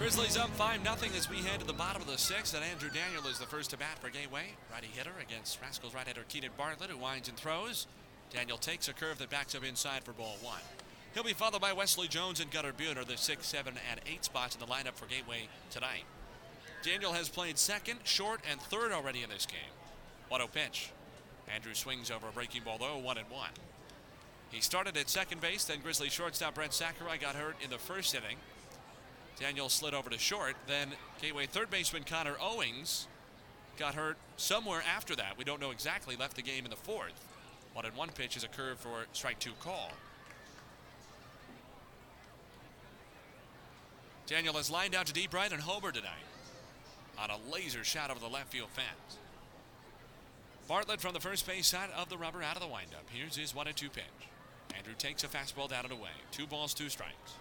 Grizzlies up 5 0 as we head to the bottom of the sixth, and Andrew Daniel is the first to bat for Gateway. Righty hitter against Rascals right hitter Keenan Bartlett, who winds and throws. Daniel takes a curve that backs up inside for ball one. He'll be followed by Wesley Jones and Gunnar Buhner, the 6, 7, and 8 spots in the lineup for Gateway tonight. Daniel has played second, short, and third already in this game. What a pitch. Andrew swings over a breaking ball, though, 1 and 1. He started at second base, then Grizzly shortstop Brent Sakurai got hurt in the first inning. Daniel slid over to short. Then Gateway third baseman Connor Owings got hurt somewhere after that. We don't know exactly. Left the game in the fourth. One and one pitch is a curve for strike two call. Daniel has lined out to deep right and homer tonight on a laser shot over the left field fence. Bartlett from the first base side of the rubber out of the windup. Here's his one and two pitch. Andrew takes a fastball down and away. Two balls, two strikes.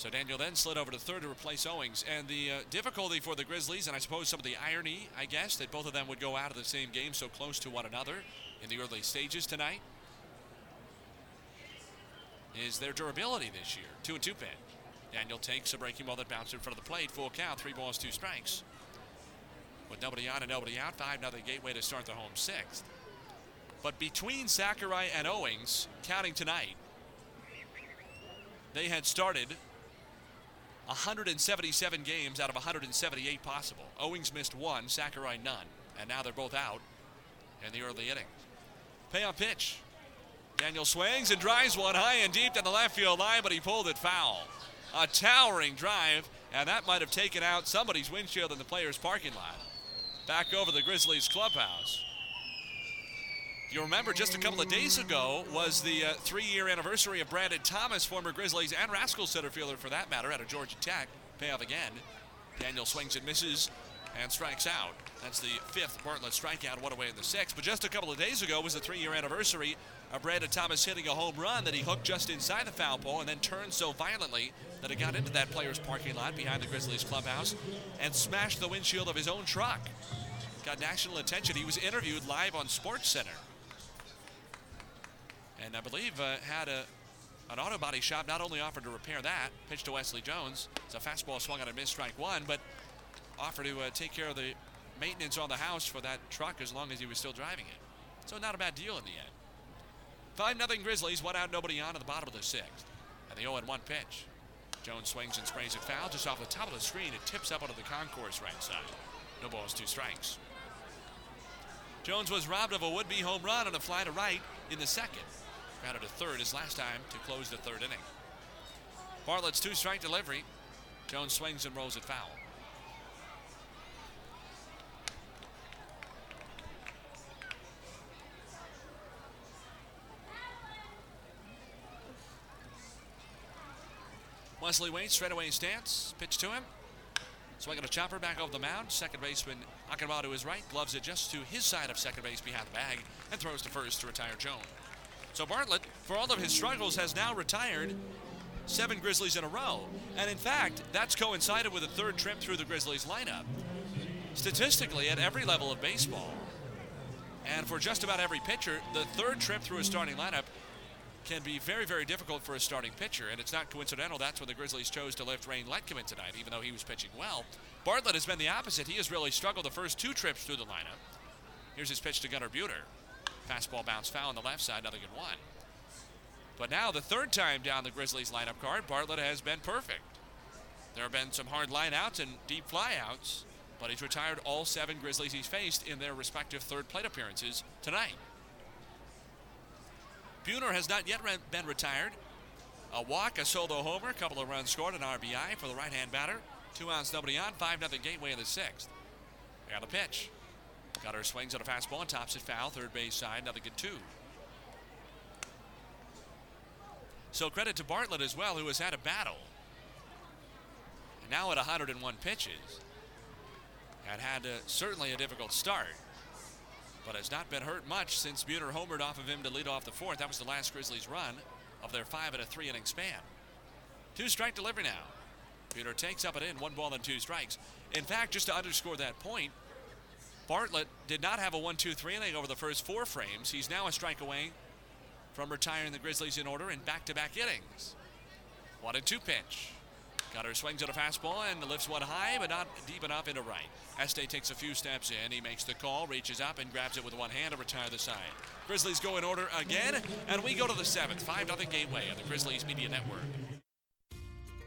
So Daniel then slid over to third to replace Owings. And the uh, difficulty for the Grizzlies, and I suppose some of the irony, I guess, that both of them would go out of the same game so close to one another in the early stages tonight, is their durability this year. Two and two pitch. Daniel takes a breaking ball that bounced in front of the plate. Full count, three balls, two strikes. With nobody on and nobody out, 5 nothing gateway to start the home sixth. But between Sakurai and Owings, counting tonight, they had started 177 games out of 178 possible. Owings missed one, Sakurai none. And now they're both out in the early innings. Payoff pitch. Daniel swings and drives one high and deep down the left field line, but he pulled it foul. A towering drive, and that might have taken out somebody's windshield in the players' parking lot. Back over the Grizzlies clubhouse. You remember just a couple of days ago was the uh, three-year anniversary of Brandon Thomas, former Grizzlies and Rascals center fielder for that matter, out of Georgia Tech. Payoff again. Daniel swings and misses and strikes out. That's the fifth Bartlett strikeout, one away in the sixth. But just a couple of days ago was the three-year anniversary of Brandon Thomas hitting a home run that he hooked just inside the foul pole and then turned so violently that it got into that player's parking lot behind the Grizzlies clubhouse and smashed the windshield of his own truck. Got national attention. He was interviewed live on Sports Center and I believe uh, had a an auto body shop not only offered to repair that, pitch to Wesley Jones. It's a fastball swung on a missed strike one, but offered to uh, take care of the maintenance on the house for that truck as long as he was still driving it. So not a bad deal in the end. 5 nothing Grizzlies, one out, nobody on at the bottom of the sixth. And the 0 1 pitch. Jones swings and sprays it foul just off the top of the screen. It tips up onto the concourse right side. No balls, two strikes. Jones was robbed of a would be home run on a fly to right in the second. Grounded to third his last time to close the third inning. Bartlett's two strike delivery. Jones swings and rolls it foul. Wesley Wade straightaway stance. Pitch to him. Swinging a chopper back over the mound. Second baseman Akinma to his right. Gloves it just to his side of second base behind the bag and throws to first to retire Jones. So Bartlett, for all of his struggles, has now retired seven Grizzlies in a row. And in fact, that's coincided with a third trip through the Grizzlies lineup. Statistically, at every level of baseball, and for just about every pitcher, the third trip through a starting lineup can be very, very difficult for a starting pitcher. And it's not coincidental. That's when the Grizzlies chose to lift Rain Letkeman tonight, even though he was pitching well. Bartlett has been the opposite. He has really struggled the first two trips through the lineup. Here's his pitch to Gunnar Buhner. Fastball bounce foul on the left side, nothing in one. But now, the third time down the Grizzlies lineup card, Bartlett has been perfect. There have been some hard lineouts and deep flyouts, but he's retired all seven Grizzlies he's faced in their respective third plate appearances tonight. Buhner has not yet re- been retired. A walk, a solo homer, a couple of runs scored, an RBI for the right hand batter. Two outs, nobody on, 5 0 Gateway in the sixth. Got a pitch. Gunnar swings on a fastball and tops it foul, third base side, another good two. So credit to Bartlett as well, who has had a battle. And now at 101 pitches, had had uh, certainly a difficult start, but has not been hurt much since Buhner homered off of him to lead off the fourth. That was the last Grizzlies run of their five and a three inning span. Two strike delivery now. Buhner takes up and in, one ball and two strikes. In fact, just to underscore that point, Bartlett did not have a 1 2 3 inning over the first four frames. He's now a strike away from retiring the Grizzlies in order in back to back innings. One and two pitch. Cutter swings at a fastball and lifts one high, but not deep enough into right. Este takes a few steps in. He makes the call, reaches up, and grabs it with one hand to retire the side. Grizzlies go in order again, and we go to the seventh. 5 0 Gateway on the Grizzlies Media Network.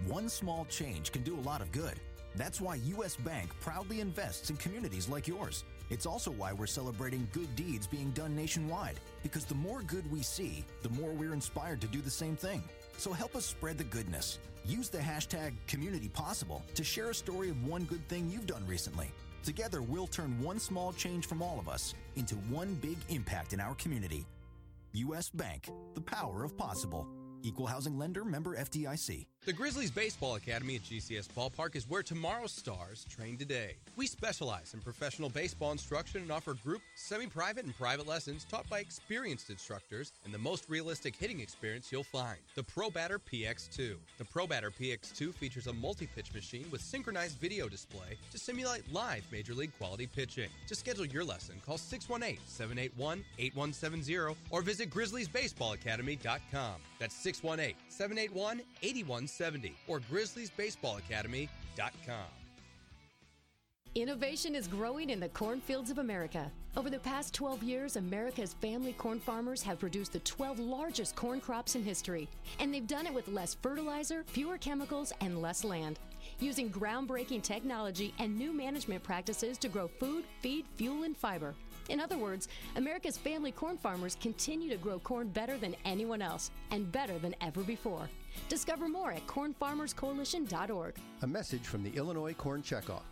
One small change can do a lot of good. That's why U.S. Bank proudly invests in communities like yours. It's also why we're celebrating good deeds being done nationwide, because the more good we see, the more we're inspired to do the same thing. So help us spread the goodness. Use the hashtag CommunityPossible to share a story of one good thing you've done recently. Together, we'll turn one small change from all of us into one big impact in our community. U.S. Bank, the power of possible. Equal housing lender member FDIC. The Grizzlies Baseball Academy at GCS Ballpark is where tomorrow's stars train today. We specialize in professional baseball instruction and offer group, semi private, and private lessons taught by experienced instructors and the most realistic hitting experience you'll find the Pro Batter PX2. The Pro Batter PX2 features a multi pitch machine with synchronized video display to simulate live major league quality pitching. To schedule your lesson, call 618 781 8170 or visit GrizzliesBaseballAcademy.com. That's 618 781 8170 or GrizzliesBaseballAcademy.com. Innovation is growing in the cornfields of America. Over the past 12 years, America's family corn farmers have produced the 12 largest corn crops in history. And they've done it with less fertilizer, fewer chemicals, and less land. Using groundbreaking technology and new management practices to grow food, feed, fuel, and fiber. In other words, America's family corn farmers continue to grow corn better than anyone else and better than ever before. Discover more at cornfarmerscoalition.org. A message from the Illinois Corn Checkoff.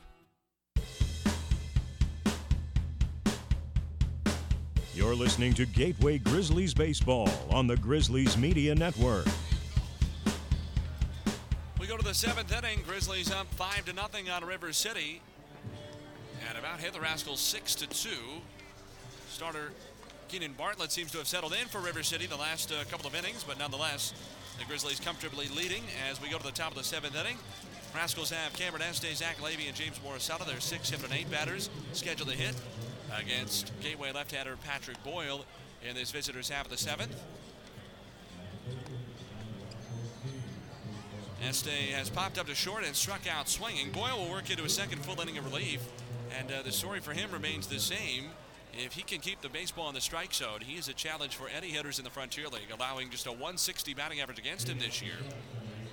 You're listening to Gateway Grizzlies Baseball on the Grizzlies Media Network. We go to the seventh inning. Grizzlies up five to nothing on River City, and about hit the Rascals six to two. Starter Keenan Bartlett seems to have settled in for River City the last uh, couple of innings, but nonetheless, the Grizzlies comfortably leading as we go to the top of the seventh inning. Rascals have Cameron Este, Zach Levy, and James Morisato. Their six, seven, and eight batters scheduled to hit against Gateway left-hander Patrick Boyle in this visitors half of the seventh. Este has popped up to short and struck out swinging. Boyle will work into a second full inning of relief, and uh, the story for him remains the same. If he can keep the baseball in the strike zone, he is a challenge for any hitters in the Frontier League, allowing just a 160 batting average against him this year.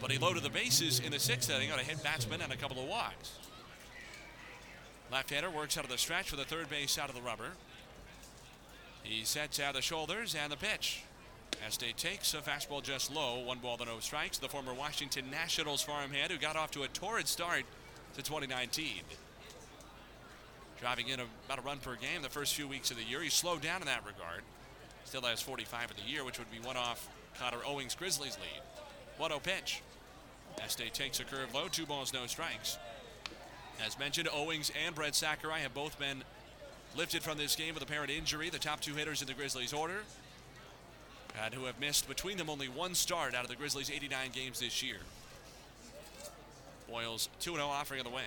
But he loaded the bases in the sixth inning on a hit batsman and a couple of walks. Left-hander works out of the stretch for the third base out of the rubber. He sets out the shoulders and the pitch. Este takes a fastball just low, one ball to no strikes. The former Washington Nationals farmhand who got off to a torrid start to 2019. Driving in about a run per game the first few weeks of the year. He slowed down in that regard. Still has 45 of the year, which would be one off Connor Owings Grizzlies lead. 1 0 pitch. Este takes a curve low, two balls, no strikes. As mentioned, Owings and Brent Sakurai have both been lifted from this game with apparent injury. The top two hitters in the Grizzlies order, and who have missed between them only one start out of the Grizzlies' 89 games this year. Boyle's 2 0 offering on the way.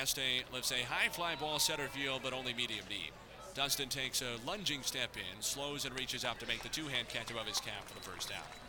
Este lifts a high fly ball center field, but only medium deep. Dunston takes a lunging step in, slows and reaches out to make the two hand catch above his cap for the first out.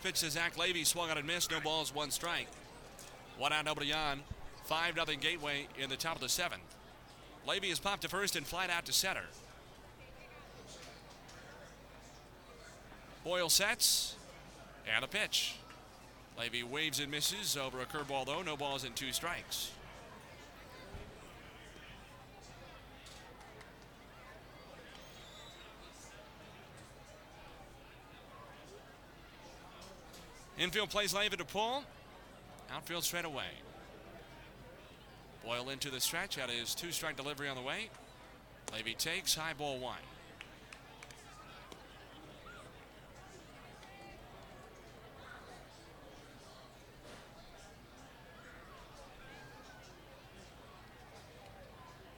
First pitch to Zach Levy, swung out and missed. No balls, one strike. One out, nobody on. 5 0 Gateway in the top of the seventh. Levy is popped to first and flat out to center. Boyle sets and a pitch. Levy waves and misses over a curveball, though. No balls and two strikes. Infield plays Leva to pull. Outfield straight away. Boyle into the stretch. Out is two strike delivery on the way. Levy takes high ball one.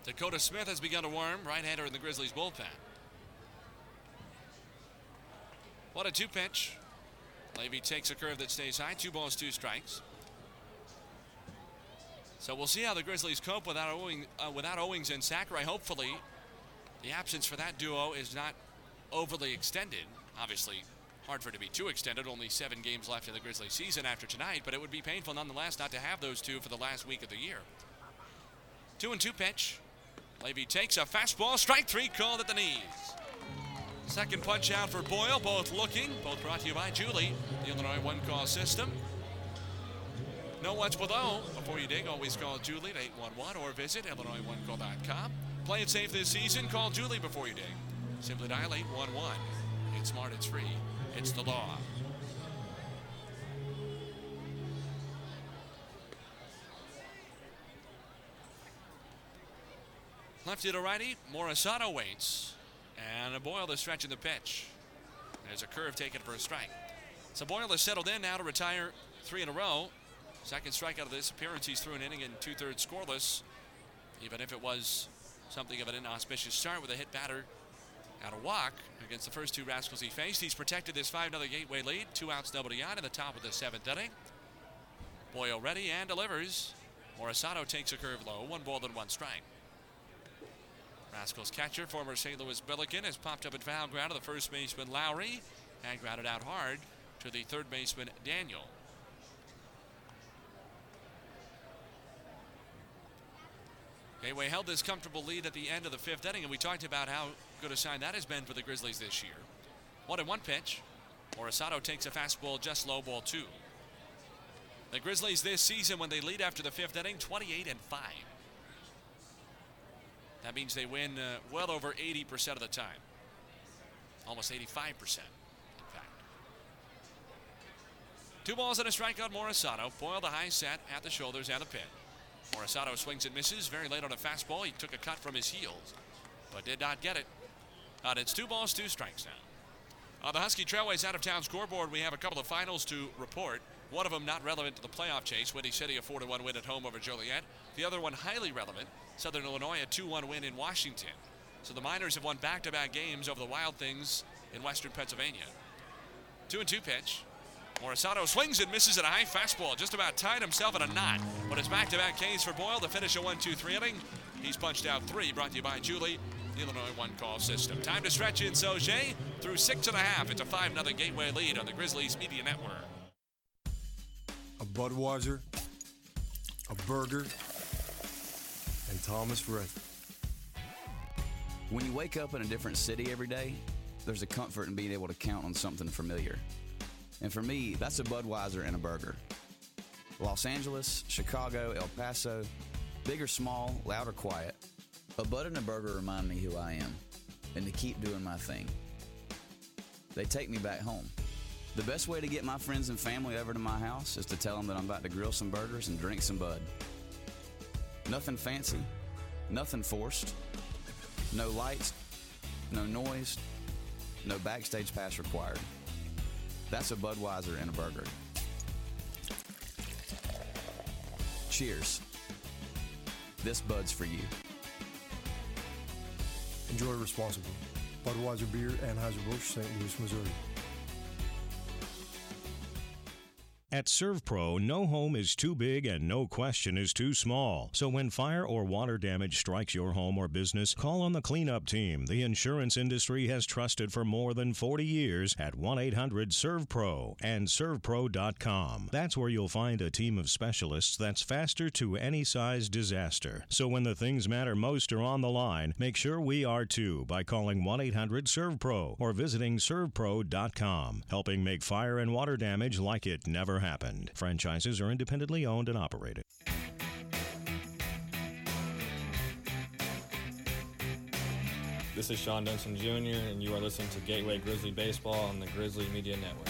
Dakota Smith has begun to warm. Right hander in the Grizzlies bullpen. What a two pitch. Levy takes a curve that stays high. Two balls, two strikes. So we'll see how the Grizzlies cope without, Owing, uh, without Owings and Sakurai. Hopefully, the absence for that duo is not overly extended. Obviously, hard for it to be too extended. Only seven games left in the Grizzlies season after tonight, but it would be painful nonetheless not to have those two for the last week of the year. Two and two pitch. Levy takes a fastball, strike three called at the knees. Second punch out for Boyle, both looking, both brought to you by Julie, the Illinois one call system. Know what's below. Before you dig, always call Julie at 811 or visit IllinoisOneCall.com. Play it safe this season. Call Julie before you dig. Simply dial 811. It's smart, it's free, it's the law. Lefty to righty, Morisato waits. And Boyle is stretching the pitch. There's a curve taken for a strike. So Boyle has settled in now to retire three in a row. Second strikeout of this appearance. He's through an inning and two thirds scoreless. Even if it was something of an inauspicious start with a hit batter out of walk against the first two Rascals he faced. He's protected this 5 0 Gateway lead. Two outs, nobody on in the top of the seventh inning. Boyle ready and delivers. Morisato takes a curve low. One ball and one strike. Rascals catcher, former St. Louis Billiken, has popped up at foul ground to the first baseman Lowry and grounded out hard to the third baseman Daniel. Gateway held this comfortable lead at the end of the fifth inning, and we talked about how good a sign that has been for the Grizzlies this year. One and one pitch. Morisato takes a fastball just low ball two. The Grizzlies this season, when they lead after the fifth inning, 28 and 5. That means they win uh, well over 80% of the time. Almost 85%, in fact. Two balls and a strikeout, Morisato. Boyle the high set at the shoulders and the pin. Morisato swings and misses very late on a fastball. He took a cut from his heels, but did not get it. And it's two balls, two strikes now. On the Husky Trailways out of town scoreboard, we have a couple of finals to report. One of them not relevant to the playoff chase. Windy City a 4 1 win at home over Joliet. The other one highly relevant. Southern Illinois a 2 1 win in Washington. So the Miners have won back to back games over the Wild Things in Western Pennsylvania. 2 and 2 pitch. Morisato swings and misses at a high fastball. Just about tied himself in a knot. But it's back to back Ks for Boyle to finish a 1 2 3 inning. He's punched out three, brought to you by Julie, the Illinois one call system. Time to stretch in Sauget through six and a half. It's a 5 0 Gateway lead on the Grizzlies Media Network. A Budweiser, a burger, and Thomas Rhett. When you wake up in a different city every day, there's a comfort in being able to count on something familiar. And for me, that's a Budweiser and a burger. Los Angeles, Chicago, El Paso, big or small, loud or quiet, a Bud and a burger remind me who I am and to keep doing my thing. They take me back home. The best way to get my friends and family over to my house is to tell them that I'm about to grill some burgers and drink some Bud. Nothing fancy, nothing forced, no lights, no noise, no backstage pass required. That's a Budweiser and a burger. Cheers. This Bud's for you. Enjoy responsibly. Budweiser Beer, Anheuser-Busch, St. Louis, Missouri. At ServPro, no home is too big and no question is too small. So when fire or water damage strikes your home or business, call on the cleanup team the insurance industry has trusted for more than 40 years at 1-800-ServPro and servpro.com. That's where you'll find a team of specialists that's faster to any size disaster. So when the things matter most are on the line, make sure we are too by calling 1-800-ServPro or visiting servpro.com, helping make fire and water damage like it never happened. Franchises are independently owned and operated. This is Shawon Dunston Jr., and you are listening to Gateway Grizzly Baseball on the Grizzly Media Network.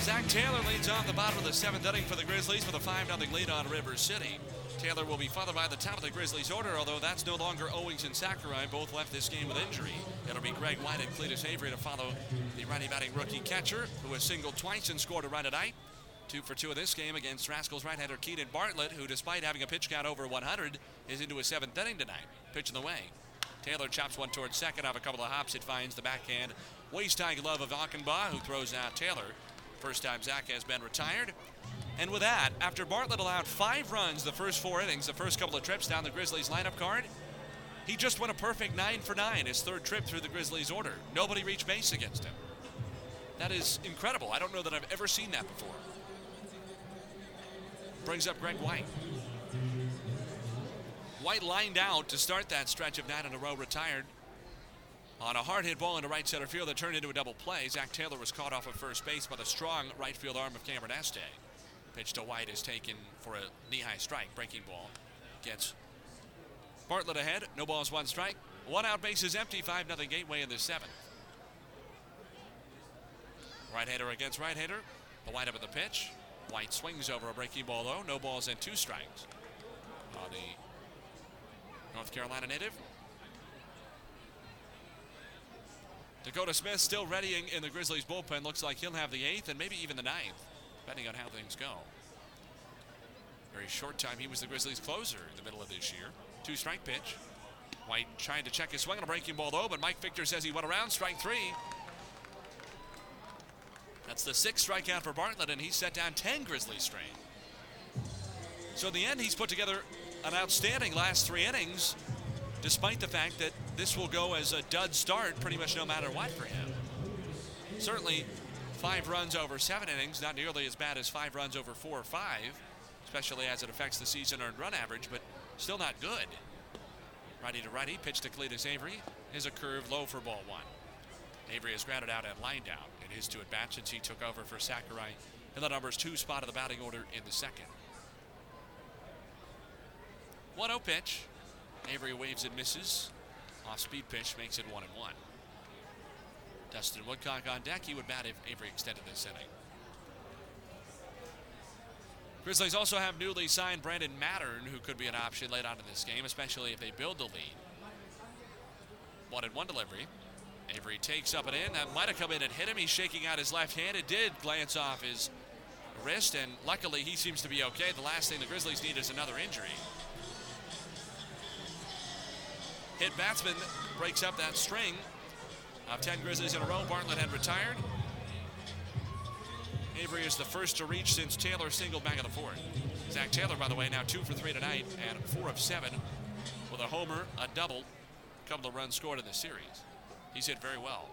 Zach Taylor leads off the bottom of the seventh inning for the Grizzlies with a 5 0 lead on River City. Taylor will be followed by the top of the Grizzlies order, although that's no longer Owings and Sakurai. Both left this game with injury. It'll be Greg White and Cletus Avery to follow the righty batting rookie catcher, who has singled twice and scored a run tonight. Two for two in this game against Rascals right-hander Keaton Bartlett, who, despite having a pitch count over 100, is into his seventh inning tonight. Pitch in the way. Taylor chops one towards second. Off a couple of hops, it finds the backhand waist-high glove of Achenbach, who throws out Taylor. First time Zach has been retired. And with that, after Bartlett allowed five runs the first four innings, the first couple of trips down the Grizzlies lineup card, he just went a perfect nine for nine his third trip through the Grizzlies order. Nobody reached base against him. That is incredible. I don't know that I've ever seen that before. Brings up Greg White. White lined out to start that stretch of nine in a row, retired on a hard hit ball into right center field that turned into a double play. Zach Taylor was caught off of first base by the strong right field arm of Cameron Este. Pitch to White is taken for a knee high strike. Breaking ball gets Bartlett ahead. No balls, one strike. One out, base is empty. 5 0 Gateway in the seventh. Right hander against right hander. The White up at the pitch. White swings over a breaking ball though. No balls and two strikes. On the North Carolina native. Dakota Smith still readying in the Grizzlies bullpen. Looks like he'll have the eighth and maybe even the ninth, depending on how things go. Very short time he was the Grizzlies closer in the middle of this year. Two strike pitch. White trying to check his swing on a breaking ball though, but Mike Victor says he went around strike three. That's the sixth strikeout for Bartlett, and he's set down 10 Grizzlies straight. So in the end, he's put together an outstanding last three innings, despite the fact that this will go as a dud start pretty much no matter what for him. Certainly, five runs over seven innings, not nearly as bad as five runs over four or five, especially as it affects the season earned run average, but still not good. Righty to righty, pitch to Cletus Avery is a curve low for ball one. Avery has grounded out and lined out in his two at bats since he took over for Sakurai in the numbers two spot of the batting order in the second. 1 0 pitch. Avery waves and misses. Off speed pitch makes it 1 and 1. Dustin Woodcock on deck. He would bat if Avery extended this inning. Grizzlies also have newly signed Brandon Mattern, who could be an option late on in this game, especially if they build the lead. One and one delivery. Avery takes up and in. That might have come in and hit him. He's shaking out his left hand. It did glance off his wrist, and luckily he seems to be okay. The last thing the Grizzlies need is another injury. Hit batsman breaks up that string of 10 Grizzlies in a row. Bartlett had retired. Avery is the first to reach since Taylor singled back in the fourth. Zach Taylor, by the way, now two for three tonight and four of seven with a homer, a double, a couple of runs scored in the series. He's hit very well.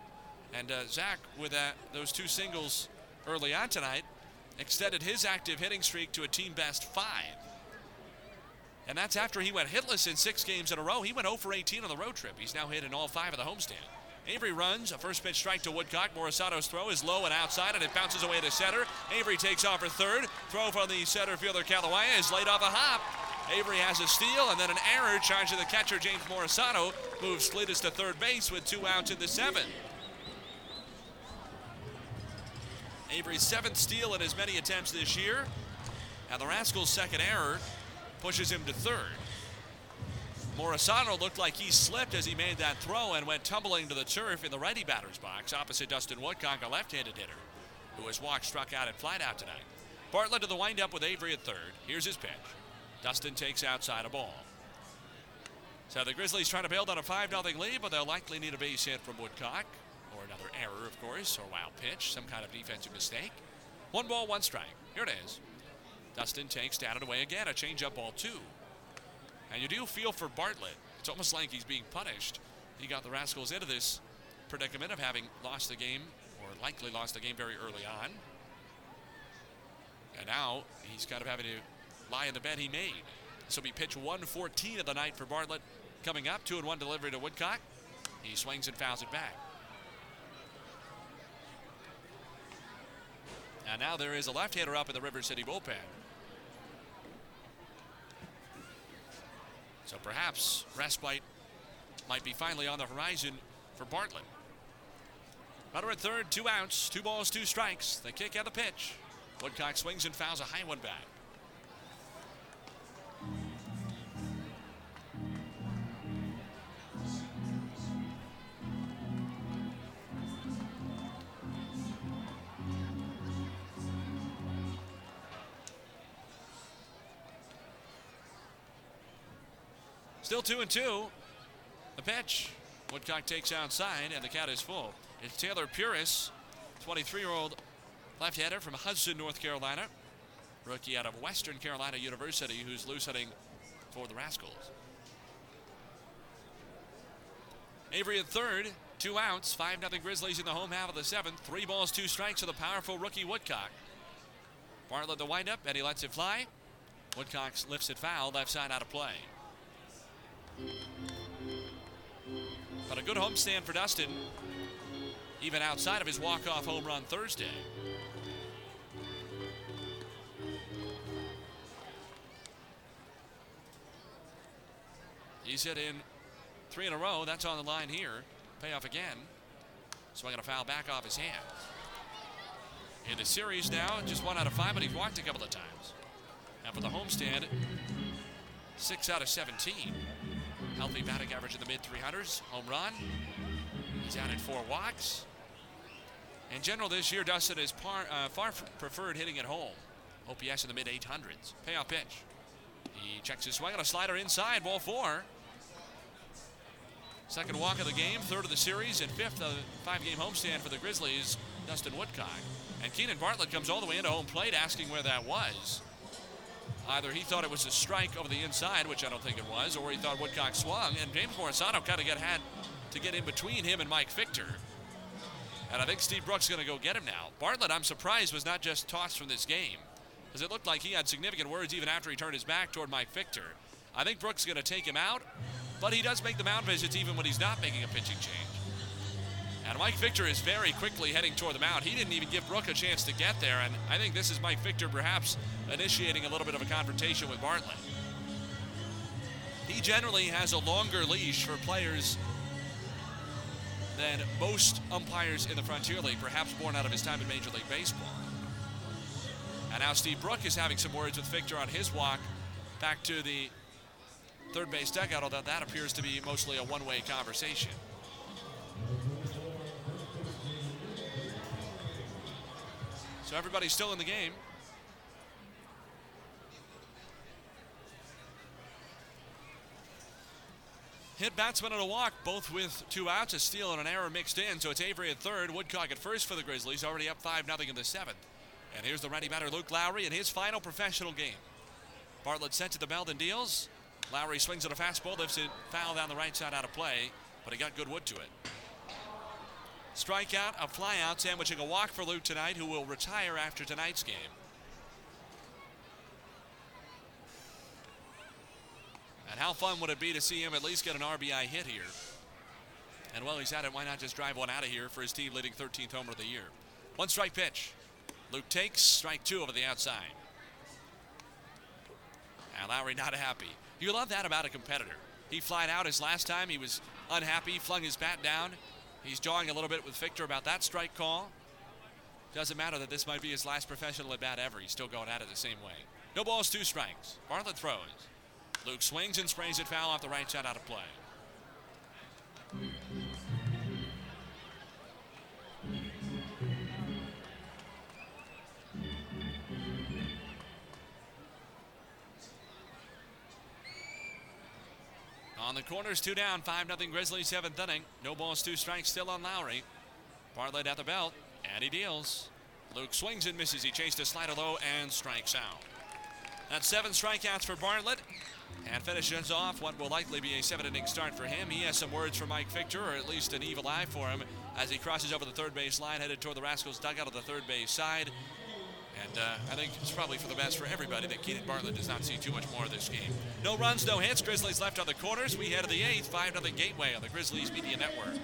And uh, Zach, with uh, those two singles early on tonight, extended his active hitting streak to a team best five. And that's after he went hitless in six games in a row. He went 0 for 18 on the road trip. He's now hit in all five of the homestand. Avery runs, a first pitch strike to Woodcock. Morisato's throw is low and outside, and it bounces away to center. Avery takes off for third. Throw from the center fielder Kalawaya is laid off a hop. Avery has a steal and then an error charged to the catcher James Morisato moves Cletus to third base with two outs in the seventh. Avery's seventh steal in as many attempts this year, and the Rascals' second error pushes him to third. Morisato looked like he slipped as he made that throw and went tumbling to the turf in the righty batter's box opposite Dustin Woodcock, a left-handed hitter, who was walked, struck out, and flied out tonight. Bartlett to the windup with Avery at third. Here's his pitch. Dustin takes outside a ball. So the Grizzlies trying to build on a 5 0 lead, but they'll likely need a base hit from Woodcock, or another error, of course, or wild pitch, some kind of defensive mistake. One ball, one strike. Here it is. Dustin takes down and away again, a changeup ball two. And you do feel for Bartlett. It's almost like he's being punished. He got the Rascals into this predicament of having lost the game, or likely lost the game very early on. And now he's kind of having to lie in the bed he made. This will be pitch 114 of the night for Bartlett. Coming up, 2 and 1 delivery to Woodcock. He swings and fouls it back. And now there is a left hander up in the River City bullpen. So perhaps respite might be finally on the horizon for Bartlett. Runner at third, two outs, two balls, two strikes. The kick and the pitch. Woodcock swings and fouls a high one back. Still two and two. The pitch. Woodcock takes outside, and the count is full. It's Taylor Puris, 23 year old left hander from Hudson, North Carolina. Rookie out of Western Carolina University, who's loose hitting for the Rascals. Avery at third, two outs, 5 0 Grizzlies in the home half of the seventh. Three balls, two strikes to the powerful rookie Woodcock. Bartlett the windup, and he lets it fly. Woodcock lifts it foul, left side out of play. But a good homestand for Dustin, even outside of his walk-off home run Thursday. He's hit in three in a row. That's on the line here. Payoff again. So I got a foul back off his hand. In the series now, just one out of five, but he's walked a couple of times. And for the homestand, six out of 17. Healthy batting average in the mid 300s. Home run. He's added four walks. In general, this year, Dustin is par, uh, far preferred hitting at home. OPS in the mid 800s. Payoff pitch. He checks his swing on a slider inside, ball four. Second walk of the game, third of the series, and fifth of five game homestand for the Grizzlies, Dustin Woodcock. And Keenan Bartlett comes all the way into home plate asking where that was. Either he thought it was a strike over the inside, which I don't think it was, or he thought Woodcock swung, and James Morisato kind of got had to get in between him and Mike Fichter. And I think Steve Brooks is going to go get him now. Bartlett, I'm surprised, was not just tossed from this game, because it looked like he had significant words even after he turned his back toward Mike Fichter. I think Brooks is going to take him out, but he does make the mound visits even when he's not making a pitching change. And Mike Victor is very quickly heading toward the mound. He didn't even give Brook a chance to get there, and I think this is Mike Victor perhaps initiating a little bit of a confrontation with Bartlett. He generally has a longer leash for players than most umpires in the Frontier League, perhaps born out of his time in Major League Baseball. And now Steve Brook is having some words with Victor on his walk back to the third base dugout, although that appears to be mostly a one way conversation. So everybody's still in the game. Hit batsman and a walk, both with two outs, a steal and an error mixed in. So it's Avery at third, Woodcock at first for the Grizzlies, already up 5 0 in the seventh. And here's the ready batter, Luke Lowry, in his final professional game. Bartlett sent to the belt and deals. Lowry swings at a fastball, lifts it foul down the right side out of play, but he got good wood to it. Strikeout, a flyout, sandwiching a walk for Luke tonight, who will retire after tonight's game. And how fun would it be to see him at least get an RBI hit here? And while he's at it, why not just drive one out of here for his team leading 13th homer of the year? One strike pitch. Luke takes strike two over the outside. And Lowry not happy. You love that about a competitor. He flied out his last time. He was unhappy, flung his bat down. He's jawing a little bit with Victor about that strike call. Doesn't matter that this might be his last professional at bat ever. He's still going at it the same way. No balls, two strikes. Bartlett throws. Luke swings and sprays it foul off the right side out of play. On the corners, two down, 5 0 Grizzlies, seventh inning. No balls, two strikes still on Lowry. Bartlett at the belt, and he deals. Luke swings and misses. He chased a slider low and strikes out. That's seven strikeouts for Bartlett. And finishes off what will likely be a seven inning start for him. He has some words for Mike Fichter, or at least an evil eye for him, as he crosses over the third base line, headed toward the Rascals dugout of the third base side. And uh, I think it's probably for the best for everybody that Keenan Bartlett does not see too much more of this game. No runs, no hits. Grizzlies left on the corners. We head to the eighth, 5 0 Gateway on the Grizzlies Media Network.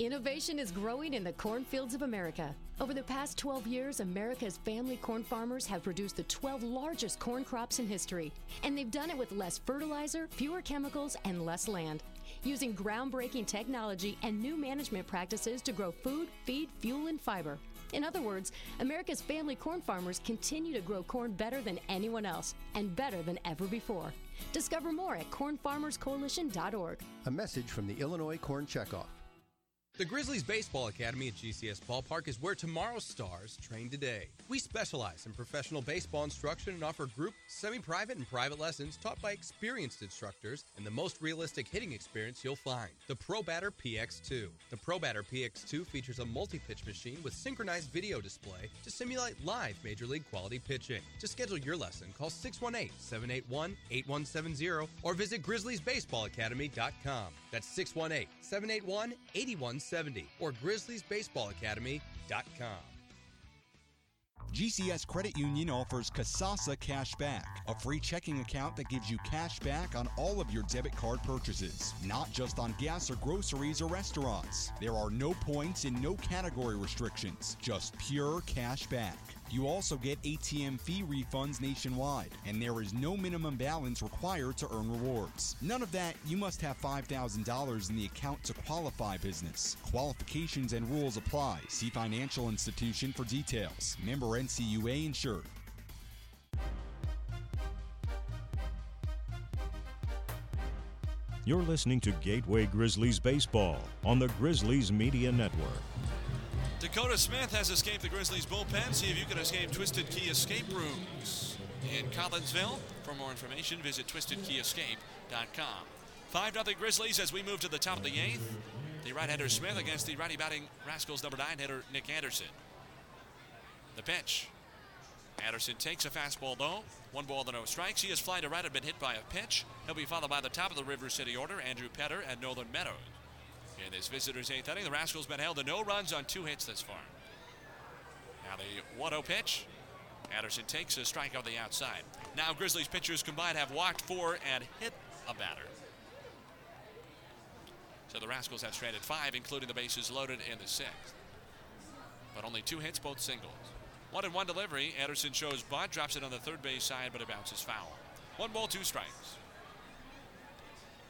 Innovation is growing in the cornfields of America. Over the past 12 years, America's family corn farmers have produced the 12 largest corn crops in history. And they've done it with less fertilizer, fewer chemicals, and less land. Using groundbreaking technology and new management practices to grow food, feed, fuel, and fiber. In other words, America's family corn farmers continue to grow corn better than anyone else and better than ever before. Discover more at cornfarmerscoalition.org. A message from the Illinois Corn Checkoff. The Grizzlies Baseball Academy at GCS Ballpark is where tomorrow's stars train today. We specialize in professional baseball instruction and offer group, semi private, and private lessons taught by experienced instructors and the most realistic hitting experience you'll find the Pro Batter PX2. The Pro Batter PX2 features a multi pitch machine with synchronized video display to simulate live major league quality pitching. To schedule your lesson, call 618 781 8170 or visit GrizzliesBaseballAcademy.com. That's 618 781 8170 or GrizzliesBaseballAcademy.com. GCS Credit Union offers Kasasa Cash Back, a free checking account that gives you cash back on all of your debit card purchases, not just on gas or groceries or restaurants. There are no points and no category restrictions, just pure cash back. You also get ATM fee refunds nationwide, and there is no minimum balance required to earn rewards. None of that, you must have $5,000 in the account to qualify business. Qualifications and rules apply. See financial institution for details. Member NCUA insured. You're listening to Gateway Grizzlies Baseball on the Grizzlies Media Network. Dakota Smith has escaped the Grizzlies bullpen. See if you can escape Twisted Key Escape Rooms in Collinsville. For more information, visit twistedkeyescape.com. 5 0 Grizzlies as we move to the top of the eighth. The right-hander Smith against the righty batting Rascals number 9 hitter Nick Anderson. The pitch. Anderson takes a fastball though. One ball to no strikes. He has fly to right and been hit by a pitch. He'll be followed by the top of the River City order, Andrew Penner and Nolan Meadows. In this visitor's eighth inning, the Rascals been held to no runs on two hits this far. Now the 1 0 pitch. Anderson takes a strike on the outside. Now Grizzlies pitchers combined have walked four and hit a batter. So the Rascals have stranded five, including the bases loaded in the sixth. But only two hits, both singles. One and one delivery. Anderson shows bunt, drops it on the third base side, but it bounces foul. One ball, two strikes.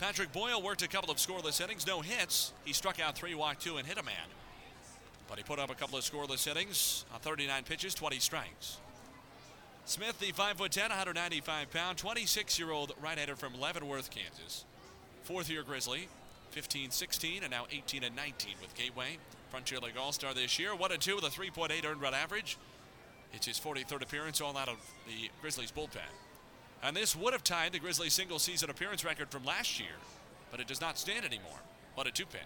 Patrick Boyle worked a couple of scoreless innings, no hits. He struck out three, walked two, and hit a man. But he put up a couple of scoreless innings on 39 pitches, 20 strikes. Smith, the 5'10, 195 pound, 26 year old right hander from Leavenworth, Kansas. Fourth year Grizzly, 15 16, and now 18 and 19 with Gateway. Frontier League All Star this year, 1 and 2 with a 3.8 earned run average. It's his 43rd appearance, all out of the Grizzlies bullpen. And this would have tied the Grizzlies single season appearance record from last year, but it does not stand anymore. But a two pitch.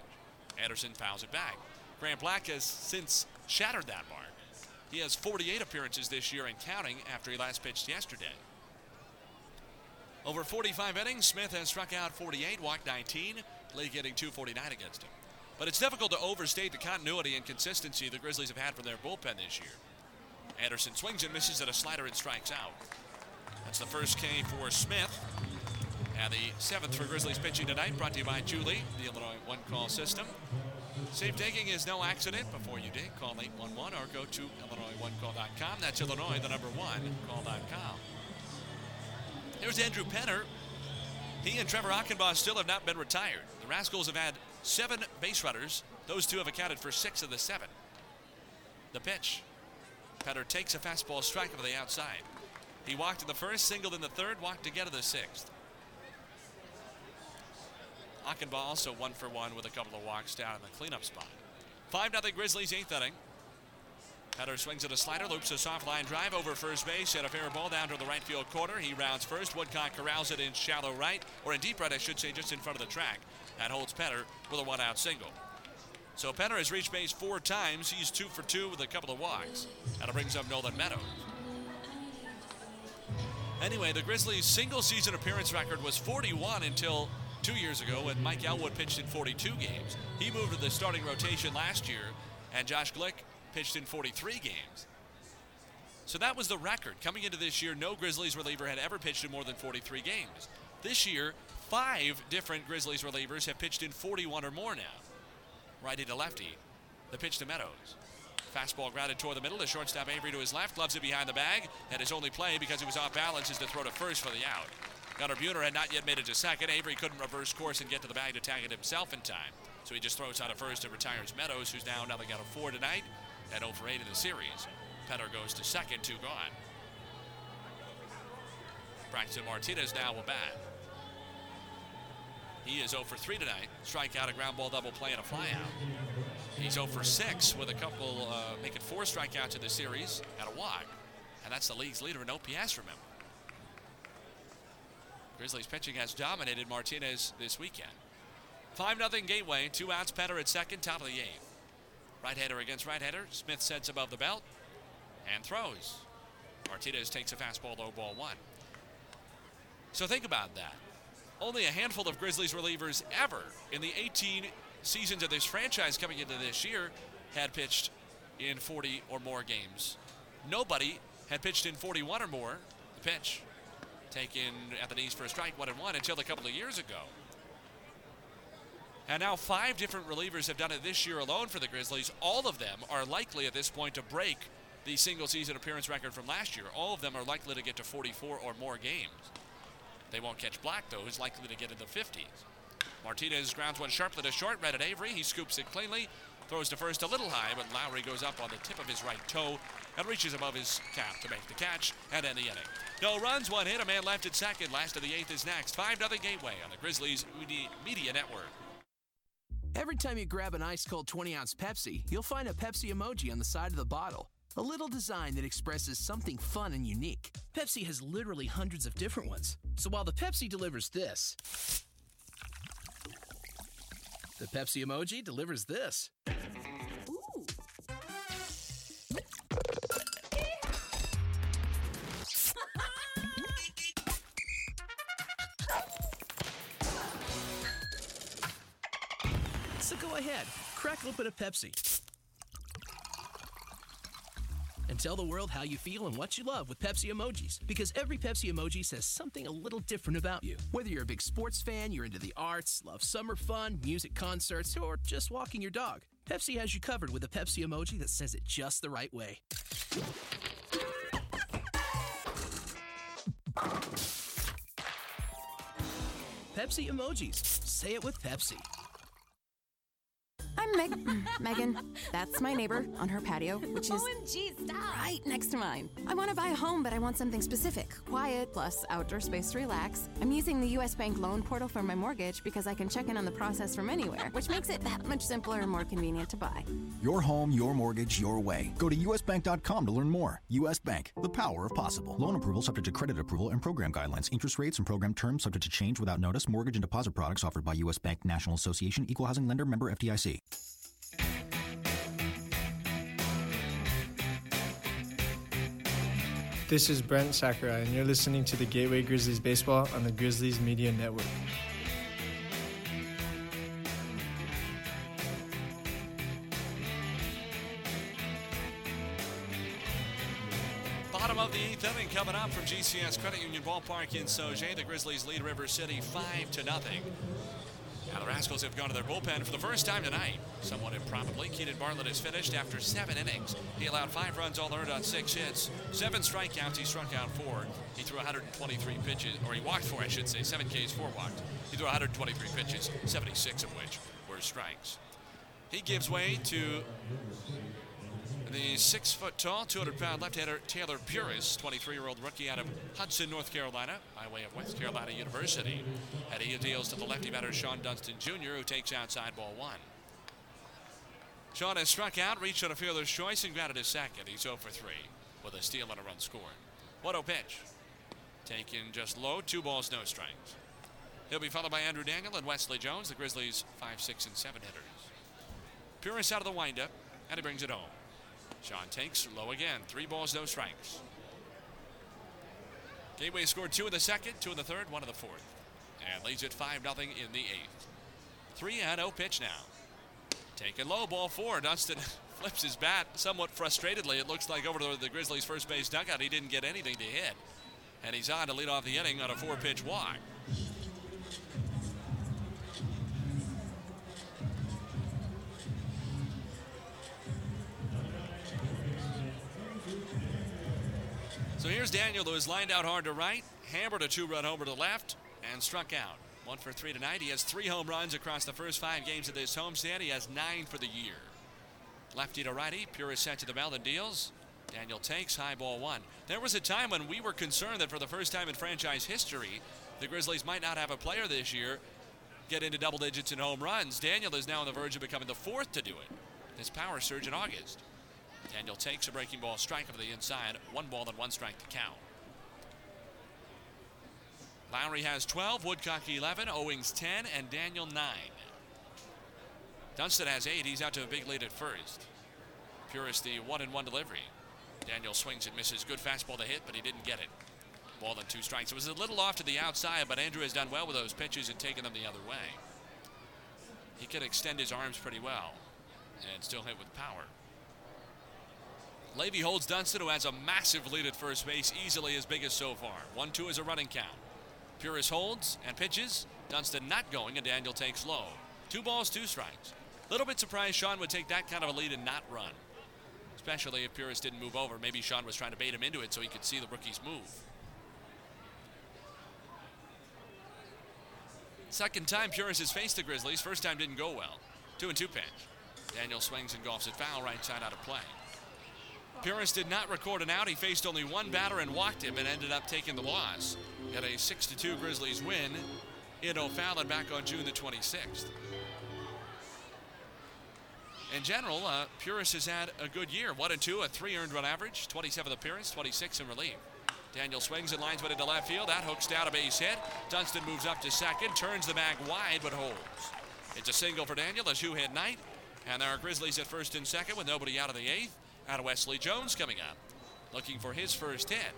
Anderson fouls it back. Grant Black has since shattered that mark. He has 48 appearances this year and counting after he last pitched yesterday. Over 45 innings, Smith has struck out 48, walked 19, Lee getting 249 against him. But it's difficult to overstate the continuity and consistency the Grizzlies have had from their bullpen this year. Anderson swings and misses at a slider and strikes out. That's the first K for Smith. And the seventh for Grizzlies pitching tonight, brought to you by Julie, the Illinois one call system. Safe digging is no accident. Before you dig, call 811 or go to IllinoisOneCall.com. That's Illinois, the number one, call.com. Here's Andrew Penner. He and Trevor Achenbach still have not been retired. The Rascals have had seven base runners. Those two have accounted for six of the seven. The pitch. Penner takes a fastball strike over the outside. He walked in the first, singled in the third, walked again in the sixth. Achenbach also one for one with a couple of walks down in the cleanup spot. 5 0 Grizzlies, eighth inning. Penner swings at a slider, loops a soft line drive over first base, and a fair ball down to the right field corner. He rounds first. Woodcock corrals it in shallow right, or in deep right, I should say, just in front of the track. That holds Penner with a one out single. So Penner has reached base four times. He's two for two with a couple of walks. That brings up Nolan Meadows. Anyway, the Grizzlies' single season appearance record was 41 until two years ago when Mike Elwood pitched in 42 games. He moved to the starting rotation last year, and Josh Glick pitched in 43 games. So that was the record. Coming into this year, no Grizzlies reliever had ever pitched in more than 43 games. This year, five different Grizzlies relievers have pitched in 41 or more now. Righty to lefty. The pitch to Meadows. Fastball grounded toward the middle. The shortstop Avery to his left. Gloves it behind the bag. And his only play because he was off balance is to throw to first for the out. Gunnar Buhner had not yet made it to second. Avery couldn't reverse course and get to the bag to tag it himself in time. So he just throws out of first and retires Meadows, who's now nothing out of four tonight and 0 for 8 in the series. Penner goes to second, two gone. Braxton Martinez now will bat. He is 0 for 3 tonight. Strikeout, a ground ball double play, and a flyout. He's 0 for 6 with a couple, uh, making four strikeouts in the series and a walk. And that's the league's leader in OPS, remember. Grizzlies pitching has dominated Martinez this weekend. 5 0 Gateway, two outs, Penner at second, top of the eighth. Right-hander against right-hander. Smith sets above the belt and throws. Martinez takes a fastball, low ball one. So think about that. Only a handful of Grizzlies relievers ever in the 18 seasons of this franchise coming into this year had pitched in 40 or more games. Nobody had pitched in 41 or more. The pitch taken at the knees for a strike, one and one, until a couple of years ago. And now five different relievers have done it this year alone for the Grizzlies. All of them are likely at this point to break the single season appearance record from last year. All of them are likely to get to 44 or more games. They won't catch Black, though, who's likely to get in the 50s. Martinez grounds one sharply to short, right at Avery. He scoops it cleanly, throws to first a little high, but Lowry goes up on the tip of his right toe and reaches above his cap to make the catch and end the inning. No runs, one hit, a man left at second. Last of the eighth is next. 5 0 Gateway on the Grizzlies Media Network. Every time you grab an ice cold 20 ounce Pepsi, you'll find a Pepsi emoji on the side of the bottle. A little design that expresses something fun and unique. Pepsi has literally hundreds of different ones. So while the Pepsi delivers this, the Pepsi emoji delivers this. So go ahead, crack open a Pepsi. And tell the world how you feel and what you love with Pepsi emojis. Because every Pepsi emoji says something a little different about you. Whether you're a big sports fan, you're into the arts, love summer fun, music concerts, or just walking your dog, Pepsi has you covered with a Pepsi emoji that says it just the right way. Pepsi emojis. Say it with Pepsi. I'm Meg- Megan. That's my neighbor on her patio, which is OMG, stop. right next to mine. I want to buy a home, but I want something specific quiet, plus outdoor space to relax. I'm using the US Bank loan portal for my mortgage because I can check in on the process from anywhere, which makes it that much simpler and more convenient to buy. Your home, your mortgage, your way. Go to usbank.com to learn more. US Bank, the power of possible. Loan approval subject to credit approval and program guidelines. Interest rates and program terms subject to change without notice. Mortgage and deposit products offered by US Bank National Association, Equal Housing Lender, member FDIC. This is Brent Sakurai, and you're listening to the Gateway Grizzlies Baseball on the Grizzlies Media Network. Bottom of the eighth inning coming up from GCS Credit Union Ballpark in Sauget. The Grizzlies lead River City 5 to nothing. Now the Rascals have gone to their bullpen for the first time tonight. Somewhat improbably, Keenan Bartlett has finished after seven innings. He allowed five runs, all earned on six hits, seven strikeouts. He struck out four. He threw 123 pitches, or he walked four, I should say. Seven Ks, four walked. He threw 123 pitches, 76 of which were strikes. He gives way to the six foot tall, 200 pound left hander Taylor Puris, 23 year old rookie out of Hudson, North Carolina, by way of West Carolina University. And he deals to the lefty batter Shawon Dunston Jr., who takes outside ball one. Shawon has struck out, reached on a fielder's choice, and grounded his second. He's 0 for 3 with a steal and a run scored. 1 0 pitch. Taken just low, two balls, no strikes. He'll be followed by Andrew Daniel and Wesley Jones, the Grizzlies' 5, 6, and 7 hitters. Puris out of the windup, and he brings it home. Shawon takes low again. Three balls, no strikes. Gateway scored two in the second, two in the third, one in the fourth. And leads it 5 0 in the eighth. 3 0 pitch now. Taken low, ball four. Dunston flips his bat somewhat frustratedly. It looks like over to the Grizzlies' first base dugout, he didn't get anything to hit. And he's on to lead off the inning on a four pitch walk. So here's Daniel, who is lined out hard to right, hammered a two-run homer to left, and struck out. One for three tonight. He has three home runs across the first five games of this homestand. He has nine for the year. Lefty to righty, Pure is sent to the mound and deals. Daniel takes high ball one. There was a time when we were concerned that for the first time in franchise history, the Grizzlies might not have a player this year get into double digits in home runs. Daniel is now on the verge of becoming the fourth to do it. His power surge in August. Daniel takes a breaking ball strike over the inside. One ball and one strike to count. Lowry has 12, Woodcock 11, Owings 10, and Daniel 9. Dunston has 8. He's out to a big lead at first. Puris the one and one delivery. Daniel swings and misses. Good fastball to hit, but he didn't get it. Ball and two strikes. It was a little off to the outside, but Andrew has done well with those pitches and taken them the other way. He can extend his arms pretty well and still hit with power. Levy holds Dunston, who has a massive lead at first base, easily his biggest so far. 1 2 is a running count. Puris holds and pitches. Dunston not going, and Daniel takes low. Two balls, two strikes. Little bit surprised Shawon would take that kind of a lead and not run. Especially if Puris didn't move over. Maybe Shawon was trying to bait him into it so he could see the rookie's move. Second time Puris has faced the Grizzlies. First time didn't go well. Two and two pitch. Daniel swings and golfs it foul right side out of play. Puris did not record an out. He faced only one batter and walked him and ended up taking the loss. Got a 6-2 Grizzlies win in O'Fallon back on June the 26th. In general, uh, Puris has had a good year. One and two, a three earned run average, 27th appearance, 26 in relief. Daniel swings and lines one into left field. That hooks down a base hit. Dunston moves up to second, turns the bag wide, but holds. It's a single for Daniel, a two-hit night. And there are Grizzlies at first and second with nobody out of the eighth. Out of Wesley Jones coming up, looking for his first hit.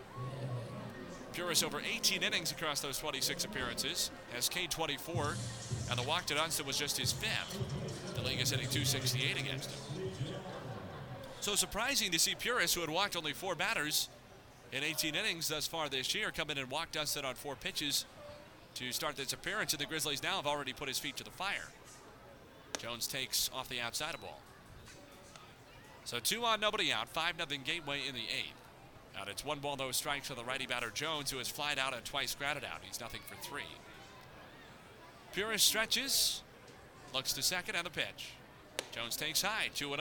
Puris over 18 innings across those 26 appearances, has K24, and the walk to Dunston was just his fifth. The league is hitting 268 against him. So surprising to see Puris, who had walked only four batters in 18 innings thus far this year, come in and walk Dunston on four pitches to start this appearance, and the Grizzlies now have already put his feet to the fire. Jones takes off the outside of ball. So two on, nobody out. 5 nothing Gateway in the eighth. Out it's one ball, no strikes for the righty batter Jones, who has flied out and twice grounded out. He's nothing for three. Puris stretches, looks to second and the pitch. Jones takes high, 2 0.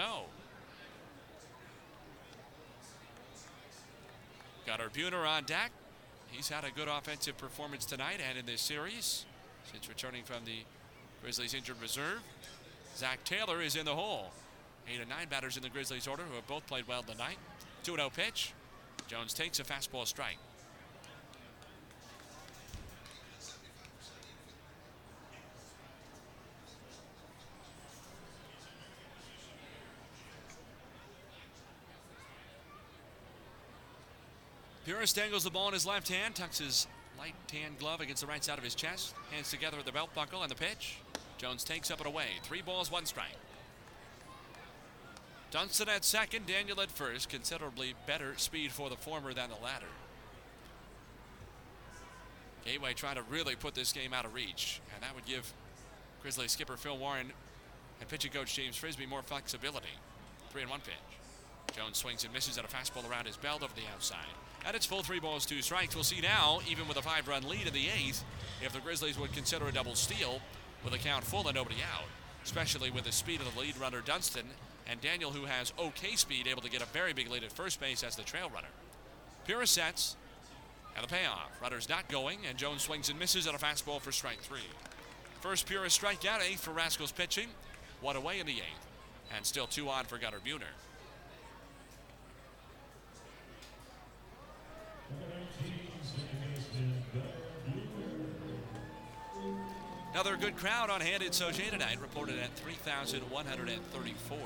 Gunnar Buhner on deck. He's had a good offensive performance tonight and in this series since returning from the Grizzlies injured reserve. Zach Taylor is in the hole. Eight and nine batters in the Grizzlies order who have both played well tonight. 2 0 pitch. Jones takes a fastball strike. Puris dangles the ball in his left hand, tucks his light tan glove against the right side of his chest, hands together at the belt buckle and the pitch. Jones takes up and away. Three balls, one strike. Dunston at second, Daniel at first. Considerably better speed for the former than the latter. Gateway trying to really put this game out of reach, and that would give Grizzly skipper Phil Warren and pitching coach James Frisby more flexibility. Three and one pitch. Jones swings and misses at a fastball around his belt over the outside. And it's full three balls, two strikes. We'll see now, even with a five run lead in the eighth, if the Grizzlies would consider a double steal with a count full and nobody out, especially with the speed of the lead runner Dunston and Daniel, who has okay speed, able to get a very big lead at first base as the trail runner. Puris sets, and the payoff. Runner's not going, and Jones swings and misses at a fastball for strike three. First Puris strikeout, eighth for Rascals pitching, one away in the eighth, and still two on for Gunnar Buhner. Another good crowd on hand at Sauget tonight, reported at 3,134.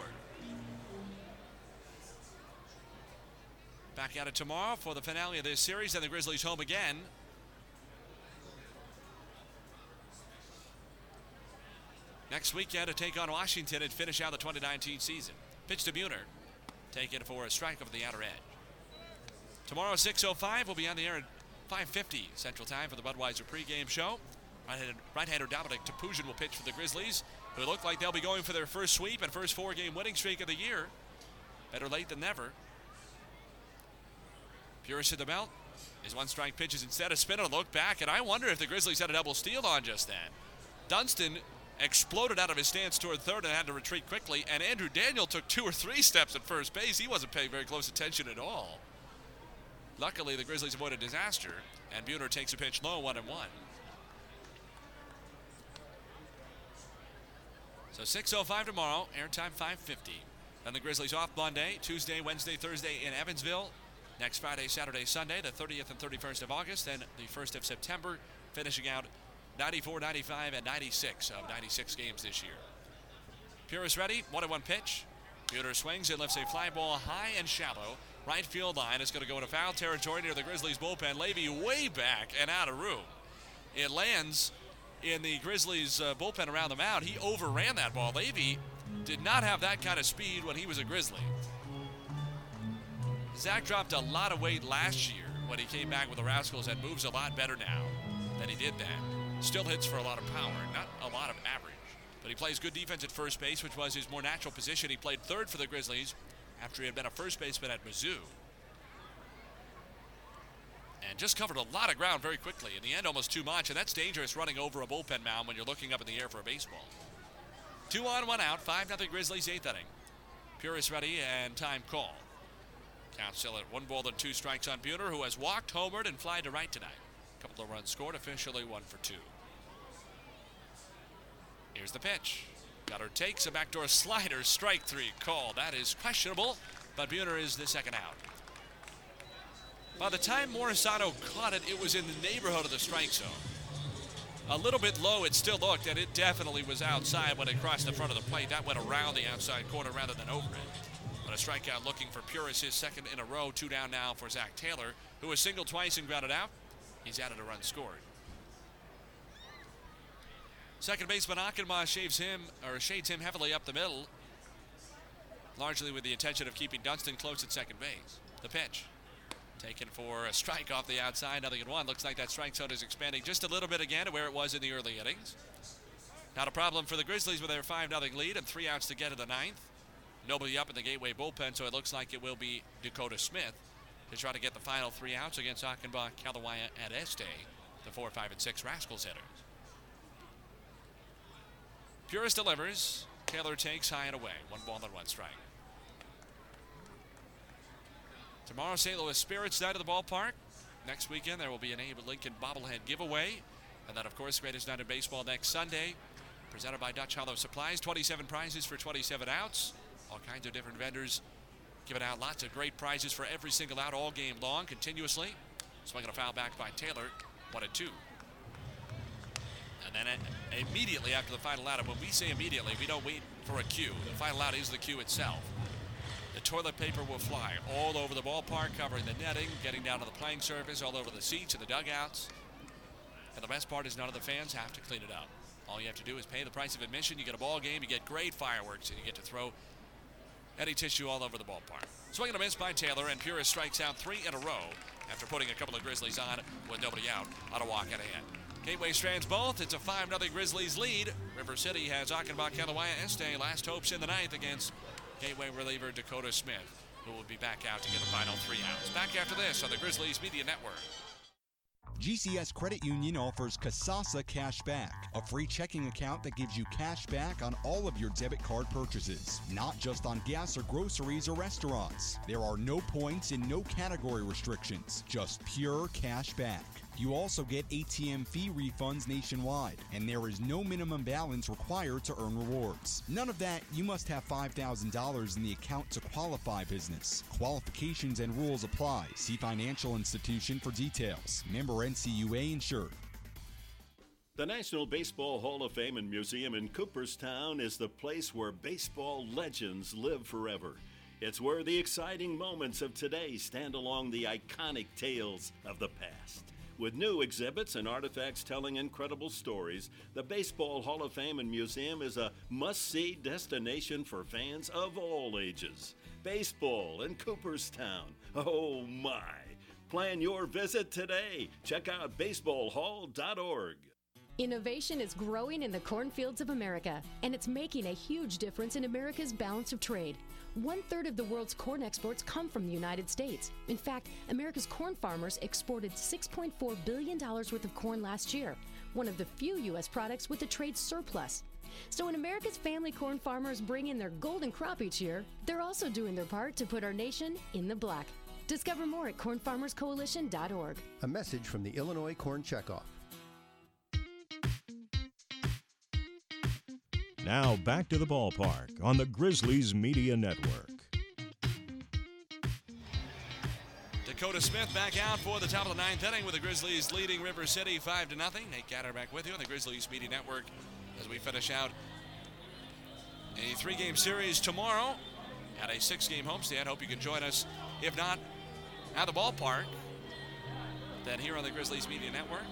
Back at it tomorrow for the finale of this series, and the Grizzlies home again. Next weekend to take on Washington and finish out the 2019 season. Pitch to Buhner. Take it for a strike over the outer edge. Tomorrow, 6.05, we'll be on the air at 5.50 Central Time for the Budweiser pregame show. Right-hander, right-hander Dominic Topuzin will pitch for the Grizzlies, who look like they'll be going for their first sweep and first four-game winning streak of the year. Better late than never. Puris hit the belt. His one strike pitches instead of spin a look back, and I wonder if the Grizzlies had a double steal on just then. Dunston exploded out of his stance toward third and had to retreat quickly, and Andrew Daniel took two or three steps at first base. He wasn't paying very close attention at all. Luckily, the Grizzlies avoided disaster, and Buhner takes a pitch low, one and one. So 6.05 tomorrow, airtime 550. Then the Grizzlies off Monday, Tuesday, Wednesday, Thursday in Evansville. Next Friday, Saturday, Sunday, the 30th and 31st of August. Then the 1st of September, finishing out 94, 95, and 96 of 96 games this year. Puris ready, 1 1 pitch. Buhner swings and lifts a fly ball high and shallow. Right field line is going to go into foul territory near the Grizzlies bullpen. Levy way back and out of room. It lands in the Grizzlies uh, bullpen around the mound. He overran that ball. Levy did not have that kind of speed when he was a Grizzly. Zach dropped a lot of weight last year when he came back with the Rascals and moves a lot better now than he did then. Still hits for a lot of power, not a lot of average. But he plays good defense at first base, which was his more natural position. He played third for the Grizzlies after he had been a first baseman at Mizzou. And just covered a lot of ground very quickly. In the end, almost too much, and that's dangerous running over a bullpen mound when you're looking up in the air for a baseball. Two on, one out, 5 0 Grizzlies, eighth inning. Puris ready and time call. Count still at one ball and two strikes on Buhner, who has walked, homered, and fly to right tonight. A couple of runs scored, officially one for two. Here's the pitch. Gutter takes a backdoor slider, strike three call. That is questionable, but Buhner is the second out. By the time Morisato caught it, it was in the neighborhood of the strike zone. A little bit low, it still looked, and it definitely was outside when it crossed the front of the plate. That went around the outside corner rather than over it. A strikeout looking for Puris, his second in a row. Two down now for Zach Taylor, who was singled twice and grounded out. He's added a run scored. Second baseman Achenbach shaves him or shades him heavily up the middle, largely with the intention of keeping Dunston close at second base. The pitch. Taken for a strike off the outside, nothing in one. Looks like that strike zone is expanding just a little bit again to where it was in the early innings. Not a problem for the Grizzlies with their 5 0 lead and three outs to get in the ninth. Nobody up in the Gateway bullpen, so it looks like it will be Dakota Smith to try to get the final three outs against Achenbach, Kalawaya, and Este, the 4, 5, and 6 Rascals hitters. Puris delivers. Taylor takes high and away. One ball and one strike. Tomorrow, St. Louis Spirits night at the ballpark. Next weekend, there will be an Abe Lincoln bobblehead giveaway. And then, of course, greatest night in baseball next Sunday. Presented by Dutch Hollow Supplies. 27 prizes for 27 outs. All kinds of different vendors giving out lots of great prizes for every single out all game long, continuously. Swinging a foul back by Taylor. One and two. And then immediately after the final out, and when we say immediately, we don't wait for a cue. The final out is the cue itself. The toilet paper will fly all over the ballpark, covering the netting, getting down to the playing surface, all over the seats and the dugouts. And the best part is none of the fans have to clean it up. All you have to do is pay the price of admission. You get a ball game, you get great fireworks, and you get to throw any tissue all over the ballpark. Swinging a miss by Taylor, and Puris strikes out three in a row after putting a couple of Grizzlies on with nobody out on a walk at hand. Gateway strands both. It's a 5 0 Grizzlies lead. River City has Achenbach, Kalawaya, Este. Last hopes in the ninth against Gateway reliever Dakota Smith, who will be back out to get the final three outs. Back after this on the Grizzlies Media Network. GCS Credit Union offers Kasasa Cash Back, a free checking account that gives you cash back on all of your debit card purchases, not just on gas or groceries or restaurants. There are no points and no category restrictions, just pure cash back. You also get ATM fee refunds nationwide, and there is no minimum balance required to earn rewards. None of that, you must have $5,000 in the account to qualify business. Qualifications and rules apply. See financial institution for details. Member NCUA insured. The National Baseball Hall of Fame and Museum in Cooperstown is the place where baseball legends live forever. It's where the exciting moments of today stand along the iconic tales of the past. With new exhibits and artifacts telling incredible stories, the Baseball Hall of Fame and Museum is a must see destination for fans of all ages. Baseball in Cooperstown. Oh my! Plan your visit today. Check out baseballhall.org. Innovation is growing in the cornfields of America, and it's making a huge difference in America's balance of trade. One third of the world's corn exports come from the United States. In fact, America's corn farmers exported $6.4 billion worth of corn last year, one of the few U.S. products with a trade surplus. So when America's family corn farmers bring in their golden crop each year, they're also doing their part to put our nation in the black. Discover more at cornfarmerscoalition.org. A message from the Illinois Corn Checkoff. Now back to the ballpark on the Grizzlies Media Network. Dakota Smith back out for the top of the ninth inning with the Grizzlies leading River City 5 to nothing. Nate Gatter back with you on the Grizzlies Media Network as we finish out a three game series tomorrow at a six game homestand. Hope you can join us. If not at the ballpark, then here on the Grizzlies Media Network.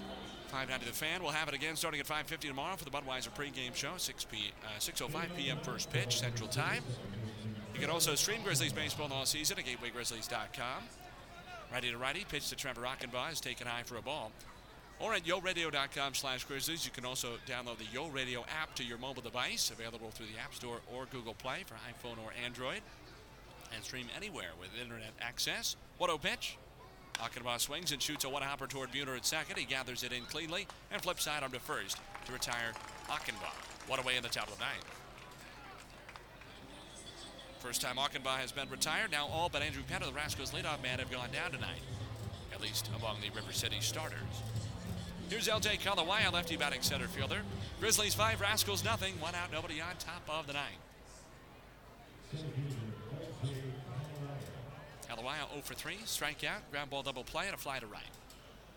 590 The Fan. We'll have it again starting at 5.50 tomorrow for the Budweiser pregame show, 6 p, uh, 6.05 p.m. first pitch, Central Time. You can also stream Grizzlies baseball all season at GatewayGrizzlies.com. Righty to righty, pitch to Trevor Achenbach is taken high for a ball. Or at YoRadio.com slash Grizzlies. You can also download the Yo Radio app to your mobile device, available through the App Store or Google Play for iPhone or Android. And stream anywhere with internet access. What a pitch. Achenbach swings and shoots a one hopper toward Buhner at second. He gathers it in cleanly and flips side arm to first to retire Achenbach. One away in the top of the ninth. First time Achenbach has been retired. Now all but Andrew Petto, the Rascals leadoff man, have gone down tonight, at least among the River City starters. Here's LJ Kalawaya, lefty batting center fielder. Grizzlies five, Rascals nothing. One out, nobody on top of the ninth. Kalawaya 0 for 3, strikeout, ground ball double play, and a fly to right.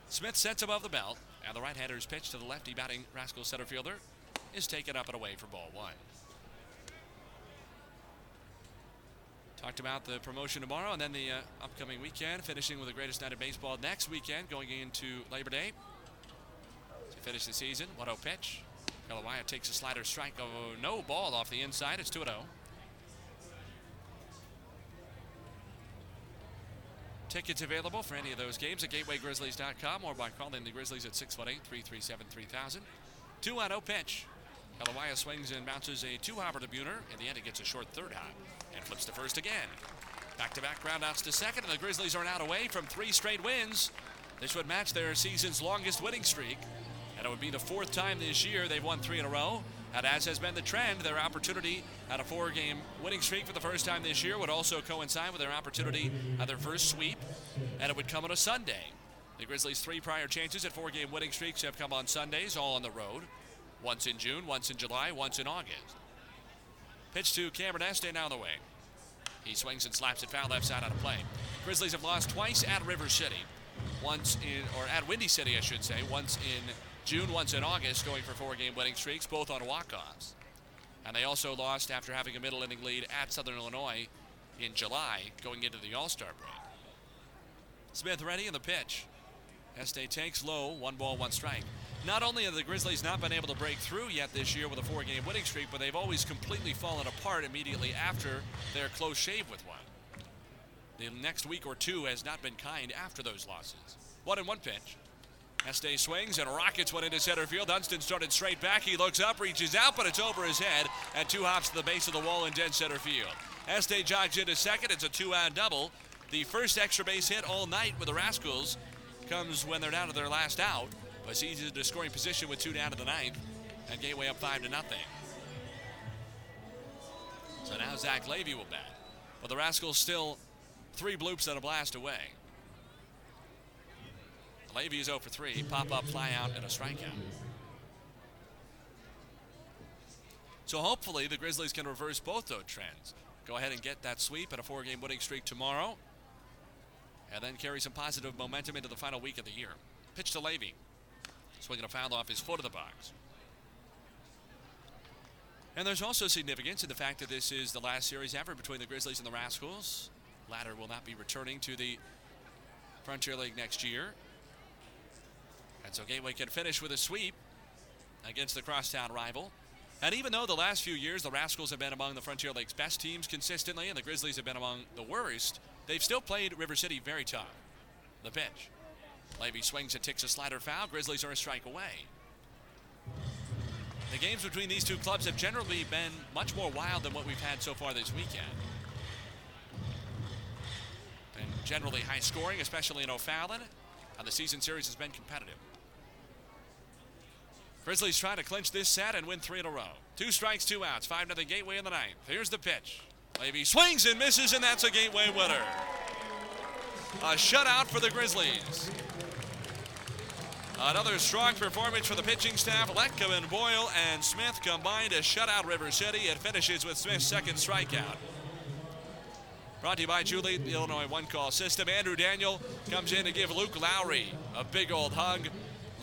Smith sets above the belt, and the right-hander's pitch to the lefty batting Rascal center fielder is taken up and away for ball one. Talked about the promotion tomorrow and then the uh, upcoming weekend, finishing with the greatest night of baseball next weekend, going into Labor Day to finish the season. 1 0 pitch. Kalawaya takes a slider strike. Oh, no ball off the inside. It's 2 0. Tickets available for any of those games at GatewayGrizzlies.com or by calling the Grizzlies at 618 337 3000. 2 0 pitch. Kalawaya swings and bounces a two hopper to Buhner. In the end, it gets a short third hop and flips to first again. Back to back groundouts to second, and the Grizzlies are now away from three straight wins. This would match their season's longest winning streak, and it would be the fourth time this year they've won three in a row. And as has been the trend, their opportunity at a four game winning streak for the first time this year would also coincide with their opportunity at their first sweep, and it would come on a Sunday. The Grizzlies' three prior chances at four game winning streaks have come on Sundays, all on the road. Once in June, once in July, once in August. Pitch to Cameron Este now on the way. He swings and slaps it foul left side out of play. Grizzlies have lost twice at River City. Once in, or at Windy City, I should say. Once in June, once in August, going for four game winning streaks, both on walk offs. And they also lost after having a middle inning lead at Southern Illinois in July, going into the All Star break. Smith ready in the pitch. Este takes low, one ball, one strike. Not only have the Grizzlies not been able to break through yet this year with a four game winning streak, but they've always completely fallen apart immediately after their close shave with one. The next week or two has not been kind after those losses. One in one pitch. Este swings and rockets one into center field. Dunston started straight back. He looks up, reaches out, but it's over his head, and two hops to the base of the wall in dead center field. Este jogs into second. It's a two out double. The first extra base hit all night with the Rascals comes when they're down to their last out. But he's in a scoring position with two down to the ninth, and Gateway up five to nothing. So now Zach Levy will bat. But the Rascals still three bloops and a blast away. Levy is 0 for 3. Pop up, fly out, and a strikeout. So hopefully the Grizzlies can reverse both those trends. Go ahead and get that sweep and a four game winning streak tomorrow. And then carry some positive momentum into the final week of the year. Pitch to Levy. Swinging a foul off his foot of the box. And there's also significance in the fact that this is the last series ever between the Grizzlies and the Rascals. Latter will not be returning to the Frontier League next year. And so Gateway can finish with a sweep against the crosstown rival. And even though the last few years the Rascals have been among the Frontier League's best teams consistently and the Grizzlies have been among the worst, they've still played River City very tough. The pitch. Levy swings and takes a slider foul. Grizzlies are a strike away. The games between these two clubs have generally been much more wild than what we've had so far this weekend. Been generally high scoring, especially in O'Fallon, and the season series has been competitive. Grizzlies trying to clinch this set and win three in a row. Two strikes, two outs, 5 0 Gateway in the ninth. Here's the pitch. Levy swings and misses, and that's a Gateway winner. A shutout for the Grizzlies. Another strong performance for the pitching staff. Letkeman, Boyle, and Smith combined to shut out River City. It finishes with Smith's second strikeout. Brought to you by Julie, the Illinois one call system. Andrew Daniel comes in to give Luke Lowry a big old hug.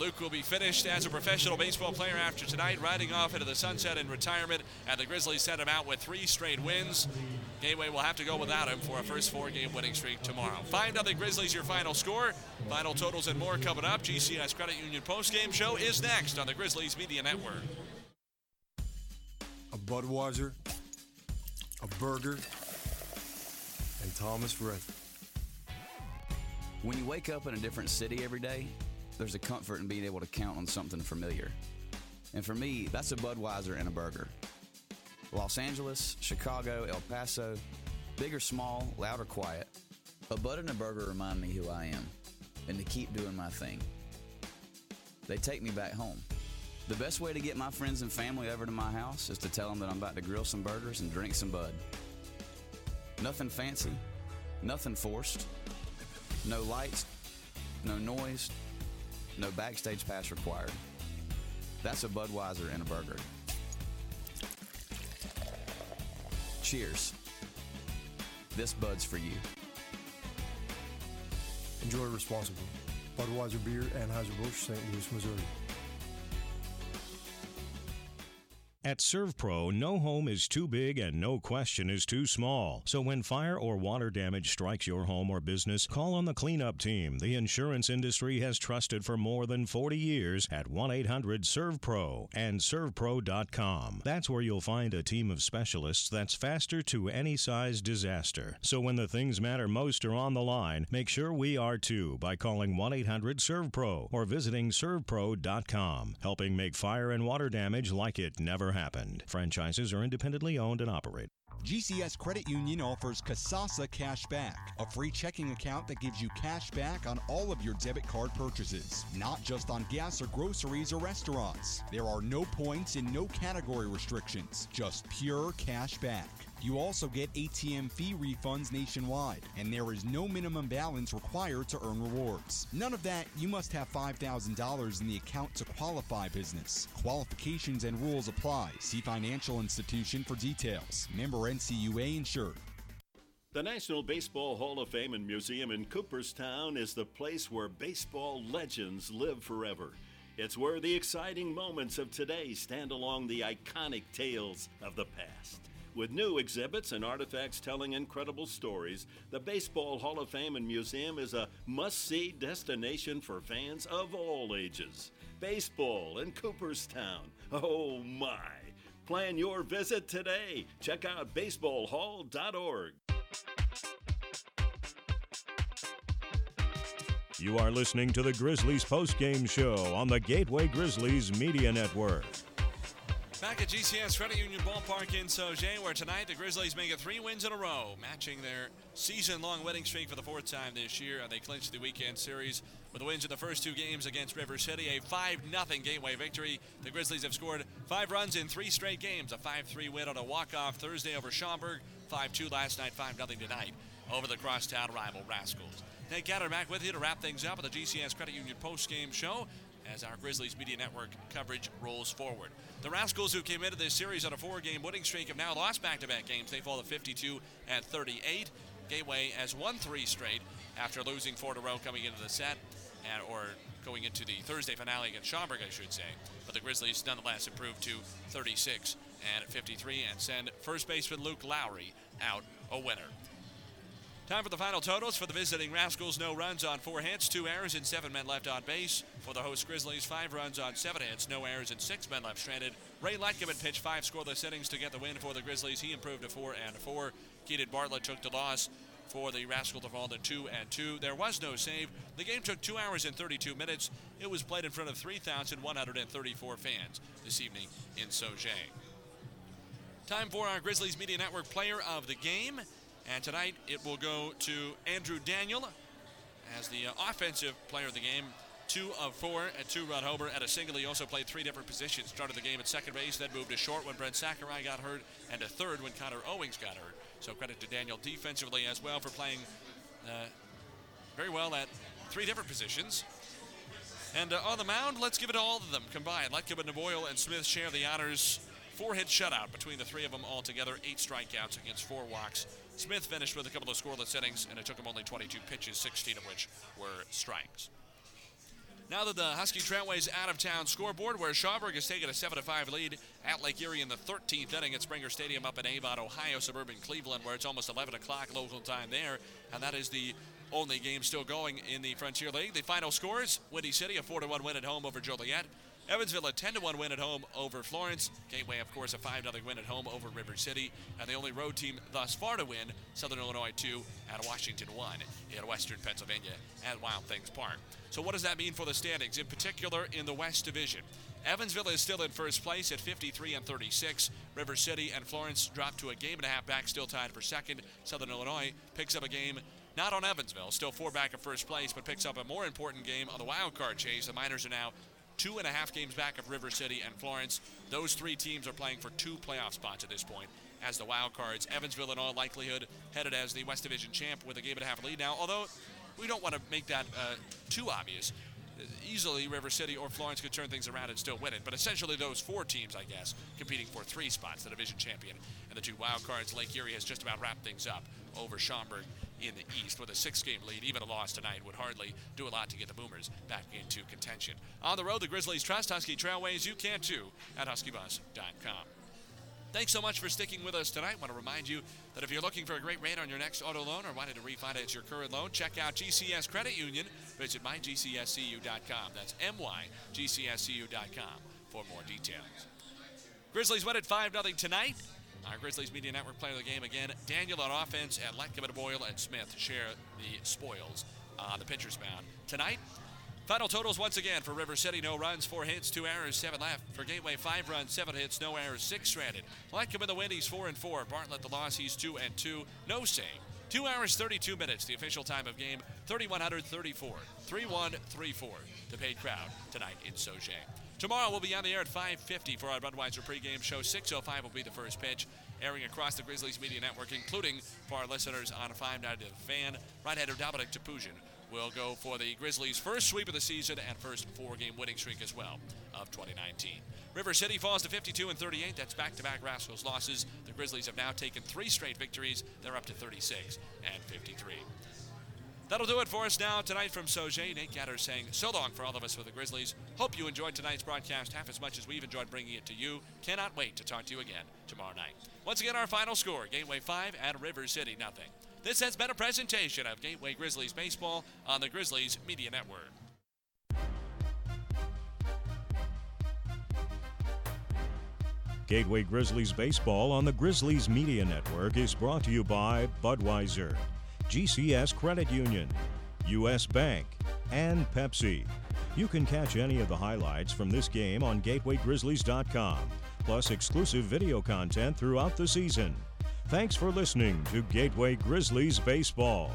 Luke will be finished as a professional baseball player after tonight, riding off into the sunset in retirement. And the Grizzlies sent him out with three straight wins. Gateway will have to go without him for a first four game winning streak tomorrow. 5 0 Grizzlies, your final score. Final totals and more coming up. GCS Credit Union post game show is next on the Grizzlies Media Network. A Budweiser, a burger, and Thomas Rhett. When you wake up in a different city every day, there's a comfort in being able to count on something familiar. And for me, that's a Budweiser and a burger. Los Angeles, Chicago, El Paso, big or small, loud or quiet, a Bud and a burger remind me who I am and to keep doing my thing. They take me back home. The best way to get my friends and family over to my house is to tell them that I'm about to grill some burgers and drink some Bud. Nothing fancy, nothing forced, no lights, no noise, no backstage pass required. That's a Budweiser and a burger. Cheers. This Bud's for you. Enjoy responsibly. Budweiser Beer, Anheuser-Busch, St. Louis, Missouri. At ServPro, no home is too big and no question is too small. So when fire or water damage strikes your home or business, call on the cleanup team the insurance industry has trusted for more than 40 years at 1-800-ServPro and servpro.com. That's where you'll find a team of specialists that's faster to any size disaster. So when the things matter most are on the line, make sure we are too by calling 1-800-ServPro or visiting servpro.com, helping make fire and water damage like it never happened. Franchises are independently owned and operated. GCS Credit Union offers Kasasa Cash Back, a free checking account that gives you cash back on all of your debit card purchases, not just on gas or groceries or restaurants. There are no points and no category restrictions, just pure cash back. You also get ATM fee refunds nationwide, and there is no minimum balance required to earn rewards. None of that, you must have $5,000 in the account to qualify business. Qualifications and rules apply. See financial institution for details. Member NCUA insured. The National Baseball Hall of Fame and Museum in Cooperstown is the place where baseball legends live forever. It's where the exciting moments of today stand along the iconic tales of the past. With new exhibits and artifacts telling incredible stories, the Baseball Hall of Fame and Museum is a must see destination for fans of all ages. Baseball in Cooperstown. Oh my! Plan your visit today. Check out baseballhall.org. You are listening to the Grizzlies postgame show on the Gateway Grizzlies Media Network. Back at GCS Credit Union Ballpark in Sauget, where tonight the Grizzlies make it three wins in a row, matching their season-long winning streak for the fourth time this year. And they clinched the weekend series with wins in the first two games against River City, a 5-0 Gateway victory. The Grizzlies have scored five runs in three straight games, a 5-3 win on a walk-off Thursday over Schaumburg, 5-2 last night, 5-0 tonight over the crosstown rival Rascals. Nate Gatter back with you to wrap things up at the GCS Credit Union post-game show as our Grizzlies Media Network coverage rolls forward. The Rascals, who came into this series on a four-game winning streak, have now lost back-to-back games. They fall to 52 and 38. Gateway has won three straight after losing four in a row coming into the set, and, or going into the Thursday finale against Schaumburg, I should say. But the Grizzlies nonetheless improved to 36 and 53 and send first baseman Luke Lowry out a winner. Time for the final totals for the visiting Rascals. No runs on four hits, two errors, and seven men left on base. For the host Grizzlies, five runs on seven hits, no errors, and six men left stranded. Rain Letkeman pitched five scoreless innings to get the win for the Grizzlies. He improved to four and four. Keaton Bartlett took the loss for the Rascals to fall to two and two. There was no save. The game took two hours and 32 minutes. It was played in front of 3,134 fans this evening in Sauget. Time for our Grizzlies Media Network Player of the Game. And tonight it will go to Andrew Daniel as the offensive player of the game. Two of four at two run homer at a single. He also played three different positions. Started the game at second base, then moved to short when Brent Sakurai got hurt, and to third when Connor Owings got hurt. So credit to Daniel defensively as well for playing uh, very well at three different positions. And uh, on the mound, let's give it to all of them combined. Letkeman, Boyle, and Smith share the honors. Four hit shutout between the three of them altogether, eight strikeouts against four walks. Smith finished with a couple of scoreless innings, and it took him only 22 pitches, 16 of which were strikes. Now that the Husky Trailways out of town scoreboard, where Schaumburg has taken a 7 5 lead at Lake Erie in the 13th inning at Sprenger Stadium up in Avon, Ohio, suburban Cleveland, where it's almost 11 o'clock local time there. And that is the only game still going in the Frontier League. The final scores Windy City, a 4 1 win at home over Joliet. Evansville a 10 1 win at home over Florence. Gateway, of course, a 5 0 win at home over River City. And the only road team thus far to win, Southern Illinois 2 and Washington 1 in Western Pennsylvania at Wild Things Park. So, what does that mean for the standings, in particular in the West Division? Evansville is still in first place at 53 and 36. River City and Florence drop to a game and a half back, still tied for second. Southern Illinois picks up a game not on Evansville, still four back in first place, but picks up a more important game on the wild card chase. The Miners are now two and a half games back of River City and Florence. Those three teams are playing for two playoff spots at this point as the wild cards. Evansville, in all likelihood, headed as the West Division champ with a game and a half lead now. Although we don't want to make that uh, too obvious. Easily, River City or Florence could turn things around and still win it. But essentially, those four teams, I guess, competing for three spots, the division champion and the two wild cards. Lake Erie has just about wrapped things up over Schaumburg in the East with a six game lead. Even a loss tonight would hardly do a lot to get the Boomers back into contention. On the road, the Grizzlies trust Husky Trailways. You can too at huskybus.com. Thanks so much for sticking with us tonight. I want to remind you that if you're looking for a great rate on your next auto loan or wanted to refinance your current loan, check out GCS Credit Union. Visit mygcscu.com. That's mygcscu.com for more details. Grizzlies win at 5 0 tonight. Our Grizzlies Media Network player of the game again. Daniel on offense and Letkeman, Boyle, and Smith share the spoils on the pitcher's mound. Tonight, Final totals once again for River City: no runs, four hits, two errors, seven left. For Gateway, five runs, seven hits, no errors, six stranded. Letkeman in the win, he's four and four. Bartlett the loss, he's two and two, no save. Two hours, 32 minutes, the official time of game, 3134, 3134. The paid crowd tonight in Sauget. Tomorrow we'll be on the air at 5:50 for our Budweiser pregame show. 6:05 will be the first pitch, airing across the Grizzlies media network, including for our listeners on 590 The Fan. Right-hander Dominic Topuzin will go for the Grizzlies' first sweep of the season and first four-game winning streak as well of 2019. River City falls to 52 and 38. That's back-to-back Rascals losses. The Grizzlies have now taken three straight victories. They're up to 36 and 53. That'll do it for us now tonight from Sauget. Nate Gatter saying so long for all of us for the Grizzlies. Hope you enjoyed tonight's broadcast half as much as we've enjoyed bringing it to you. Cannot wait to talk to you again tomorrow night. Once again, our final score Gateway 5 at River City nothing. This has been a presentation of Gateway Grizzlies Baseball on the Grizzlies Media Network. Gateway Grizzlies Baseball on the Grizzlies Media Network is brought to you by Budweiser. GCS Credit Union, U.S. Bank, and Pepsi. You can catch any of the highlights from this game on GatewayGrizzlies.com, plus exclusive video content throughout the season. Thanks for listening to Gateway Grizzlies Baseball.